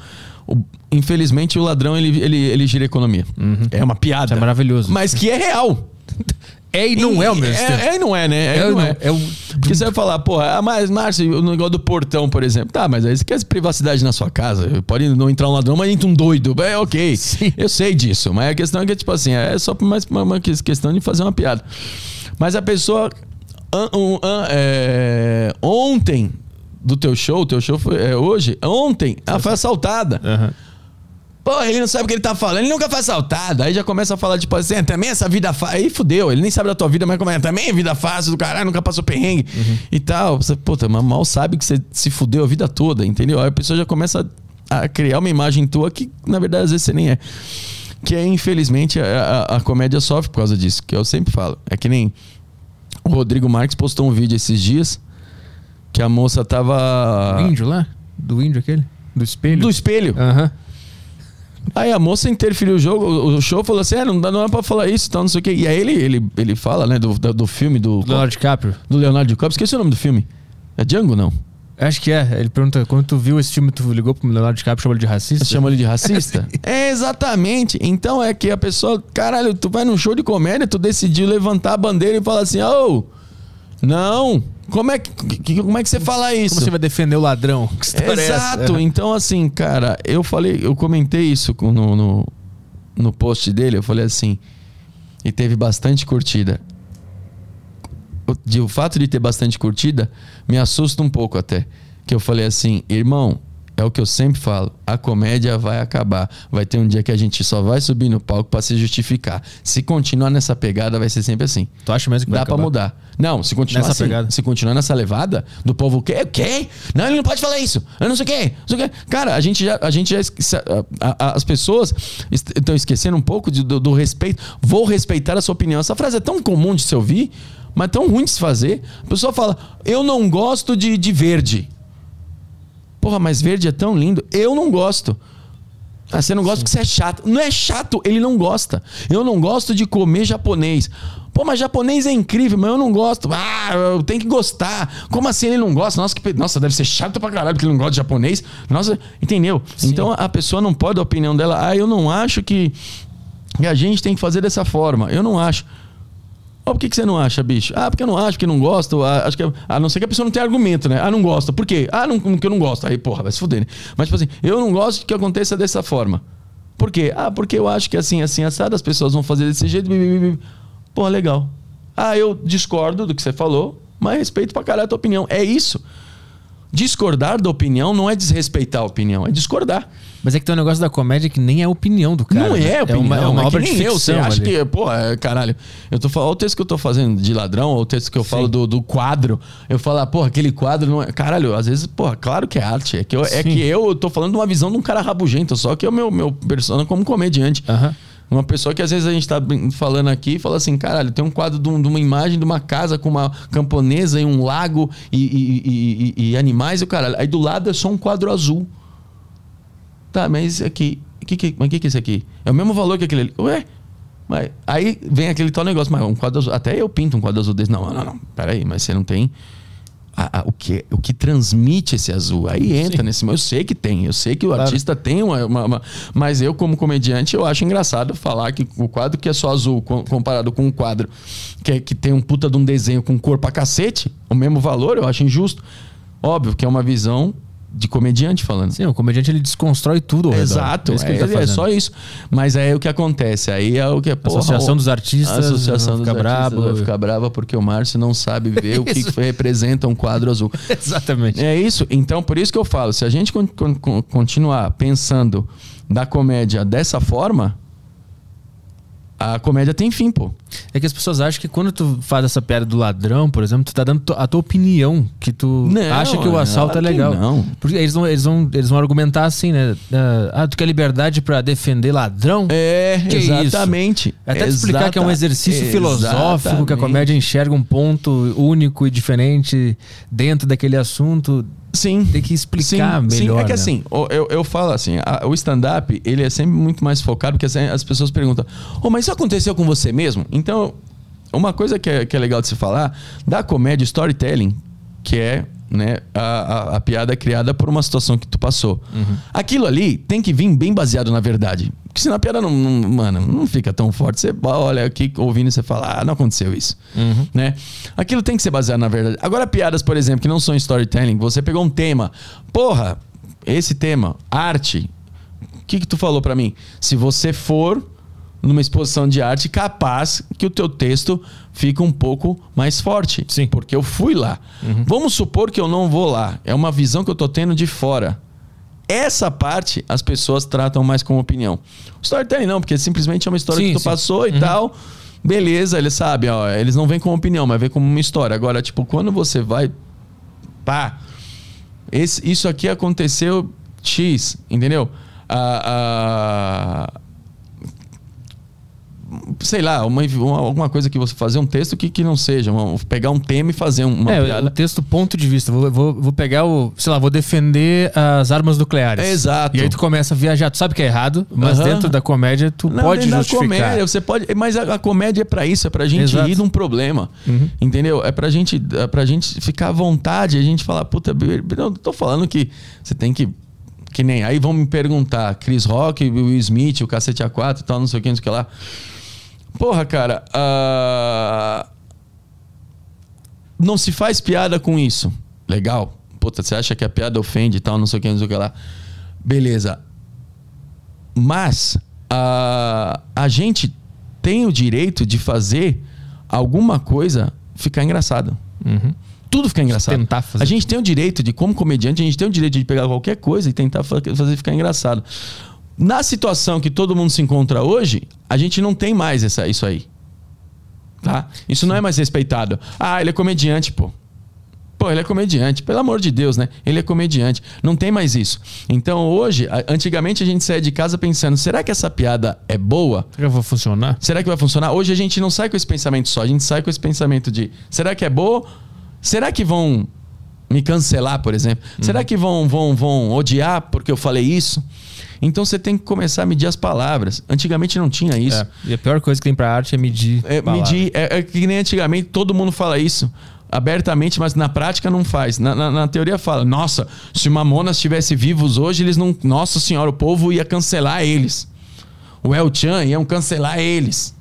o- infelizmente o ladrão ele, ele, ele gira a economia. É uma piada. Isso é maravilhoso. Mas que é real. É e não é o mesmo tempo. É, é e não é, né? É, É e não não? é. É o- Porque você vai falar, porra, ah, mas, Márcio, o negócio do portão, por exemplo. Tá, mas aí você quer privacidade na sua casa. Pode não entrar um ladrão, mas entra um doido. É, ok. Sim. Eu sei disso. Mas a questão é que, tipo assim, é só mais uma, uma questão de fazer uma piada. Mas a pessoa. um, é, ontem do teu show, o teu show foi é, hoje, ontem, ela foi assaltada. Aham. Pô, ele não sabe o que ele tá falando, ele nunca foi assaltado. Aí já começa a falar, tipo assim, "É, também essa vida fácil. Aí fudeu, ele nem sabe da tua vida, mas como é? Também é vida fácil do caralho, nunca passou perrengue e tal. Você, puta, mas mal sabe que você se fudeu a vida toda, entendeu? Aí a pessoa já começa a criar uma imagem tua que, na verdade, às vezes você nem é. Que é, infelizmente, a, a- a comédia sofre por causa disso, que eu sempre falo. É que nem o Rodrigo Marques postou um vídeo esses dias que a moça tava. Do índio lá? Do índio aquele? Do espelho? Do espelho. Aham. Aí a moça interferiu o jogo, o show falou assim: é, não dá não é pra falar isso, então não sei o quê. E aí ele, ele, ele fala, né, do, do, do filme do, Do Leonardo DiCaprio? do Leonardo DiCaprio. Esqueci o nome do filme. É Django, não? Acho que é. Ele pergunta, quando tu viu esse filme, tu ligou pro Leonardo DiCaprio e chamou ele de racista? Você chama ele de racista? é, exatamente. Então é que a pessoa, caralho, tu vai num show de comédia, tu decidiu levantar a bandeira e falar assim: ô, não, como é que, que- como é que você fala isso? Como você vai defender o ladrão? É? Exato. Então, assim, cara, eu falei, eu comentei isso no, no, no post dele, eu falei assim, e teve bastante curtida. O, de, o fato de ter bastante curtida me assusta um pouco até. Que eu falei assim, irmão, é o que eu sempre falo, a comédia vai acabar. Vai ter um dia que a gente só vai subir no palco pra se justificar. Se continuar nessa pegada, vai ser sempre assim. Tu acha mesmo que vai Dá pra acabar? mudar. Não, se continuar Nessa assim, pegada. se continuar nessa levada do povo, o quê? O quê? Não, ele não pode falar isso. Eu não sei o quê. Não sei o quê. Cara, a gente já, a gente já esquece, a- a- as pessoas estão esquecendo um pouco de- do, do respeito. Vou respeitar a sua opinião. Essa frase é tão comum de se ouvir, mas tão ruim de se fazer. A pessoa fala, eu não gosto de, de verde. Porra, mas verde é tão lindo. Eu não gosto. Ah, você não gosta porque você é chato. Não é chato, ele não gosta. Eu não gosto de comer japonês. Pô, mas japonês é incrível, mas eu não gosto. Ah, eu tenho que gostar. Como assim ele não gosta? Nossa, que, nossa deve ser chato pra caralho porque ele não gosta de japonês. Nossa, entendeu? Então a pessoa não pode dar a opinião dela. Ah, eu não acho que, que a gente tem que fazer dessa forma. Eu não acho. Ó, por que, que você não acha, bicho? Ah, porque eu não acho, porque não gosto. Ah, acho que, a não ser que a pessoa não tenha argumento, né? Ah, não gosta. Por quê? Ah, não, porque eu não gosto. Aí, porra, vai se fuder, né? Mas, tipo assim, eu não gosto que aconteça dessa forma. Por quê? Ah, porque eu acho que assim, assim, assado, as pessoas vão fazer desse jeito. Porra, legal. Ah, eu discordo do que você falou, mas respeito pra caralho a tua opinião. É isso. Discordar da opinião não é desrespeitar a opinião, é discordar. Mas é que tem um negócio da comédia que nem é opinião do cara. não né? é opinião, uma, é uma é obra que de nem eu. Você ficção acha ali. que, pô, é, caralho, eu tô falando, olha o texto que eu tô fazendo de ladrão, ou o texto que eu falo do, do quadro, eu falo, ah, porra, aquele quadro não é. Caralho, às vezes, porra, claro que é arte. É que eu, é Sim. que eu tô falando de uma visão de um cara rabugento, só que é o meu, meu persona como comediante. Aham. Uma pessoa que às vezes a gente tá falando aqui e fala assim, caralho, tem um quadro de, um- de uma imagem de uma casa com uma camponesa e um lago e, e- e- e- e animais e o caralho. Aí do lado é só um quadro azul. Tá, mas aqui. Que, que, mas o que, que é esse aqui? É o mesmo valor que aquele ali. Ué? Mas, aí vem aquele tal negócio, mas um quadro azul. Até eu pinto um quadro azul desse. Não, não, não. Peraí, mas você não tem. a- a- o, que, o que transmite esse azul. Aí entra nesse. Eu sei que tem, eu sei que o Claro. artista tem uma, uma- uma- Mas eu, como comediante, eu acho engraçado falar que o quadro que é só azul com- comparado com um quadro que, é- que tem um puta de um desenho com cor pra cacete, o mesmo valor, eu acho injusto. Óbvio que é uma visão de comediante falando. Sim, o comediante ele desconstrói tudo. ao redor. Exato, É que é, ele tá é só isso. Mas aí o que acontece? Aí é o que é A Associação dos Artistas a Associação dos ficar Artistas vai ficar brava porque o Márcio não sabe ver o que Isso. representa um quadro azul. Exatamente. É isso. Então, por isso que eu falo, se a gente con- con- continuar pensando da comédia dessa forma, a comédia tem fim, pô. É que as pessoas acham que quando tu faz essa piada do ladrão, por exemplo, tu tá dando a tua opinião, que tu Não, acha que o assalto é legal. não. Porque eles vão, eles, vão, eles vão argumentar assim, né? Ah, tu quer liberdade pra defender ladrão? É, Que exatamente. Até te explicar que é um Exata- exercício filosófico, que a Exatamente. comédia enxerga um ponto único e diferente dentro daquele assunto. Sim. Tem que explicar sim, melhor. Sim, é que né? assim, eu, eu falo assim, a- o stand-up, ele é sempre muito mais focado, porque assim, as pessoas perguntam, oh, mas isso aconteceu com você mesmo? Então, uma coisa que é, que é legal de se falar, da comédia storytelling, que é né, a, a- a piada criada por uma situação que tu passou. Uhum. Aquilo ali tem que vir bem baseado na verdade. Porque senão a piada não, não- mano, não fica tão forte. Você olha aqui ouvindo e você fala, ah, não aconteceu isso. Uhum. Né? Aquilo tem que ser baseado na verdade. Agora, piadas, por exemplo, que não são storytelling, você pegou um tema. Porra, esse tema, arte. O que, que tu falou pra mim? Se você for numa exposição de arte capaz que o teu texto fica um pouco mais forte. Sim. Porque eu fui lá. Vamos supor que eu não vou lá. É uma visão que eu tô tendo de fora. Essa parte as pessoas tratam mais como opinião. Storytelling não, porque simplesmente é uma história Sim, que tu sim. passou e tal. Beleza, eles sabem, ó, eles não vêm com opinião, mas vêm como uma história. Agora, tipo, quando você vai pá, esse, isso aqui aconteceu X, entendeu? Ah, ah, sei lá, uma, uma- alguma coisa que você fazer um texto que, que não seja, uma- pegar um tema e fazer uma é, piada. o texto ponto de vista. Vou, vou, vou pegar o. Sei lá, vou defender as armas nucleares. Exato. E aí tu começa a viajar. Tu sabe que é errado, mas Aham. dentro da comédia tu Não, pode justificar. Da comédia, você pode, mas a, a comédia é pra isso, é pra gente Exato. ir num problema. Entendeu? É pra gente, é pra gente ficar à vontade, a gente falar, puta, eu tô falando que você tem que que nem aí vão me perguntar, Chris Rock, Will Smith, o Cacete A4 e tal, não sei o que, não sei o que lá. Porra, cara, ah, não se faz piada com isso. Legal. Puta, você acha que a piada ofende e tal, não sei o que, não sei o que lá. Beleza. Mas a, a gente tem o direito de fazer alguma coisa ficar engraçado. Tudo ficar engraçado. Tentar fazer. A gente tem o direito de, como comediante, a gente tem o direito de pegar qualquer coisa e tentar fa- fazer ficar engraçado. Na situação que todo mundo se encontra hoje, a gente não tem mais essa, isso aí. Tá? Isso não é mais respeitado. Ah, ele é comediante, pô. Pô, ele é comediante. Pelo amor de Deus, né? Ele é comediante. Não tem mais isso. Então hoje, antigamente a gente saía de casa pensando: será que essa piada é boa? Será que vai funcionar? Será que vai funcionar? Hoje a gente não sai com esse pensamento só, a gente sai com esse pensamento de: será que é boa? Será que vão me cancelar, por exemplo? Será que vão, vão, vão odiar porque eu falei isso? Então você tem que começar a medir as palavras. Antigamente não tinha isso. É. E a pior coisa que tem pra arte é medir. É, palavra. medir, é, é que nem antigamente todo mundo fala isso abertamente, mas na prática não faz. Na, na- na teoria fala, nossa, se o Mamonas estivesse vivos hoje, eles não. Nossa senhora, o povo ia cancelar eles. O El Chan iam cancelar eles.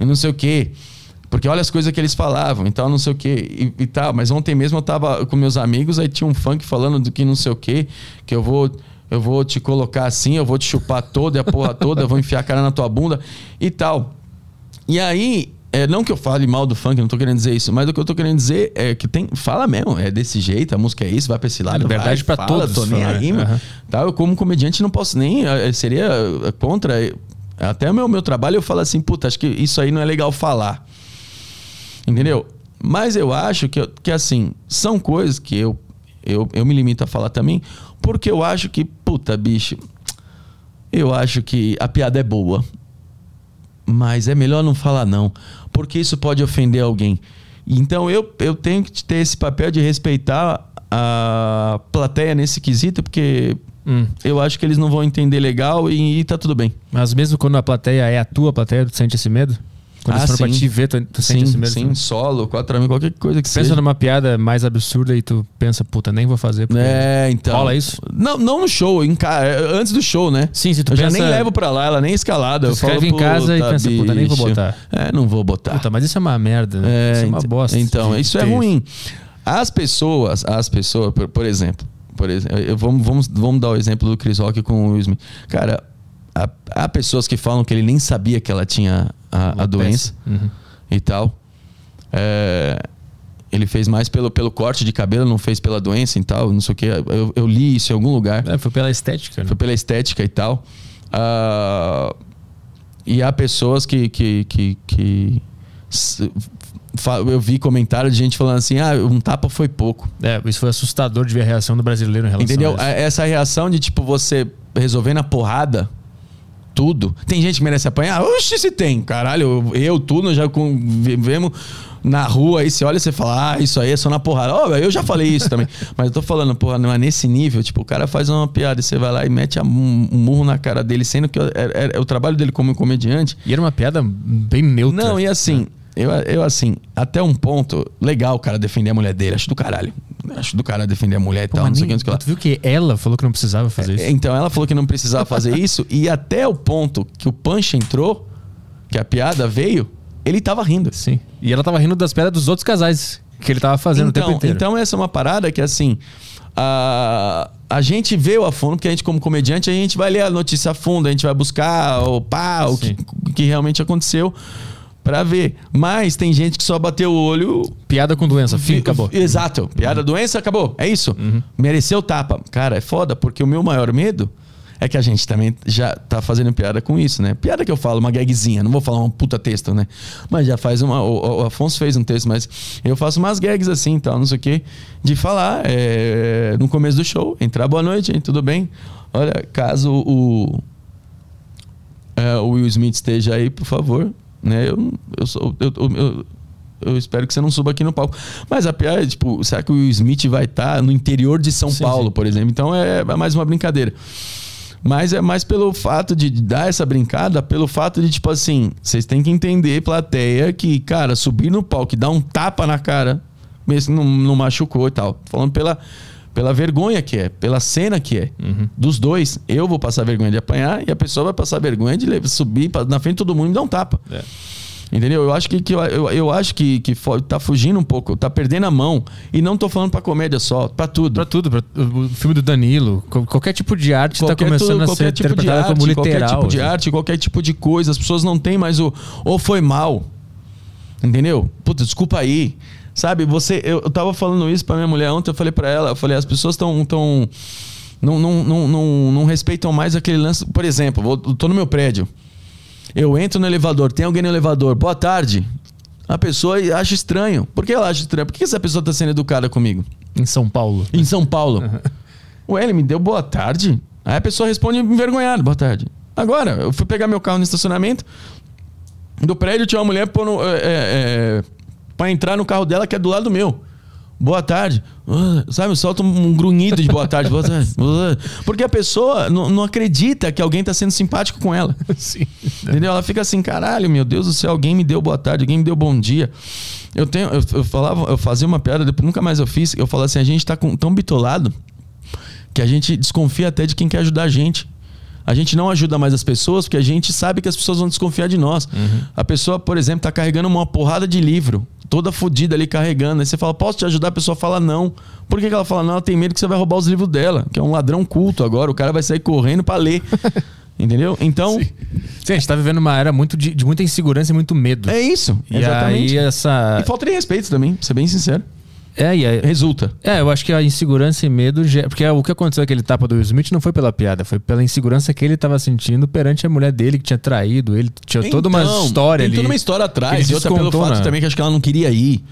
E não sei o quê. Porque olha as coisas que eles falavam, então não sei o quê. E, e tal. Mas ontem mesmo eu tava com meus amigos, aí tinha um funk falando do que não sei o quê, que eu vou. Eu vou te colocar assim, eu vou te chupar toda a porra toda, eu vou enfiar a cara na tua bunda e tal. E aí, é, não que eu fale mal do funk, não tô querendo dizer isso, mas o que eu tô querendo dizer é que tem. Fala mesmo, é desse jeito, a música é isso, vai pra esse lado. vai, pra fala, todos, Tô nem aí. Aham. Tá, eu, como comediante, não posso nem. eh, Seria eh, contra. Até o meu, meu trabalho eu falo assim, puta, acho que isso aí não é legal falar. Entendeu? Mas eu acho que, que assim, são coisas que eu, eu, eu me limito a falar também, porque eu acho que, puta, bicho, eu acho que a piada é boa. Mas é melhor não falar não, porque isso pode ofender alguém. Então eu, eu tenho que ter esse papel de respeitar a plateia nesse quesito, porque Hum. eu acho que eles não vão entender legal e, e tá tudo bem. Mas mesmo quando a plateia é a tua plateia, tu sente esse medo? Quando Ah, foram pra sim. te ver, tu, tu sente sim, medo? sim, solo, quatro amigos, qualquer coisa que Pensa seja. numa piada mais absurda e tu pensa, puta, nem vou fazer. É, então. Rola isso? Não, não no show, em ca... antes do show, né? Sim, se tu eu já pensa- nem levo pra lá, ela nem é escalada. Tu Eu falo, escreve em casa e "Puta, pensa, puta, nem vou bicho." botar. É, não vou botar. Puta, mas isso é uma merda, né? É, isso é uma bosta. Então, isso é ruim. As pessoas, as pessoas, por, por exemplo, por exemplo, eu- vamos, vamos, vamos dar o exemplo do Chris Rock com o Will Smith. Cara, há, há pessoas que falam que ele nem sabia que ela tinha a, a doença. Uhum. e tal. É, ele fez mais pelo, pelo corte de cabelo, não fez pela doença e tal, não sei o que. Eu, eu li isso em algum lugar. É, foi pela estética, né? Foi pela estética e tal. Ah, e há pessoas que. que, que, que eu vi comentário de gente falando assim: ah, um tapa foi pouco. É, isso foi assustador de ver a reação do brasileiro em relação Entendeu? a. A- Essa reação de tipo você resolver na porrada tudo. Tem gente que merece apanhar? Oxe, se tem. Caralho, eu, tu, nós já vivemos na rua aí, você olha e você fala, ah, isso aí é só na porrada. Ó, eu já falei isso também. Mas eu tô falando, porra, não é nesse nível. Tipo, o cara faz uma piada e você vai lá e mete um, um murro na cara dele, sendo que é, é- é o trabalho dele como comediante. E era uma piada bem neutra. Não, e assim, eu, eu assim, até um ponto, legal o cara defender a mulher dele, acho do caralho. Acho do cara defender a mulher e Pô, tal, não sei o que, não sei o que lá. Tu viu que ela falou que não precisava fazer isso? Então ela falou que não precisava fazer isso e até o ponto que o punch entrou, que a piada veio, ele tava rindo. Sim. E ela tava rindo das piadas dos outros casais que ele tava fazendo o tempo Então, inteiro. então essa é uma parada que assim, a, a gente vê o a fundo, porque a gente, como comediante, a gente vai ler a notícia a fundo, a gente vai buscar o pá, o que, o que realmente aconteceu pra ver. Mas tem gente que só bateu o olho. Piada com doença, fim, acabou. Exato. Piada, doença, acabou. É isso. Mereceu tapa. Cara, é foda, porque o meu maior medo é que a gente também já tá fazendo piada com isso, né? Piada que eu falo, uma gagzinha, não vou falar um puta texto, né? Mas já faz uma. O, o Afonso fez um texto, mas eu faço umas gags assim, tal, não sei o quê, de falar é, no começo do show, entrar boa noite, hein, tudo bem? Olha, caso o, é, o Will Smith esteja aí, por favor, né? Eu, eu, sou, eu, eu, eu, espero que você não suba aqui no palco. Mas a piada é, tipo, será que o Smith vai estar no interior de São Sim, Paulo, sim. por exemplo? Então é, é mais uma brincadeira. Mas é mais pelo fato de dar essa brincada, pelo fato de, tipo assim, vocês têm que entender, plateia, que, cara, subir no palco e dar um tapa na cara, mesmo não, não machucou e tal. Falando pela, pela vergonha que é, pela cena que é. Dos dois. Eu vou passar vergonha de apanhar e a pessoa vai passar vergonha de subir na frente de todo mundo e me dar um tapa. É. Entendeu? Eu acho que, que eu, eu, eu acho que, que tá fugindo um pouco, tá perdendo a mão. E não tô falando pra comédia só, pra tudo. Pra tudo, pra, o filme do Danilo, qualquer tipo de arte tá Qualquer começando tu- a ser tipo interpretada arte, como literal. Qualquer tipo de né? arte, qualquer tipo de coisa. As pessoas não têm mais o. Ou foi mal. Entendeu? Puta, desculpa aí. Sabe, você. Eu, eu tava falando isso pra minha mulher ontem, eu falei pra ela, eu falei, as pessoas estão. Tão, não, não, não, não, não respeitam mais aquele lance. Por exemplo, vou, eu tô no meu prédio. Eu entro no elevador, tem alguém no elevador, boa tarde. A pessoa acha estranho. Por que ela acha estranho? Por que essa pessoa tá sendo educada comigo? Em São Paulo. Em São Paulo. Ué, ele me deu boa tarde. Aí a pessoa responde envergonhado, boa tarde. Agora, eu fui pegar meu carro no estacionamento. Do prédio tinha uma mulher pondo, é, é, pra entrar no carro dela que é do lado do meu. Boa tarde. Ah, sabe, solta um, grunhido de boa tarde. Boa tarde. Porque a pessoa não, não acredita que alguém tá sendo simpático com ela. Sim. Entendeu? Ela fica assim, caralho, meu Deus do céu, alguém me deu boa tarde, alguém me deu bom dia. Eu tenho, eu, eu falava, eu fazia uma piada, depois nunca mais eu fiz. Eu falava assim, a gente tá com- tão bitolado que a gente desconfia até de quem quer ajudar a gente. A gente não ajuda mais as pessoas porque a gente sabe que as pessoas vão desconfiar de nós. A pessoa, por exemplo, tá carregando uma porrada de livro, toda fodida ali carregando. Aí você fala, posso te ajudar? A pessoa fala não. Por que, que ela fala não? Ela tem medo que você vai roubar os livros dela, que é um ladrão culto agora. O cara vai sair correndo pra ler. Entendeu? Então, Sim, a gente tá vivendo uma era muito de, de muita insegurança e muito medo. é isso. e exatamente. aí essa. E falta de respeito também, pra ser bem sincero. É, e aí, Resulta. é, eu acho que a insegurança e medo. Porque o que aconteceu aquele tapa do Will Smith não foi pela piada, foi pela insegurança que ele tava sentindo perante a mulher dele que tinha traído ele. Tinha toda uma Então, história tem ali. toda uma história atrás. E outra pelo fato na- também que acho que ela não queria ir.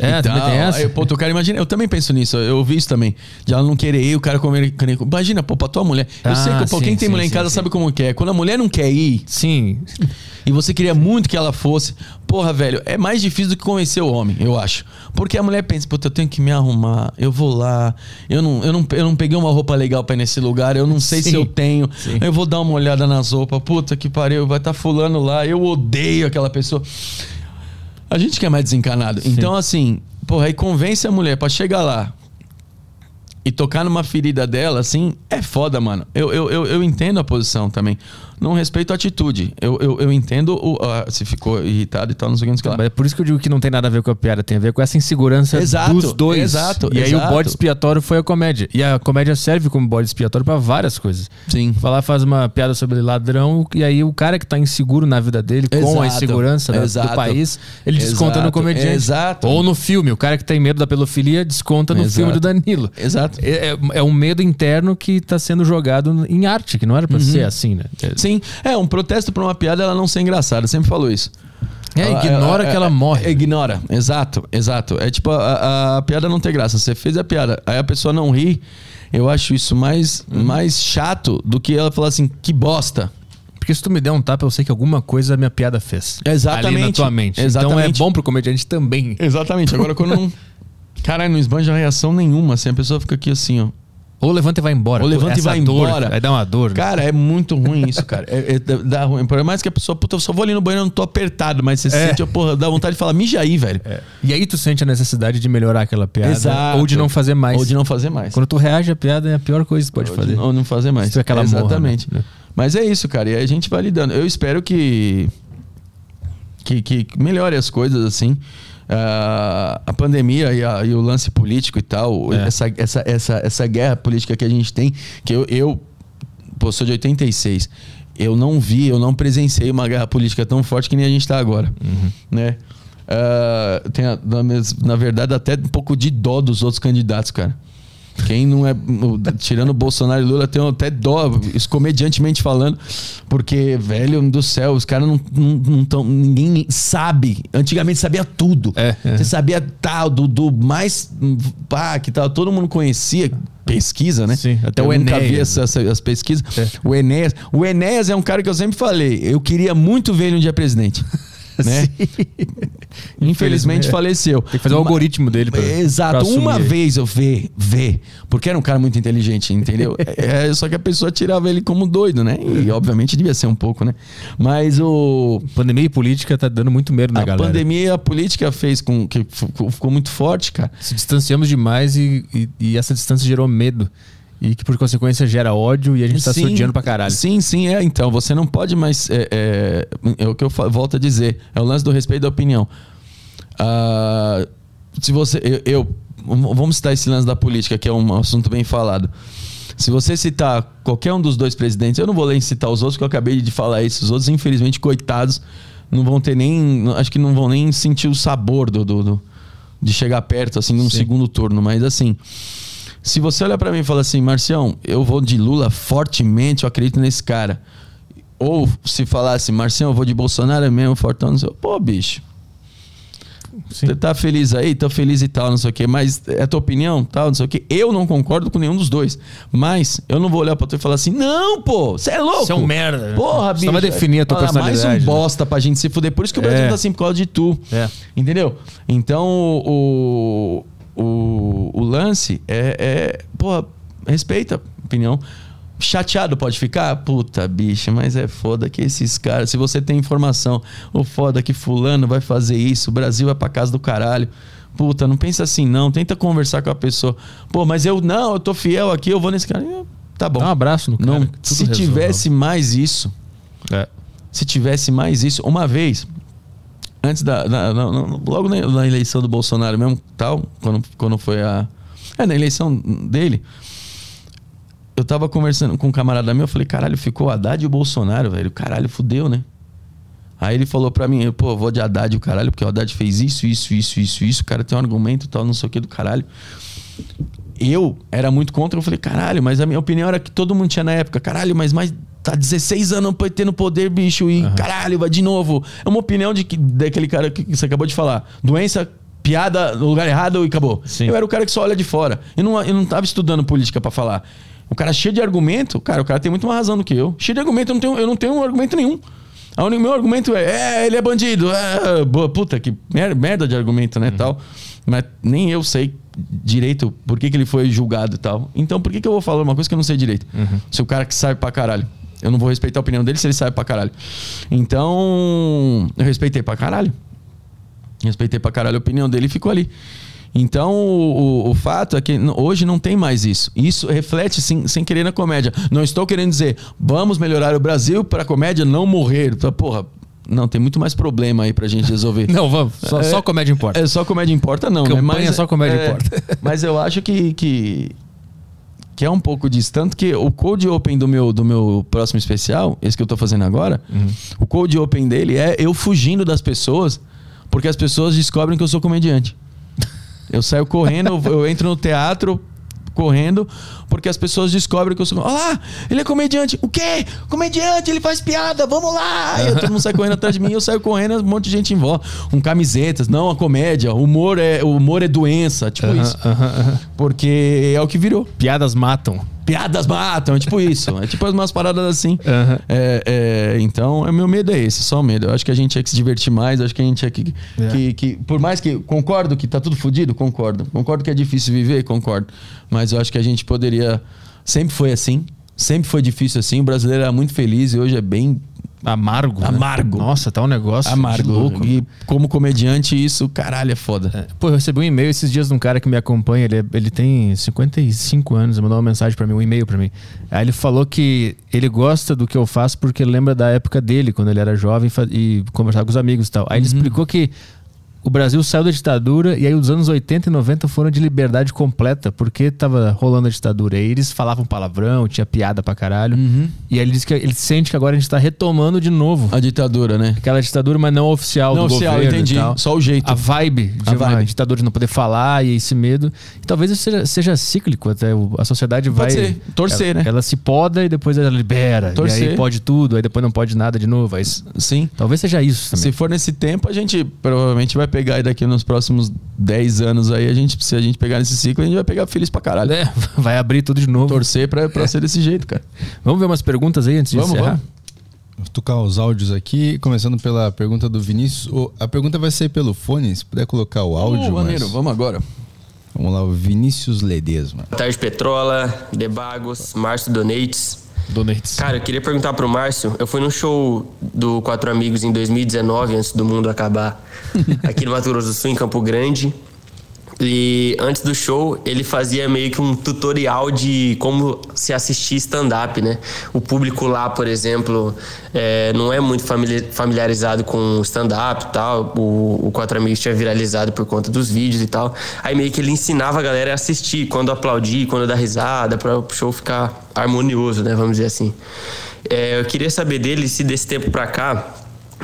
É, E também tem essa. Aí, pô, o cara imagina, eu também penso nisso, eu ouvi isso também. De ela não querer ir, o cara comer. Imagina, pô, pra tua mulher. Eu Ah, sei que pô, sim, quem tem sim, mulher em casa sim. sabe como que é. Quando a mulher não quer ir Sim. e você queria muito que ela fosse, porra, velho, é mais difícil do que convencer o homem, eu acho. Porque a mulher pensa, puta, eu tenho que me arrumar, eu vou lá, eu não, eu não, eu não peguei uma roupa legal pra ir nesse lugar, eu não sei se eu tenho, eu vou dar uma olhada nas roupas, puta que pariu, vai estar fulano lá, eu odeio aquela pessoa. A gente que é mais desencanado. Então, assim, porra, aí convence a mulher pra chegar lá e tocar numa ferida dela, assim, é foda, mano. Eu, eu, eu, eu entendo a posição também. Não respeito a atitude. Eu, eu, eu entendo o, ah, se ficou irritado e tal, não sei o que, não sei o que lá. Mas é por isso que eu digo que não tem nada a ver com a piada, tem a ver com essa insegurança Exato, dos dois. exato, E aí exato. o bode expiatório foi a comédia. E a comédia serve como bode expiatório pra várias coisas. Sim. Falar faz uma piada sobre ladrão e aí o cara que tá inseguro na vida dele com a Exato, insegurança da- exato. do país, ele desconta no Exato, comediante. exato. Ou no filme, o cara que tem medo da pedofilia desconta no Exato. filme do Danilo. Exato. É, é- é um medo interno que tá sendo jogado em arte, que não era pra Uhum. ser assim, né? É- É um protesto pra uma piada ela não ser engraçada. Sempre falou isso. É, ignora que ela morre. Ignora, exato, exato. É tipo a, a- a piada não ter graça. Você fez a piada, aí a pessoa não ri. Eu acho isso mais, Uhum. mais chato do que ela falar assim, que bosta. Porque se tu me der um tapa, eu sei que alguma coisa a minha piada fez. Exatamente. Ali na tua mente. Então é Exatamente. bom pro comediante também. Exatamente. Agora quando não. Caralho, não esbanja reação nenhuma. Assim, a pessoa fica aqui assim, ó. Ou levanta e vai embora. Ou levanta e essa vai dor, embora. Vai dar uma dor. né? Cara, é muito ruim isso, cara. É, é- dá- ruim. Por mais que a pessoa, puta, eu só vou ali no banheiro, eu não tô apertado, mas você É. sente, porra, dá vontade de falar, mija aí, velho. E aí tu sente a necessidade de melhorar aquela piada. Exato. Ou de não fazer mais. Ou de não fazer mais. Quando tu reage à piada, é a pior coisa que tu pode Ou fazer. Ou não fazer mais. É aquela morra, Exatamente. né? Mas é isso, cara. E aí a gente vai lidando. Eu espero que. que, que melhore as coisas, assim. Ah, a pandemia e, a- e o lance político e tal, É. essa, essa, essa, essa guerra política que a gente tem, que eu, eu pô, sou de 86, eu não vi, eu não presenciei uma guerra política tão forte que nem a gente está agora, né? Ah, tem na, mes- na verdade até um pouco de dó dos outros candidatos, cara. Quem não é. Tirando o Bolsonaro e Lula, tem até dó, comediantemente falando, porque, velho do céu, os caras não, não, não tão. Ninguém sabe. Antigamente sabia tudo. É, é. Você sabia tal, do, do mais. Pá, que tal, todo mundo conhecia. Pesquisa, né? Sim, até eu o nunca vi Enéas. essa- essa- as pesquisas. É. O Enéas. O Enéas é um cara que eu sempre falei. Eu queria muito ver ele um dia presidente. Né? Infelizmente É. faleceu. Tem que fazer o Uma- algoritmo dele pra, Exato. pra Uma vez eu ver, ver, porque era um cara muito inteligente, entendeu? É, só que a pessoa tirava ele como doido, né? E obviamente devia ser um pouco, né? Mas o Pandemia e política tá dando muito medo na a galera. pandemia, e a política fez com que ficou, ficou muito forte, cara. Se distanciamos demais e, e, e essa distância gerou medo. E que por consequência gera ódio e a gente tá se Sim, odiando pra caralho. Sim, sim, é. Então, você não pode mais. É, é, é o que eu volto a dizer. É o lance do respeito da opinião. Ah, se você. Eu, eu- Vamos citar esse lance da política, que é um assunto bem falado. Se você citar qualquer um dos dois presidentes, eu não vou nem citar os outros, porque eu acabei de falar isso. Os outros, infelizmente, coitados, não vão ter nem. Acho que não vão nem sentir o sabor do, do- do- de chegar perto, assim, num Sim. segundo turno. Mas assim. Se você olhar pra mim e falar assim, Marcião, eu vou de Lula fortemente, eu acredito nesse cara. Ou se falasse, Marcião, eu vou de Bolsonaro é mesmo, fortão, não sei. Pô, bicho, Sim. você tá feliz aí, tô feliz e tal, não sei o quê, mas é tua opinião, tal, não sei o quê. Eu não concordo com nenhum dos dois. Mas eu não vou olhar pra tu e falar assim, não, pô, você é louco. Você é um merda? Porra, Você bicho. vai definir a tua Ah, Mais personalidade, um né? bosta pra gente se fuder. Por isso que o Brasil É. tá assim por causa de tu. É. Entendeu? Então, o, o, o lance é, é. Porra, respeita a opinião. Chateado pode ficar? Puta, bicha, mas é foda que esses caras. Se você tem informação, o foda que Fulano vai fazer isso, o Brasil vai pra casa do caralho. Puta, não pensa assim, não. Tenta conversar com a pessoa. Pô, mas eu não, eu tô fiel aqui, eu vou nesse cara. Tá bom. Dá um abraço no cara. não, se resolve. tivesse mais isso, É. se tivesse mais isso, uma vez, antes da. na- na- logo na, na eleição do Bolsonaro mesmo, tal, quando, quando foi a. É, na eleição dele, eu tava conversando com um camarada meu, eu falei, caralho, ficou Haddad e o Bolsonaro, velho. Caralho, fudeu, né? Aí ele falou pra mim, pô, vou de Haddad o caralho, porque o Haddad fez isso, isso, isso, isso, isso, o cara tem um argumento tal, não sei o que do caralho. Eu era muito contra, eu falei, caralho, mas a minha opinião era que todo mundo tinha na época, caralho, mas mais tá 16 anos no poder, bicho, e caralho, vai de novo. É uma opinião de que, daquele cara que você acabou de falar. Doença, piada no lugar errado e acabou. Sim. Eu era o cara que só olha de fora. Eu não, eu não tava estudando política pra falar. O cara cheio de argumento, cara, o cara tem muito mais razão do que eu. Cheio de argumento, eu não tenho, eu não tenho um argumento nenhum. O meu argumento é, é, ele é bandido. É, boa, puta, que mer- merda de argumento, né, tal. Mas nem eu sei direito por que, que ele foi julgado e tal. Então, por que, que eu vou falar uma coisa que eu não sei direito? Se o cara que sabe pra caralho. Eu não vou respeitar a opinião dele se ele sabe pra caralho. Então, eu respeitei pra caralho. Respeitei pra caralho a opinião dele e ficou ali. Então, o, o- fato é que hoje não tem mais isso. Isso reflete sem, sem querer na comédia. Não estou querendo dizer, vamos melhorar o Brasil para a comédia não morrer. Então, Porra, não, tem muito mais problema aí pra gente resolver. Não, vamos. Só, É, só comédia importa. É só comédia importa, não, né? Campanha Mas, só comédia é, importa. Mas eu acho que, que, que é um pouco disso. Tanto que o Code Open do meu, do meu próximo especial, esse que eu tô fazendo agora, Uhum. o Code Open dele é eu fugindo das pessoas, porque as pessoas descobrem que eu sou comediante. Eu saio correndo, eu, eu entro no teatro correndo, porque as pessoas descobrem que eu sou. Olha lá, ele é comediante. O quê? Comediante, ele faz piada, vamos lá! Aí todo mundo sai correndo atrás de mim, eu saio correndo, um monte de gente em volta, com camisetas. Não, a comédia, humor é, humor é doença, tipo isso. Aham, aham. Porque é o que virou. Piadas matam. Piadas matam, é tipo isso. É tipo umas paradas assim. Aham. É, é, então, o meu medo é esse, só o medo. Eu acho que a gente tinha que se divertir mais, eu acho que a gente tinha que, É. que, que- Por mais que. Concordo que tá tudo fodido? Concordo. Concordo que é difícil viver? Concordo. Mas eu acho que a gente poderia. Sempre foi assim. Sempre foi difícil assim. O brasileiro era muito feliz e hoje é bem Amargo. né? Amargo. Nossa, tá um negócio amargo. louco. E como comediante, isso, caralho, é foda. É. Pô, eu recebi um e-mail esses dias de um cara que me acompanha. Ele, é- ele tem 55 anos, ele mandou uma mensagem pra mim, um e-mail pra mim. Aí ele falou que ele gosta do que eu faço porque lembra da época dele, quando ele era jovem e conversava com os amigos e tal. Aí ele explicou que o Brasil saiu da ditadura e aí os anos 80 e 90 foram de liberdade completa, porque tava rolando a ditadura. E aí eles falavam palavrão, tinha piada pra caralho. E aí ele disse que ele sente que agora a gente tá retomando de novo A ditadura, né? aquela ditadura, mas não oficial Não do oficial, governo e entendi. tal. Só o jeito. A vibe de A uma vibe. ditadura de não poder falar e esse medo. E talvez isso seja, seja cíclico até. A sociedade vai. ser. Torcer, ela, né? Ela se poda e depois ela libera. E Torcer. aí pode tudo, aí depois não pode nada de novo. Aí, Sim. talvez seja isso também. Se for nesse tempo, a gente provavelmente vai pegar aí daqui nos próximos 10 anos aí, a gente, se a gente pegar nesse ciclo, a gente vai pegar feliz pra caralho. É, vai abrir tudo de novo. Torcer pra, pra ser desse jeito, cara. Vamos ver umas perguntas aí antes de Vamos, encerrar? vamos. Vou tocar os áudios aqui, começando pela pergunta do Vinícius. A pergunta vai ser pelo fone, se puder colocar o áudio. Uh, maneiro, mas- vamos agora. Vamos lá, o Vinícius Ledesma. Boa tarde, Petrola, Debagos, Márcio Donates. Donates. Cara, eu queria perguntar pro Márcio. Eu fui num show do Quatro Amigos em 2019, antes do mundo acabar, aqui no Mato Grosso do Sul, em Campo Grande. E antes do show, ele fazia meio que um tutorial de como se assistir stand-up, né? O público lá, por exemplo, é, não é muito famili- familiarizado com stand-up e tal. O, o Quatro Amigos tinha viralizado por conta dos vídeos e tal. Aí meio que ele ensinava a galera a assistir, quando aplaudir, quando dar risada, para o show ficar harmonioso, né? Vamos dizer assim. É, eu queria saber dele se desse tempo pra cá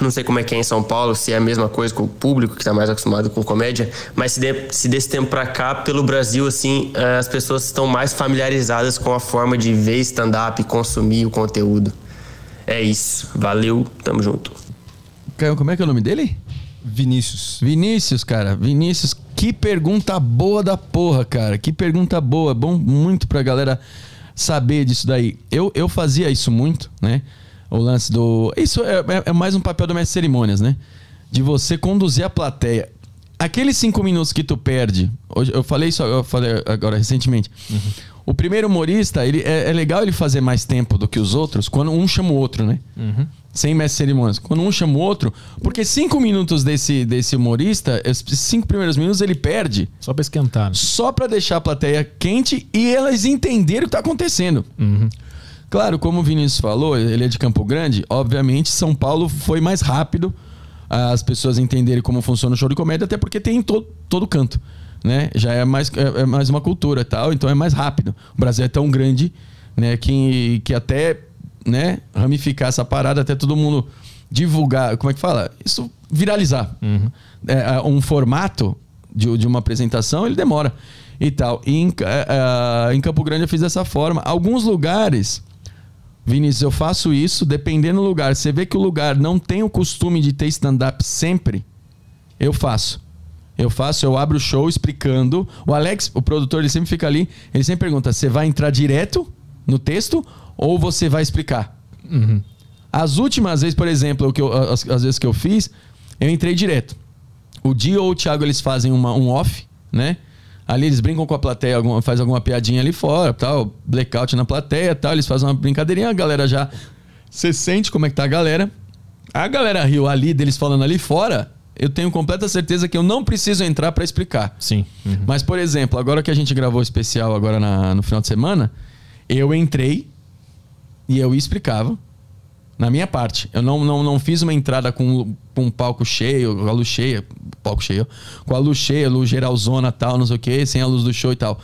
não sei como é que é em São Paulo, se é a mesma coisa com o público que está mais acostumado com comédia, mas se, de- se desse tempo pra cá, pelo Brasil, assim, eh, as pessoas estão mais familiarizadas com a forma de ver stand-up e consumir o conteúdo. É isso. Valeu, tamo junto. Caio, Como é que é o nome dele? Vinícius. Vinícius, cara. Vinícius, que pergunta boa da porra, cara. Que pergunta boa. Bom muito pra galera saber disso daí. Eu, eu fazia isso muito, né? O lance do. Isso é, é- é mais um papel do mestre cerimônias, né? De você conduzir a plateia. Aqueles cinco minutos que tu perde. Hoje, eu falei isso eu falei agora recentemente. O primeiro humorista, ele, é, é legal ele fazer mais tempo do que os outros quando um chama o outro, né? Sem mestre cerimônias. Quando um chama o outro, porque cinco minutos desse, desse humorista, esses cinco primeiros minutos ele perde Só pra esquentar. né? só pra deixar a plateia quente e elas entenderem o que tá acontecendo. Claro, como o Vinícius falou, ele é de Campo Grande, obviamente São Paulo foi mais rápido as pessoas entenderem como funciona o show de comédia, até porque tem em todo, todo canto. Né? Já é mais, é, é mais uma cultura e tal, então é mais rápido. O Brasil é tão grande né, que, que até né, ramificar essa parada, até todo mundo divulgar, como é que fala? Isso viralizar. É, um formato de, de uma apresentação, ele demora e tal. E em, eh, em Campo Grande eu fiz dessa forma. Alguns lugares, Vinícius, eu faço isso dependendo do lugar. Você vê que o lugar não tem o costume de ter stand-up sempre, eu faço. Eu faço, eu abro o show explicando. O Alex, o produtor, ele sempre fica ali, ele sempre pergunta: você vai entrar direto no texto ou você vai explicar? As últimas vezes, por exemplo, que eu- as, as vezes que eu fiz, eu entrei direto. O Dio ou o Thiago eles fazem uma, um off, né? Ali eles brincam com a plateia, alguma, faz alguma piadinha ali fora, tal, blackout na plateia, tal, eles fazem uma brincadeirinha, a galera já você sente como é que tá a galera. A galera riu ali deles falando ali fora, eu tenho completa certeza que eu não preciso entrar pra explicar. Sim. Uhum. Mas, por exemplo, agora que a gente gravou o especial agora na- no final de semana, eu entrei e eu explicava na minha parte. Eu não, não, não fiz uma entrada com, com um palco cheio, a luz cheia, palco cheio, com a luz cheia, luz geralzona tal, não sei o que, sem a luz do show e tal.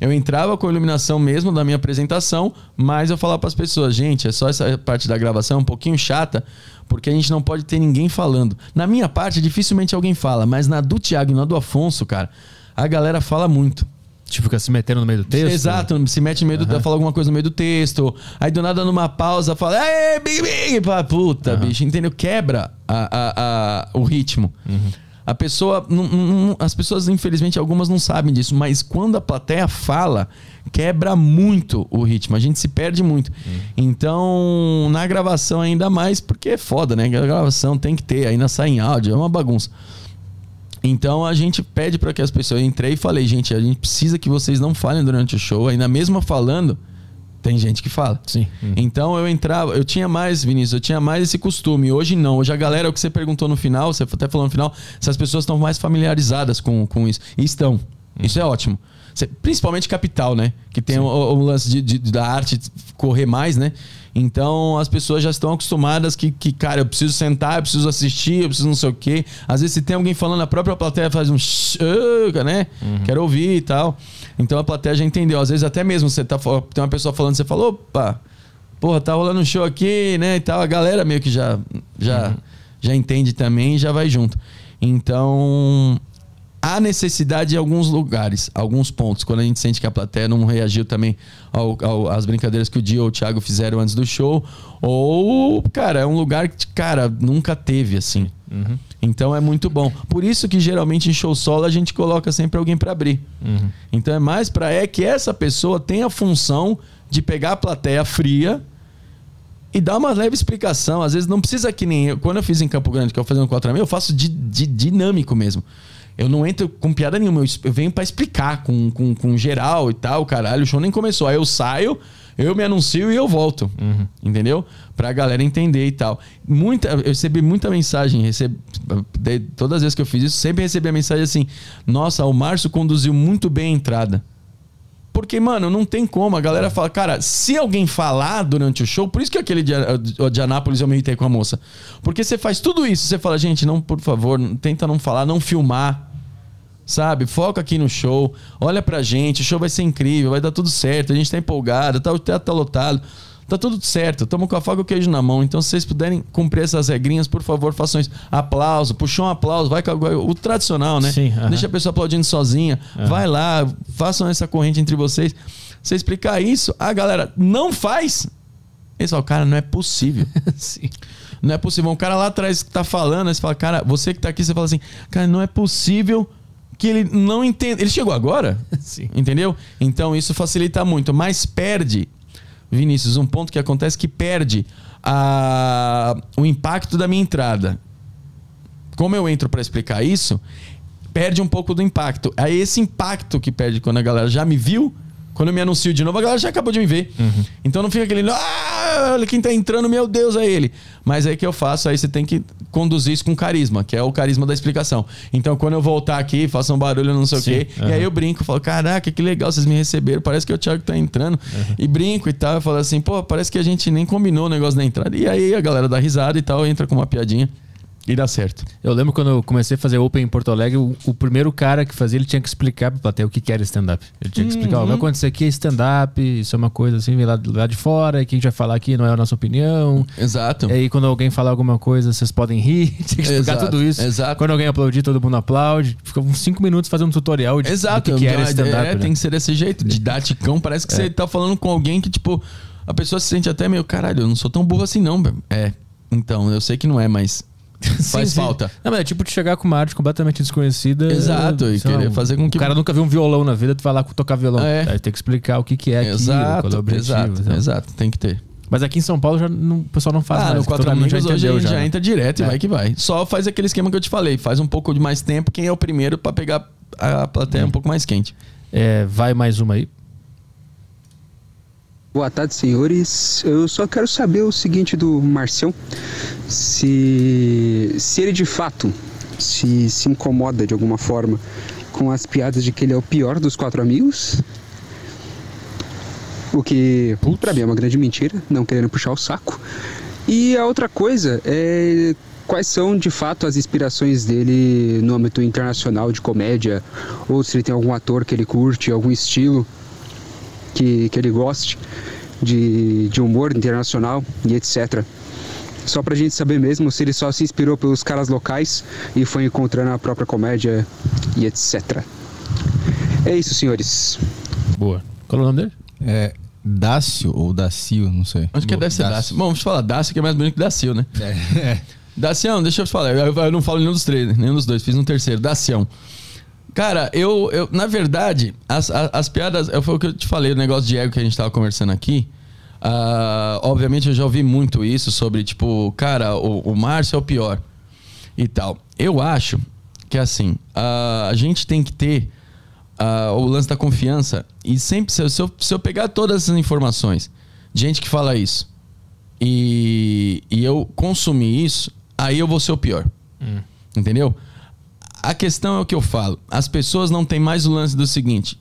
Eu entrava com a iluminação mesmo da minha apresentação, mas eu falava para as pessoas, gente, é só essa parte da gravação um pouquinho chata, porque a gente não pode ter ninguém falando. Na minha parte, dificilmente alguém fala, mas na do Thiago e na do Afonso, cara, a galera fala muito. Tipo, fica se metendo no meio do texto. Exato, se mete no meio do fala alguma coisa no meio do texto. Aí do nada numa pausa fala, ei, big, big, pá, puta, bicho, entendeu? Quebra a, a- a- o ritmo. A pessoa, as pessoas, infelizmente, algumas não sabem disso, mas quando a plateia fala, quebra muito o ritmo. A gente se perde muito. Então, na gravação ainda mais, porque é foda, né? A gravação tem que ter, ainda sai em áudio, é uma bagunça. Então a gente pede para que as pessoas. Eu entrei e falei, gente, a gente precisa que vocês não falem durante o show. Ainda mesmo falando, tem gente que fala. Sim. Então eu entrava, eu tinha mais, Vinícius, eu tinha mais esse costume. Hoje não. Hoje a galera, o que você perguntou no final, você até falou no final, se as pessoas estão mais familiarizadas com, com isso. E estão. Isso é ótimo. Principalmente capital, né? Que tem o, o lance de, de- da arte correr mais, né? Então as pessoas já estão acostumadas que, que, cara, eu preciso sentar, eu preciso assistir, eu preciso não sei o quê. Às vezes, se tem alguém falando, a própria plateia faz um ah, né? Quero ouvir e tal. Então a plateia já entendeu. Às vezes, até mesmo você tá, tem uma pessoa falando, você falou, opa, porra, tá rolando um show aqui, né? E tal. A galera meio que já, já, já entende também e já vai junto. Então, há necessidade em alguns lugares, alguns pontos, quando a gente sente que a plateia não reagiu também ao- ao- às brincadeiras que o Dio ou o Thiago fizeram antes do show, ou, cara, é um lugar que, cara, nunca teve assim. Então é muito bom. Por isso que geralmente em show solo a gente coloca sempre alguém pra abrir. Então é mais pra é que essa pessoa tenha a função de pegar a plateia fria e dar uma leve explicação. Às vezes não precisa que nem eu. Quando eu fiz em Campo Grande, que eu fazendo contra mim, eu faço de, de dinâmico mesmo. Eu não entro com piada nenhuma, eu, venho pra explicar com, com, com geral e tal, caralho, o show nem começou. Aí eu saio, eu me anuncio e eu volto. Entendeu? Pra galera entender e tal. Muita, eu recebi muita mensagem, recebi, de- todas as vezes que eu fiz isso, sempre recebi a mensagem assim: Nossa, o Márcio conduziu muito bem a entrada. Porque, mano, não tem como. A galera fala, cara, se alguém falar durante o show, por isso que aquele de, de Anápolis eu me irritei com a moça. Porque você faz tudo isso, você fala, gente, não, por favor, tenta não falar, não filmar. Sabe? Foca aqui no show, olha pra gente, o show vai ser incrível, vai dar tudo certo, a gente tá empolgado, tá, o teatro tá lotado, tá tudo certo, tamo com a faca e o queijo na mão. Então, se vocês puderem cumprir essas regrinhas, por favor, façam isso. Aplauso, puxou um aplauso, vai o tradicional, né? Sim, aham. Deixa a pessoa aplaudindo sozinha. Vai lá, façam essa corrente entre vocês. Você explicar isso, a galera não faz. Eles falam, cara, não é possível. Sim. Não é possível. Um cara lá atrás que tá falando, você fala, cara, você que tá aqui, você fala assim, cara, não é possível que ele não entenda. Ele chegou agora? Sim. Entendeu? Então isso facilita muito, mas perde, Vinícius, um ponto que acontece que perde a, o impacto da minha entrada. Como eu entro para explicar isso, perde um pouco do impacto. É esse impacto que perde quando a galera já me viu. Quando eu me anuncio de novo, a galera já acabou de me ver. Então não fica aquele, ah, olha quem tá entrando, meu Deus, é ele. Mas aí que eu faço, aí você tem que conduzir isso com carisma, que é o carisma da explicação. Então quando eu voltar aqui, faço um barulho, não sei Sim, o quê, e aí eu brinco, falo, caraca, que legal, vocês me receberam, parece que é o Thiago tá entrando. E brinco e tal, eu falo assim, pô, parece que a gente nem combinou o negócio da entrada. E aí a galera dá risada e tal, entra com uma piadinha e dá certo. Eu lembro quando eu comecei a fazer Open em Porto Alegre, o, o primeiro cara que fazia, ele tinha que explicar pra plateia o que, que era stand-up. Ele tinha que explicar, ó, vai acontecer aqui é stand-up, isso é uma coisa assim, vem lá, lá de fora, e quem vai falar aqui não é a nossa opinião. Exato. E aí, quando alguém falar alguma coisa, vocês podem rir. Tinha que explicar Exato, tudo isso. exato. Quando alguém aplaudir, todo mundo aplaude. Fica uns 5 minutos fazendo um tutorial de Exato, do que, que era stand-up. é, né? tem que ser desse jeito, didaticão. Parece que você tá falando com alguém que, tipo, a pessoa se sente até meio, caralho, eu não sou tão burro assim, não. velho." É, então, eu sei que não é, mas faz Sim, sim. falta. Não, mas é tipo de chegar com uma arte completamente desconhecida. Exato, e lá, querer fazer com que- O cara nunca viu um violão na vida, tu vai lá tocar violão. É. Aí tem que explicar o que, que é aquilo, exato, qual é o objetivo. exato, então. exato, tem que ter. Mas aqui em São Paulo já não- o pessoal não faz ah, mais. no Quatro Amigos hoje gente já, né? entra direto e É. vai que vai. Só faz aquele esquema que eu te falei, faz um pouco de mais tempo, quem é o primeiro pra pegar a plateia um pouco mais quente. É, vai mais uma aí. Boa tarde, senhores. Eu só quero saber o seguinte do Marcião. Se, se ele de fato se, se incomoda de alguma forma com as piadas de que ele é o pior dos quatro amigos. O que, pra mim, é uma grande mentira, não querendo puxar o saco. E a outra coisa é quais são de fato as inspirações dele no âmbito internacional de comédia, ou se ele tem algum ator que ele curte, algum estilo que, que ele goste de, de humor internacional e etc. Só pra gente saber mesmo se ele só se inspirou pelos caras locais e foi encontrando a própria comédia e etc. É isso, senhores. Boa. Qual é o nome dele? É Dácio ou Dacio, não sei. Acho que Bom, deve ser Dácio. Bom, deixa eu falar, Dácio que é mais bonito que Dacio, né? É, é. Dacião, deixa eu te falar. Eu, eu não falo nenhum dos três, né? nenhum dos dois. Fiz um terceiro. Dacião. Cara, eu, eu na verdade, as, as, as piadas. eu- Foi o que eu te falei, o negócio de ego que a gente tava conversando aqui. Ah, obviamente, eu já ouvi muito isso sobre, tipo, cara, o, o Márcio é o pior e tal. Eu acho que, assim, ah, a gente tem que ter ah, o lance da confiança. E sempre, se eu, se eu, pegar todas essas informações, de gente que fala isso, e, e eu consumir isso, aí eu vou ser o pior. Entendeu? A questão é o que eu falo. As pessoas não têm mais o lance do seguinte.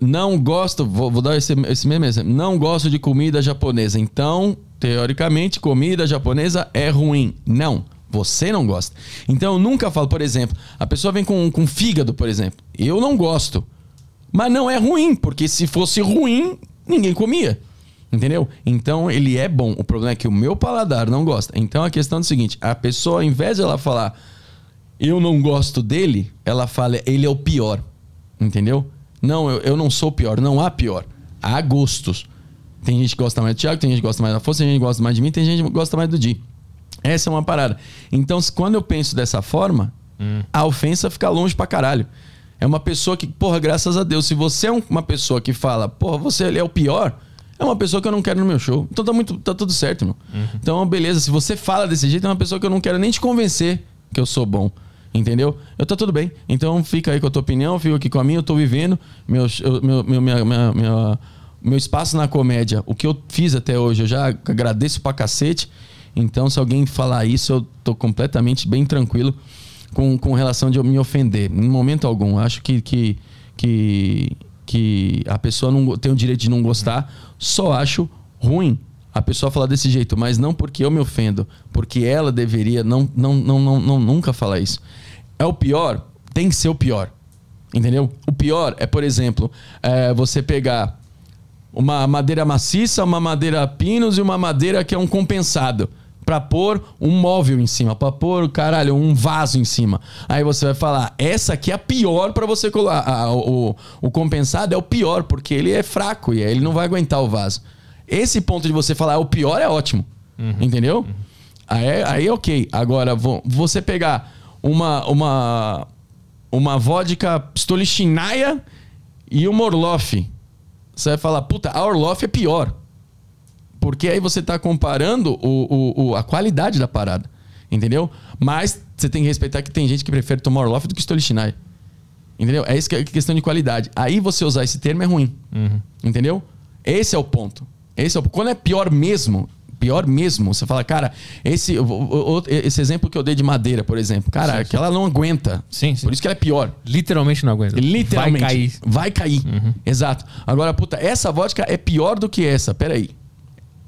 Não gosto, vou, vou dar esse, esse mesmo exemplo. Não gosto de comida japonesa. Então, teoricamente, comida japonesa é ruim. Não. Você não gosta. Então eu nunca falo, por exemplo, a pessoa vem com, com fígado, por exemplo. Eu não gosto. Mas não é ruim, porque se fosse ruim, ninguém comia. Entendeu? Então ele é bom. O problema é que o meu paladar não gosta. Então a questão é o seguinte: a pessoa, ao invés de ela falar eu não gosto dele, ela fala ele é o pior. Entendeu? Não, eu, eu não sou o pior. Não há pior. Há gostos. Tem gente que gosta mais do Thiago, tem gente que gosta mais da Força, tem gente que gosta mais de mim, tem gente que gosta mais do Di. Essa é uma parada. Então, quando eu penso dessa forma, hum. a ofensa fica longe pra caralho. É uma pessoa que, porra, graças a Deus, se você é uma pessoa que fala, porra, você é o pior, é uma pessoa que eu não quero no meu show. Então tá, muito, tá tudo certo, meu. Uhum. Então, beleza, se você fala desse jeito, é uma pessoa que eu não quero nem te convencer que eu sou bom. Entendeu? Eu tô tudo bem. Então fica aí com a tua opinião, fica aqui com a minha, eu tô vivendo meu, meu, meu, minha, minha, minha, meu espaço na comédia. O que eu fiz até hoje, eu já agradeço pra cacete. Então, se alguém falar isso, eu tô completamente bem tranquilo com, com relação de eu me ofender. Em momento algum. Acho que, que, que, que a pessoa não tem o direito de não gostar. Só acho ruim a pessoa falar desse jeito, mas não porque eu me ofendo, porque ela deveria não, não, não, não, não nunca falar isso. É o pior, tem que ser o pior. Entendeu? O pior é, por exemplo, é você pegar uma madeira maciça, uma madeira pinos e uma madeira que é um compensado para pôr um móvel em cima, para pôr, caralho, um vaso em cima. Aí você vai falar, essa aqui é a pior para você colocar. O, o compensado é o pior, porque ele é fraco e aí ele não vai aguentar o vaso. Esse ponto de você falar o pior é ótimo. Uhum. Entendeu? Uhum. Aí, aí ok. Agora, você pegar uma, uma, uma vodka Stolichnaya e uma Orloff. Você vai falar, puta, a Orloff é pior. Porque aí você está comparando o, o, o, a qualidade da parada. Entendeu? Mas você tem que respeitar que tem gente que prefere tomar Orloff do que Stolichnaya. Entendeu? É isso que é questão de qualidade. Aí você usar esse termo é ruim. Uhum. Entendeu? Esse é o ponto. Esse é o... Quando é pior mesmo, pior mesmo. Você fala, cara, esse, esse exemplo que eu dei de madeira, por exemplo, cara, sim, sim. que ela não aguenta. Sim, sim. Por isso que ela é pior. Literalmente não aguenta. Literalmente. Vai cair. Vai cair. Uhum. Exato. Agora, puta, essa vodka é pior do que essa. Peraí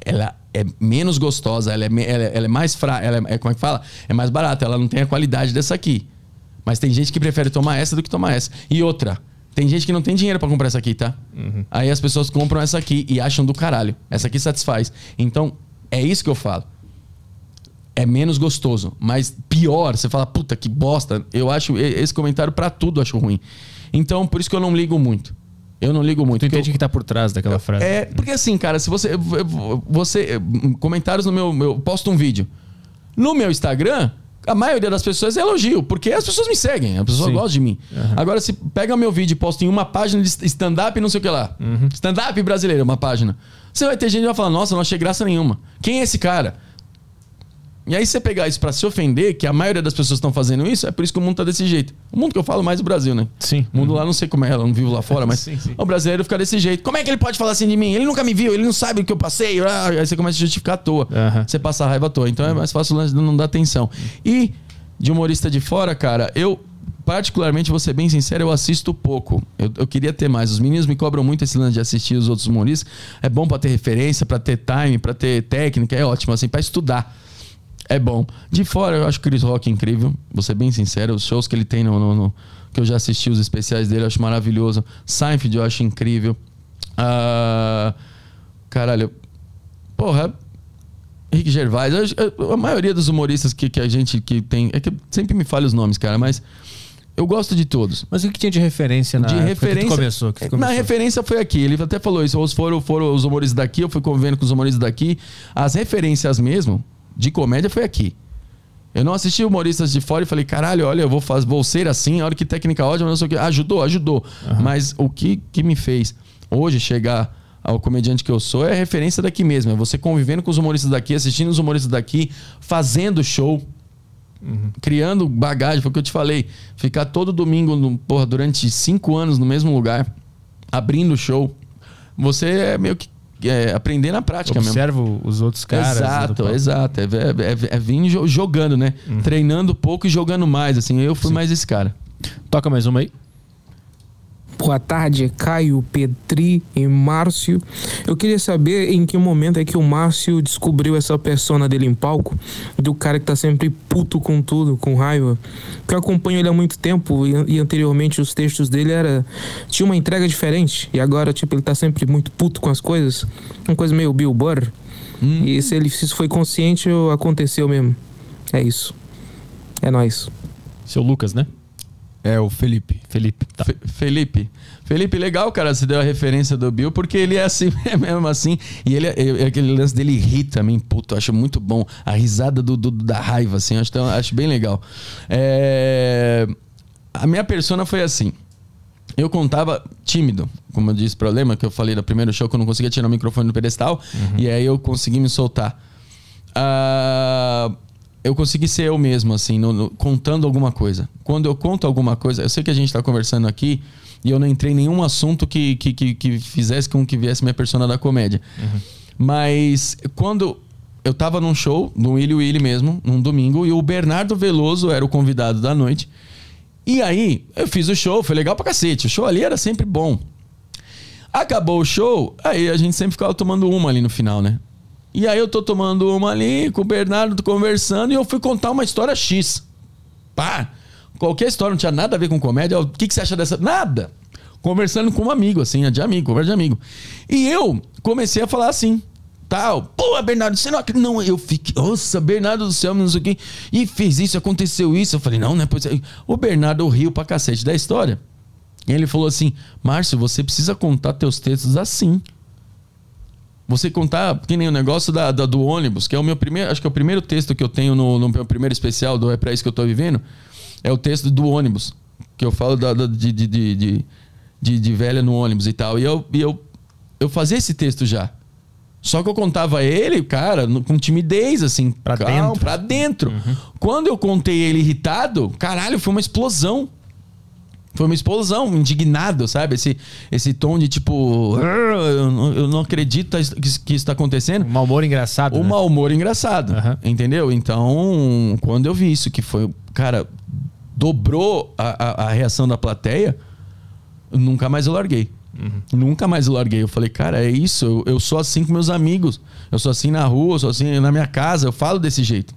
ela é menos gostosa, ela é, ela, é, ela é mais fraca, ela é, como é que fala? É mais barata, ela não tem a qualidade dessa aqui. Mas tem gente que prefere tomar essa do que tomar essa. E outra, tem gente que não tem dinheiro para comprar essa aqui, tá? Uhum. Aí as pessoas compram essa aqui e acham do caralho. Essa aqui satisfaz. Então, é isso que eu falo. É menos gostoso, mas pior, você fala, puta que bosta. Eu acho esse comentário para tudo acho ruim. Então, por isso que eu não ligo muito. Eu não ligo muito. Tu entende o que tá por trás daquela frase? É, porque assim, cara, se você. você comentários no meu. meu posto um vídeo. No meu Instagram, a maioria das pessoas elogio, porque as pessoas me seguem, as pessoas Sim. gostam de mim. Uhum. Agora, se pega meu vídeo e posta em uma página de stand-up não sei o que lá. Uhum. Stand-up brasileiro, uma página. Você vai ter gente que vai falar, nossa, não achei graça nenhuma. Quem é esse cara? E aí você pegar isso para se ofender, que a maioria das pessoas estão fazendo isso, é por isso que o mundo tá desse jeito. O mundo que eu falo mais é o Brasil, né? Sim. O mundo lá não sei como é, eu não vivo lá fora, mas sim, sim. o brasileiro fica desse jeito. Como é que ele pode falar assim de mim? Ele nunca me viu, ele não sabe o que eu passei. Ah, aí você começa a justificar à toa. Uhum. Você passa a raiva à toa. Então é mais fácil não dar atenção. E de humorista de fora, cara, eu particularmente, vou ser bem sincero, eu assisto pouco. Eu, eu, queria ter mais. Os meninos me cobram muito esse lance de assistir os outros humoristas. É bom para ter referência, para ter time, para ter técnica, é ótimo, assim, para estudar. É bom. De fora, eu acho o Chris Rock incrível. Vou ser bem sincero. Os shows que ele tem no, no, no que eu já assisti, os especiais dele, eu acho maravilhoso. Seinfeld eu acho incrível. Uh, caralho. Porra. Rick Gervais. Eu, a maioria dos humoristas que, que a gente que tem. É que sempre me falha os nomes, cara, mas. Eu gosto de todos. Mas o que tinha de referência na de referência, que começou, que começou? Na referência foi aqui. Ele até falou isso. Ou foram, foram os humoristas daqui, eu fui convivendo com os humoristas daqui. As referências mesmo, de comédia foi aqui. Eu não assisti humoristas de fora e falei, caralho, olha, eu vou, fazer, vou ser assim, olha que técnica ótima, não sei o que. Ajudou, ajudou. Uhum. Mas o que, que me fez hoje chegar ao comediante que eu sou é referência daqui mesmo. É você convivendo com os humoristas daqui, assistindo os humoristas daqui, fazendo show, uhum. criando bagagem. Foi o que eu te falei. Ficar todo domingo, no, porra, durante cinco anos no mesmo lugar, abrindo show. Você é meio que é, aprender na prática mesmo. Observo os outros caras. Exato, do- exato. É, é, é, é vir jogando, né? Treinando pouco e jogando mais, assim. Eu fui mais esse cara. Toca mais uma aí. Boa tarde, Caio, Petri e Márcio. Eu queria saber em que momento é que o Márcio descobriu essa persona dele em palco, do cara que tá sempre puto com tudo, com raiva. Porque eu acompanho ele há muito tempo e, e anteriormente os textos dele era tinha uma entrega diferente e agora tipo ele tá sempre muito puto com as coisas, uma coisa meio Bill Burr. E se ele se isso foi consciente, ou aconteceu mesmo. É isso. É nóis. Seu Lucas, né? É o Felipe. Felipe. Tá. Fe- Felipe. Felipe, legal, cara, você deu a referência do Bill, porque ele é assim, é mesmo assim. E ele é, é- aquele lance dele irrita também, puto, acho muito bom. A risada do, do- da raiva, assim, acho, tão- acho bem legal. É, A minha persona foi assim. Eu contava tímido, como eu disse, problema que eu falei no primeiro show que eu não conseguia tirar o microfone do pedestal, e aí eu consegui me soltar. Ah, eu consegui ser eu mesmo, assim, no- no- contando alguma coisa. Quando eu conto alguma coisa, eu sei que a gente tá conversando aqui e eu não entrei em nenhum assunto que, que, que, que fizesse com que viesse minha persona da comédia. Mas quando eu tava num show, no Willy Willy mesmo, num domingo, e o Bernardo Veloso era o convidado da noite. E aí, eu fiz o show, foi legal pra cacete. O show ali era sempre bom. Acabou o show, aí a gente sempre ficava tomando uma ali no final, né? E aí eu tô tomando uma ali, com o Bernardo conversando, e eu fui contar uma história X. Pá! Qualquer história, não tinha nada a ver com comédia. O que, que você acha dessa? Nada! Conversando com um amigo, assim, de amigo, conversa de amigo. E eu comecei a falar assim, tal. Pô, Bernardo, você não acredita? Não, eu fiquei, nossa, Bernardo do céu, não sei o quê. E fez isso, aconteceu isso. Eu falei, não, né? Pois é. O Bernardo riu pra cacete da história. E ele falou assim: Márcio, você precisa contar teus textos assim. Você contar, que nem o negócio da, da- do ônibus, que é o meu primeiro, acho que é o primeiro texto que eu tenho no, no meu primeiro especial do É Pra Isso Que Eu Tô Vivendo, é o texto do ônibus, que eu falo da, da- de, de, de, de, de- velha no ônibus e tal. E eu, e eu, eu fazia esse texto já. Só que eu contava ele, cara, no- com timidez, assim. Pra calma, dentro. Uhum. Pra dentro. Quando eu contei ele irritado, caralho, foi uma explosão. Foi uma explosão, indignado, sabe? Esse, esse tom de tipo, "Ah, eu não, acredito que isso tá acontecendo. Um mau humor engraçado. O né? mau humor engraçado, Aham. entendeu? Então, quando eu vi isso, que foi, cara, dobrou a, a, a reação da plateia, nunca mais eu larguei. Nunca mais eu larguei. Eu falei, cara, é isso. Eu, eu sou assim com meus amigos. Eu sou assim na rua, eu sou assim na minha casa. Eu falo desse jeito.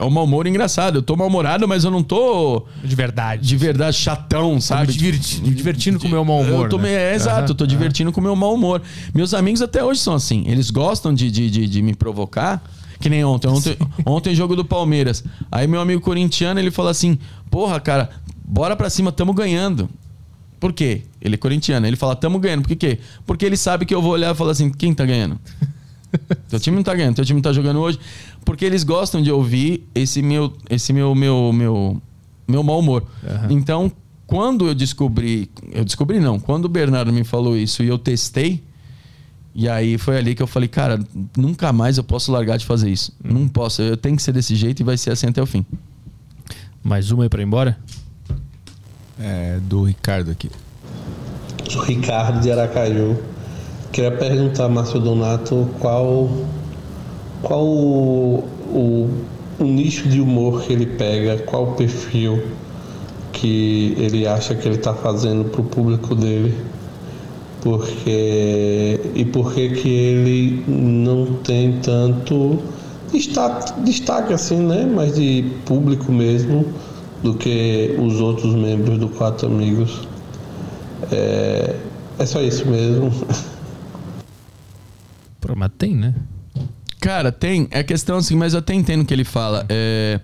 É um mau humor engraçado. Eu tô mal-humorado, mas eu não tô De verdade. de verdade chatão, Tô sabe? me diverti- me divertindo com o meu mau humor. Eu tô né? é, exato, eu tô divertindo com o meu mau humor. Meus amigos até hoje são assim. Eles gostam de, de, de, de me provocar. Que nem ontem. Ontem, ontem jogo do Palmeiras. Aí meu amigo corintiano, ele falou assim: Porra, cara, bora pra cima, tamo ganhando. Por quê? Ele é corintiano. Ele fala, tamo ganhando. Por quê? Porque ele sabe que eu vou olhar e falar assim: quem tá ganhando? Teu time não tá ganhando, teu time tá jogando hoje. Porque eles gostam de ouvir esse meu, esse meu, meu, meu, meu mau humor. Então, quando eu descobri, eu descobri não, quando o Bernardo me falou isso e eu testei, e aí foi ali que eu falei, cara, nunca mais eu posso largar de fazer isso. Não posso, eu tenho que ser desse jeito e vai ser assim até o fim. Mais uma aí pra ir embora? É, do Ricardo aqui. Sou Ricardo de Aracaju. Queria perguntar a Márcio Donato qual, qual o, o, o nicho de humor que ele pega, qual o perfil que ele acha que ele está fazendo para o público dele. Porque, e por que que ele não tem tanto destaque, assim, né? Mas de público mesmo do que os outros membros do Quatro Amigos. É, é só isso mesmo. Pô, né? Cara, tem. É questão assim, mas eu até entendo o que ele fala. É,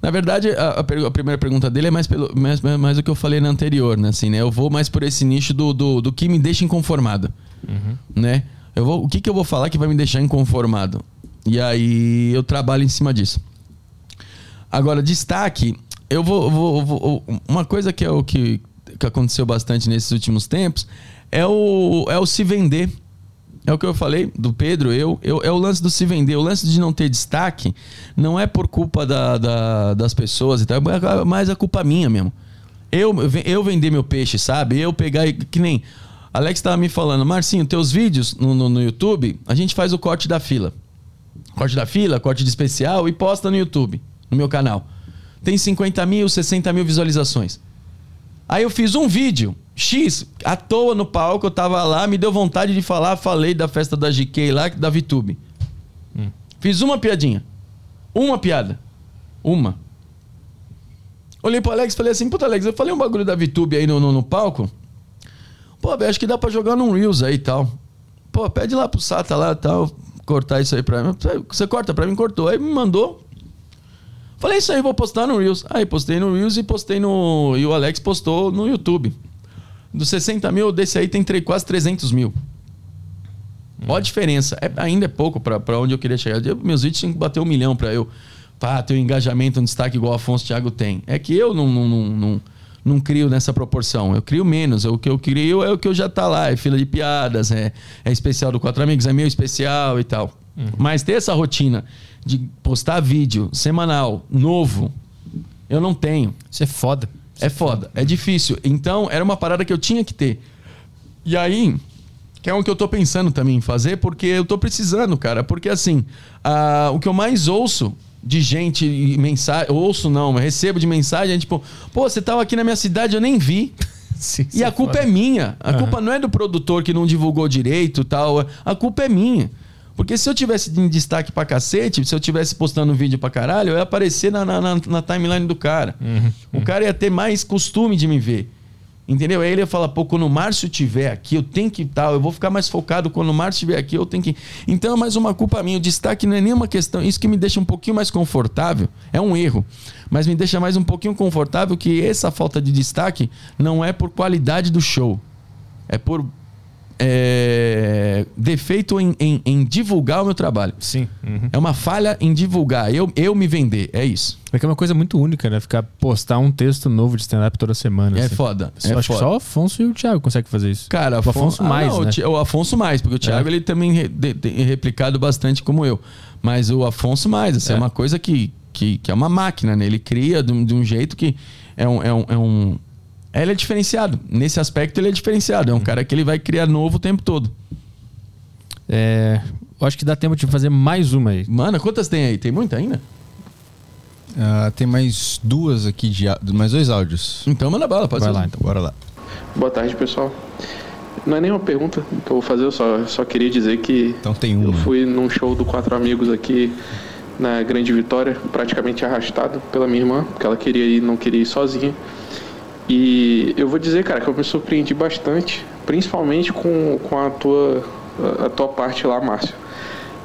na verdade, a, a primeira pergunta dele é mais, pelo, mais, mais o que eu falei na anterior, né? Assim, né? Eu vou mais por esse nicho do, do, do que me deixa inconformado. Né? Eu vou, o que, que eu vou falar que vai me deixar inconformado? E aí eu trabalho em cima disso. Agora, destaque, eu vou. vou- vou- uma coisa que é o que, que aconteceu bastante nesses últimos tempos é o, é o se vender. É o que eu falei do Pedro, eu, eu é o lance do se vender. O lance de não ter destaque não é por culpa da, da- das pessoas e tal, é mais a culpa minha mesmo. Eu, eu vender meu peixe, sabe? Eu pegar que nem Alex tava me falando, Marcinho, teus vídeos no, no, no YouTube, a gente faz o corte da fila. Corte da fila, corte de especial e posta no YouTube, no meu canal. Tem 50 mil, 60 mil visualizações. Aí eu fiz um vídeo, X, à toa no palco, eu tava lá, me deu vontade de falar, falei da festa da GK lá, da VTube. Fiz uma piadinha. Uma piada. Uma. Olhei pro Alex e falei assim, puta Alex, eu falei um bagulho da VTube aí no, no, no palco. Pô, velho, acho que dá pra jogar num Reels aí e tal. Pô, pede lá pro Sata lá e tal, cortar isso aí pra mim. Você corta pra mim? Cortou. Aí me mandou. Falei isso aí, vou postar no Reels. Aí postei no Reels e postei no. E o Alex postou no YouTube. Dos 60 mil, desse aí tem quase 300 mil. Olha a diferença. É, ainda é pouco pra onde eu queria chegar. Eu- meus vídeos tinham que bater um milhão pra eu pá, ter um engajamento, um destaque igual o Afonso Thiago tem. É que eu não, não, não, não, não crio nessa proporção. Eu crio menos. O que eu crio é o que eu já tá lá. É fila de piadas, é, é especial do Quatro Amigos, é meu especial e tal. Mas ter essa rotina de postar vídeo semanal, novo, eu não tenho. Isso é foda. É foda, é difícil. Então, era uma parada que eu tinha que ter. E aí, que é o que eu tô pensando também em fazer, porque eu tô precisando, cara. Porque assim, o que eu mais ouço de gente, e mensagem, ouço não, mas recebo de mensagem, é tipo, pô, você tava aqui na minha cidade, eu nem vi. Sim, E a culpa é minha. A culpa não é do produtor que não divulgou direito tal. A culpa é minha. Porque se eu tivesse em destaque pra cacete, se eu tivesse postando vídeo pra caralho, eu ia aparecer na, na, na- na timeline do cara. O cara ia ter mais costume de me ver. Entendeu? Aí ele ia falar, pô, quando o Márcio tiver aqui, eu tenho que tal, eu vou ficar mais focado. Quando o Márcio estiver aqui, eu tenho que. Então é mais uma culpa minha. O destaque não é nenhuma questão. Isso que me deixa um pouquinho mais confortável. É um erro. Mas me deixa mais um pouquinho confortável que essa falta de destaque não é por qualidade do show. É por é, defeito em, em- em divulgar o meu trabalho. Sim. Uhum. É uma falha em divulgar. Eu, eu me vender. É isso. É que é uma coisa muito única, né? Ficar postar um texto novo de stand-up toda semana. É assim. foda. Só- É acho que foda. só o Afonso e o Thiago conseguem fazer isso. Cara, o Afonso Ah, mais, não, o né? O Afonso mais, porque o Thiago ele também re- de- tem replicado bastante como eu. Mas o Afonso mais, assim, é. É. uma coisa que, que, que é uma máquina, né? Ele cria de um, de um jeito que é um, é um, é um- Ele é diferenciado. Nesse aspecto, ele é diferenciado. É um cara que ele vai criar novo o tempo todo. É, eu acho que dá tempo de fazer mais uma aí. Mano, quantas tem aí? Tem muita ainda? Ah, tem mais duas aqui, de, mais dois áudios. Então manda bala, pode Vai ser. lá, então. Bora lá. Boa tarde, pessoal. Não é nenhuma pergunta que eu vou fazer, eu só, só queria dizer que Então tem eu uma. fui num show do Quatro Amigos aqui na Grande Vitória, praticamente arrastado pela minha irmã, porque ela queria ir, não queria ir sozinha. E eu vou dizer, cara, que eu me surpreendi bastante, principalmente com, com a, tua, a, tua parte lá, Márcio.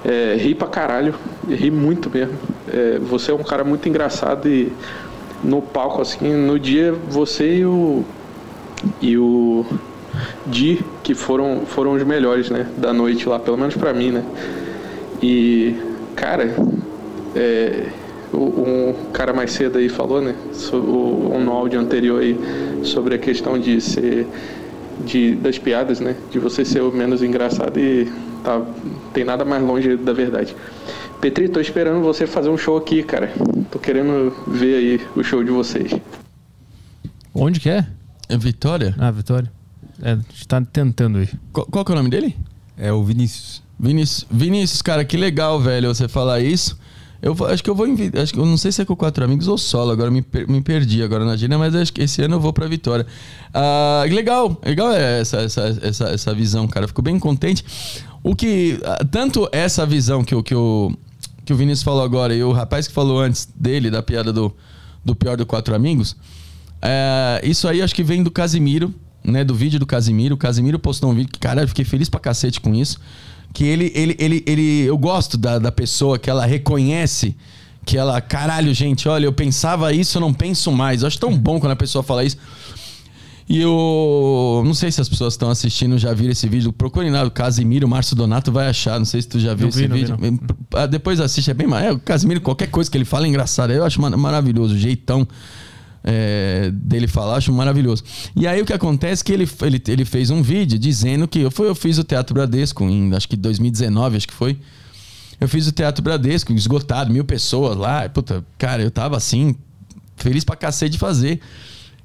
É, ri pra caralho, ri muito mesmo. É, você é um cara muito engraçado e no palco, assim, no dia você e o. E o Di, que foram, foram os melhores, né? Da noite lá, pelo menos pra mim, né? E, cara, é, o, um cara mais cedo aí falou, né? o- um no áudio anterior aí sobre a questão de ser de, das piadas, né? De você ser o menos engraçado e tá, tem nada mais longe da verdade. Petri, tô esperando você fazer um show aqui, cara. Tô querendo ver aí o show de vocês. Onde que é? É Vitória? Ah, Vitória. É, a gente tá tentando aí. Qual, qual que é o nome dele? É o Vinícius. Vinícius, Vinícius, cara, que legal, velho, você falar isso. Eu acho que eu vou invi- acho que eu não sei se é com quatro amigos ou solo, agora me, me perdi agora na agenda, mas acho que esse ano eu vou pra Vitória. Ah, legal, legal essa, essa, essa, essa visão, cara. Fico bem contente. O que ah, tanto essa visão que o que o que o Vinícius falou agora e o rapaz que falou antes dele da piada do do pior do quatro amigos, é, isso aí acho que vem do Casimiro, né? Do vídeo do Casimiro. O Casimiro postou um vídeo que, cara, fiquei feliz pra cacete com isso. Que ele, ele, ele, ele eu gosto da, da pessoa que ela reconhece que ela, caralho, gente, olha, eu pensava isso, eu não penso mais. Eu acho tão bom quando a pessoa fala isso. E eu não sei se as pessoas estão assistindo já viram esse vídeo. Procurem lá o Casimiro, o Márcio Donato vai achar. Não sei se tu já viu vi, esse não vi, vídeo. Ah, Depois assiste, é bem mais. É, o Casimiro, qualquer coisa que ele fala é engraçado. Eu acho mar- maravilhoso. O jeitão é, dele falar, acho maravilhoso. E aí o que acontece é que ele, ele, ele fez um vídeo dizendo que eu, foi, eu fiz o Teatro Bradesco em acho que 2019, acho que foi. Eu fiz o Teatro Bradesco, esgotado, mil pessoas lá. Puta, cara, eu tava assim, feliz pra cacete de fazer.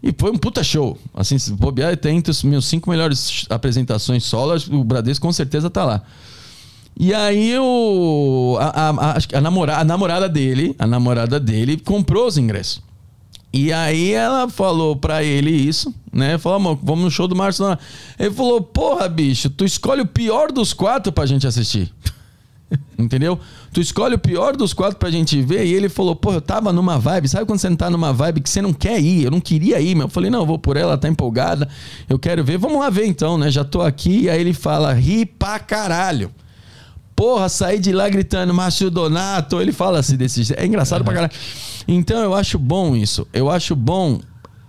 E foi um puta show. Assim, se bobear, tem entre os meus cinco melhores apresentações solas, o Bradesco com certeza tá lá. E aí o, a, a, a, a, namorada, a namorada dele, a namorada dele comprou os ingressos. E aí ela falou pra ele isso, né? Falou, amor, vamos no show do Márcio. Ele falou, porra, bicho, tu escolhe o pior dos quatro pra gente assistir. Entendeu? Tu escolhe o pior dos quatro pra gente ver. E ele falou, pô, eu tava numa vibe. Sabe quando você tá numa vibe que você não quer ir? Eu não queria ir, mas eu falei, não, eu vou por ela, ela tá empolgada. Eu quero ver. Vamos lá ver então, né? Já tô aqui. E aí ele fala, ri pra caralho. Porra, saí de lá gritando, Márcio Donato. Ele fala assim desse jeito. É engraçado uhum. pra caralho. Então eu acho bom isso. Eu acho bom.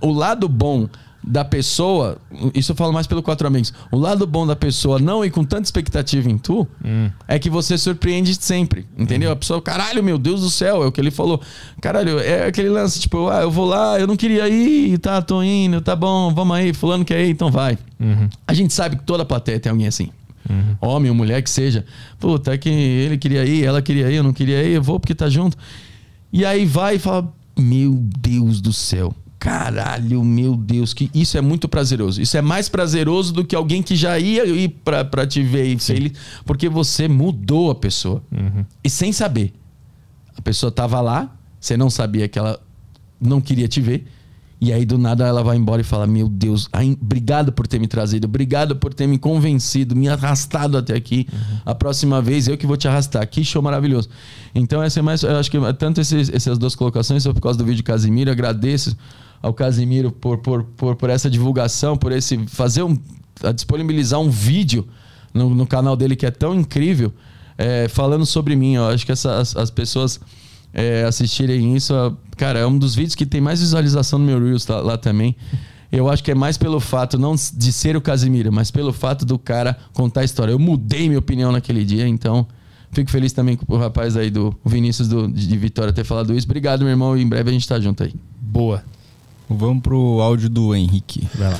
O lado bom da pessoa, isso eu falo mais pelo quatro amigos. O lado bom da pessoa não ir com tanta expectativa em tu hum. é que você surpreende sempre, entendeu? Hum. A pessoa, caralho, meu Deus do céu, é o que ele falou. Caralho, é aquele lance, tipo, ah, eu vou lá, eu não queria ir, tá, tô indo, tá bom, vamos aí, fulano quer ir, então vai. Uhum. A gente sabe que toda plateia tem alguém assim. Uhum. Homem ou mulher que seja. Puta, é que ele queria ir, ela queria ir, eu não queria ir, eu vou porque tá junto. E aí vai e fala: Meu Deus do céu. Caralho, meu Deus, que isso é muito prazeroso. Isso é mais prazeroso do que alguém que já ia ir pra, pra te ver e feliz, porque você mudou a pessoa. Uhum. E sem saber. A pessoa tava lá, você não sabia que ela não queria te ver. E aí, do nada, ela vai embora e fala: Meu Deus, ai, obrigado por ter me trazido, obrigado por ter me convencido, me arrastado até aqui. Uhum. A próxima vez eu que vou te arrastar. Que show maravilhoso. Então, essa é mais. Eu acho que tanto esses, essas duas colocações, por causa do vídeo Casimiro, agradeço ao Casimiro por, por, por, por essa divulgação, por esse. fazer um. disponibilizar um vídeo no, no canal dele que é tão incrível, é, falando sobre mim. Eu acho que essa, as, as pessoas é, assistirem isso. Cara, é um dos vídeos que tem mais visualização no meu Reels tá, lá também. Eu acho que é mais pelo fato, não de ser o Casimiro, mas pelo fato do cara contar a história. Eu mudei minha opinião naquele dia, então fico feliz também com o rapaz aí do Vinícius do, de Vitória ter falado isso. Obrigado, meu irmão, e em breve a gente tá junto aí. Boa. Vamos pro áudio do Henrique. Vai lá.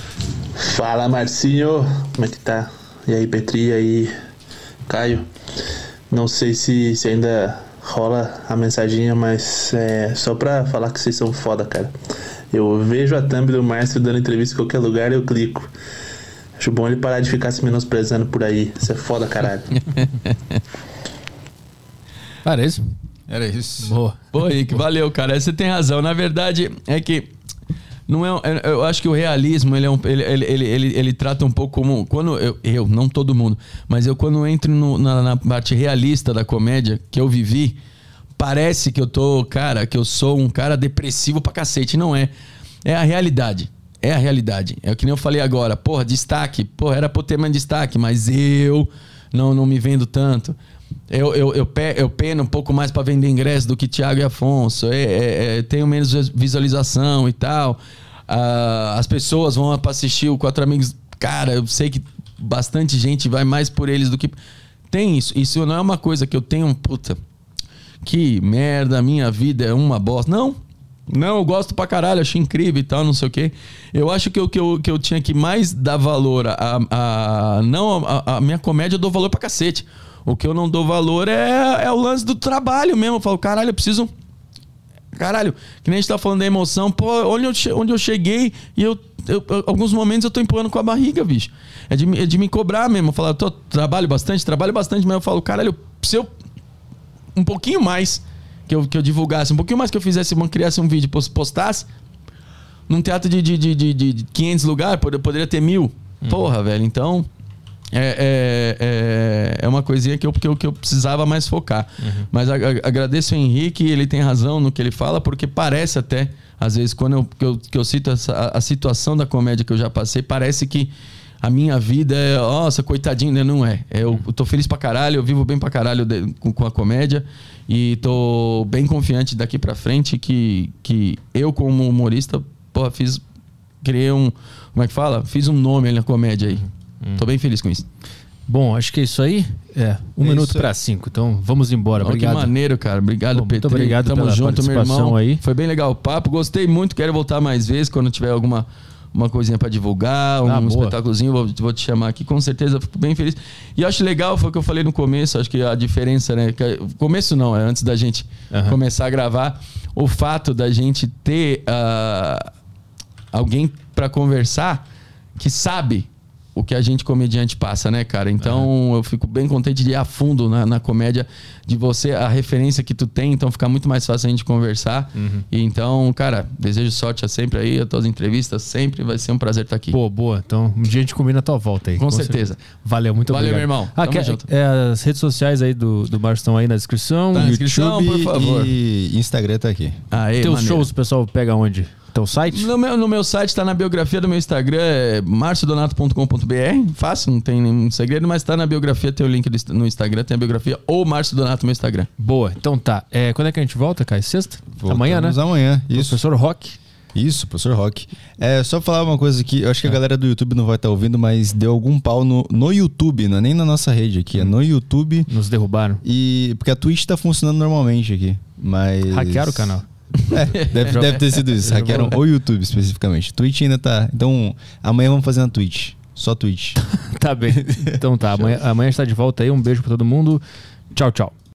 Fala, Marcinho. Como é que tá? E aí, Petri, e aí, Caio. Não sei se, se ainda rola a mensaginha, mas é só pra falar que vocês são foda, cara. Eu vejo a thumb do Márcio dando entrevista em qualquer lugar e eu clico. Acho bom ele parar de ficar se menosprezando por aí. Isso é foda, caralho. Parece. Era isso. Boa. Pô, Rick, valeu, cara. Você tem razão. Na verdade, é que não é, é, eu acho que o realismo ele, é um, ele, ele, ele, ele, trata um pouco como quando eu, eu não todo mundo, mas eu quando entro no, na, na, parte realista da comédia que eu vivi, parece que eu tô, cara, que eu sou um cara depressivo pra cacete, não é. É a realidade. É a realidade. É o que nem eu falei agora. Porra, destaque. Porra, era eu ter mais destaque, mas eu não, não me vendo tanto. Eu, eu, eu, pe, eu peno um pouco mais para vender ingresso do que Thiago e Afonso. É, é, é, tenho menos visualização e tal. Ah, as pessoas vão para assistir o Quatro Amigos. Cara, eu sei que bastante gente vai mais por eles do que. Tem isso. Isso não é uma coisa que eu tenho. Puta, que merda, minha vida é uma bosta. Não. Não, eu gosto pra caralho, achei incrível e tal, não sei o quê. Eu acho que eu, que eu, que eu tinha que mais dar valor a, a não, a, a minha comédia eu dou valor pra cacete. O que eu não dou valor é, é o lance do trabalho mesmo. Eu falo, caralho, eu preciso. Caralho, que nem a gente tá falando da emoção. Pô, onde eu, onde eu cheguei e eu, eu, Alguns momentos eu tô empurrando com a barriga, bicho. É de, é de me cobrar mesmo. Eu falo, eu tô, trabalho bastante, trabalho bastante, mas eu falo, caralho, se eu. Um pouquinho mais que eu, que eu divulgasse, um pouquinho mais que eu fizesse, criasse um vídeo, postasse, num teatro de, de, de, de, de 500 lugares, poderia ter mil. Uhum. Porra, velho. Então, é, é, é, é, uma coisinha que eu, que eu, que eu precisava mais focar. Uhum. Mas a, a, agradeço o Henrique, ele tem razão no que ele fala, porque parece até, às vezes, quando eu, que eu, que eu cito essa, a, a situação da comédia que eu já passei, parece que a minha vida é, nossa, coitadinho, né? Não é. é eu, eu tô feliz pra caralho, eu vivo bem pra caralho de, com, com, a comédia e tô bem confiante daqui pra frente que, que eu, como humorista, porra, fiz. Criei um. Como é que fala? Fiz um nome ali na comédia aí. Hum. Tô bem feliz com isso. Bom, acho que é isso aí. É, um é minuto para cinco. Então vamos embora. Obrigado. Que maneiro, cara. Obrigado, Bom, Muito obrigado Tamo pela junto, meu irmão. Aí. Foi bem legal o papo. Gostei muito. Quero voltar mais vezes quando tiver alguma uma coisinha para divulgar, um ah, espetáculozinho, vou, vou, te chamar aqui, com certeza, fico bem feliz. E acho legal, foi o que eu falei no começo, acho que a diferença, né? Começo não, é antes da gente uhum. começar a gravar, o fato da gente ter. Uh, alguém pra conversar que sabe o que a gente comediante passa, né, cara? Então eu fico bem contente de ir a fundo na, na comédia, de você, a referência que tu tem, então fica muito mais fácil a gente conversar. E então, cara, desejo sorte sempre aí, as tuas entrevistas sempre, vai ser um prazer estar aqui. Pô, boa. Então, um dia a gente combina a tua volta aí. Com certeza. Valeu, muito Valeu, obrigado. meu irmão. Ah, junto. é, as redes sociais aí do, do Márcio estão aí na descrição. Tá na descrição, por favor. e Instagram tá aqui. Aê, Teus maneiro. shows o pessoal pega onde? Teu site? No meu, no meu site, tá na biografia do meu Instagram, é marciodonato.com.br. Fácil, não tem nenhum segredo, mas tá na biografia, tem o link do, no Instagram, tem a biografia ou Márcio Donato no meu Instagram. Boa. Então tá. É, quando é que a gente volta, Caio? Sexta? Amanhã, né? Voltamos amanhã. Isso. Professor Rock. Isso, professor Rock. É, só falar uma coisa aqui, eu acho que a galera do YouTube não vai estar ouvindo, mas deu algum pau no, no YouTube, não é nem na nossa rede aqui, é no YouTube. Nos derrubaram. E. Porque a Twitch tá funcionando normalmente aqui. Mas. Hackearam o canal. É, deve, deve ter sido isso. Hackearam o YouTube especificamente. Twitch ainda tá. Então, amanhã vamos fazer na Twitch. Só Twitch. Tá bem. Então tá. Amanhã, amanhã a gente tá de volta aí. Um beijo pra todo mundo. Tchau, tchau.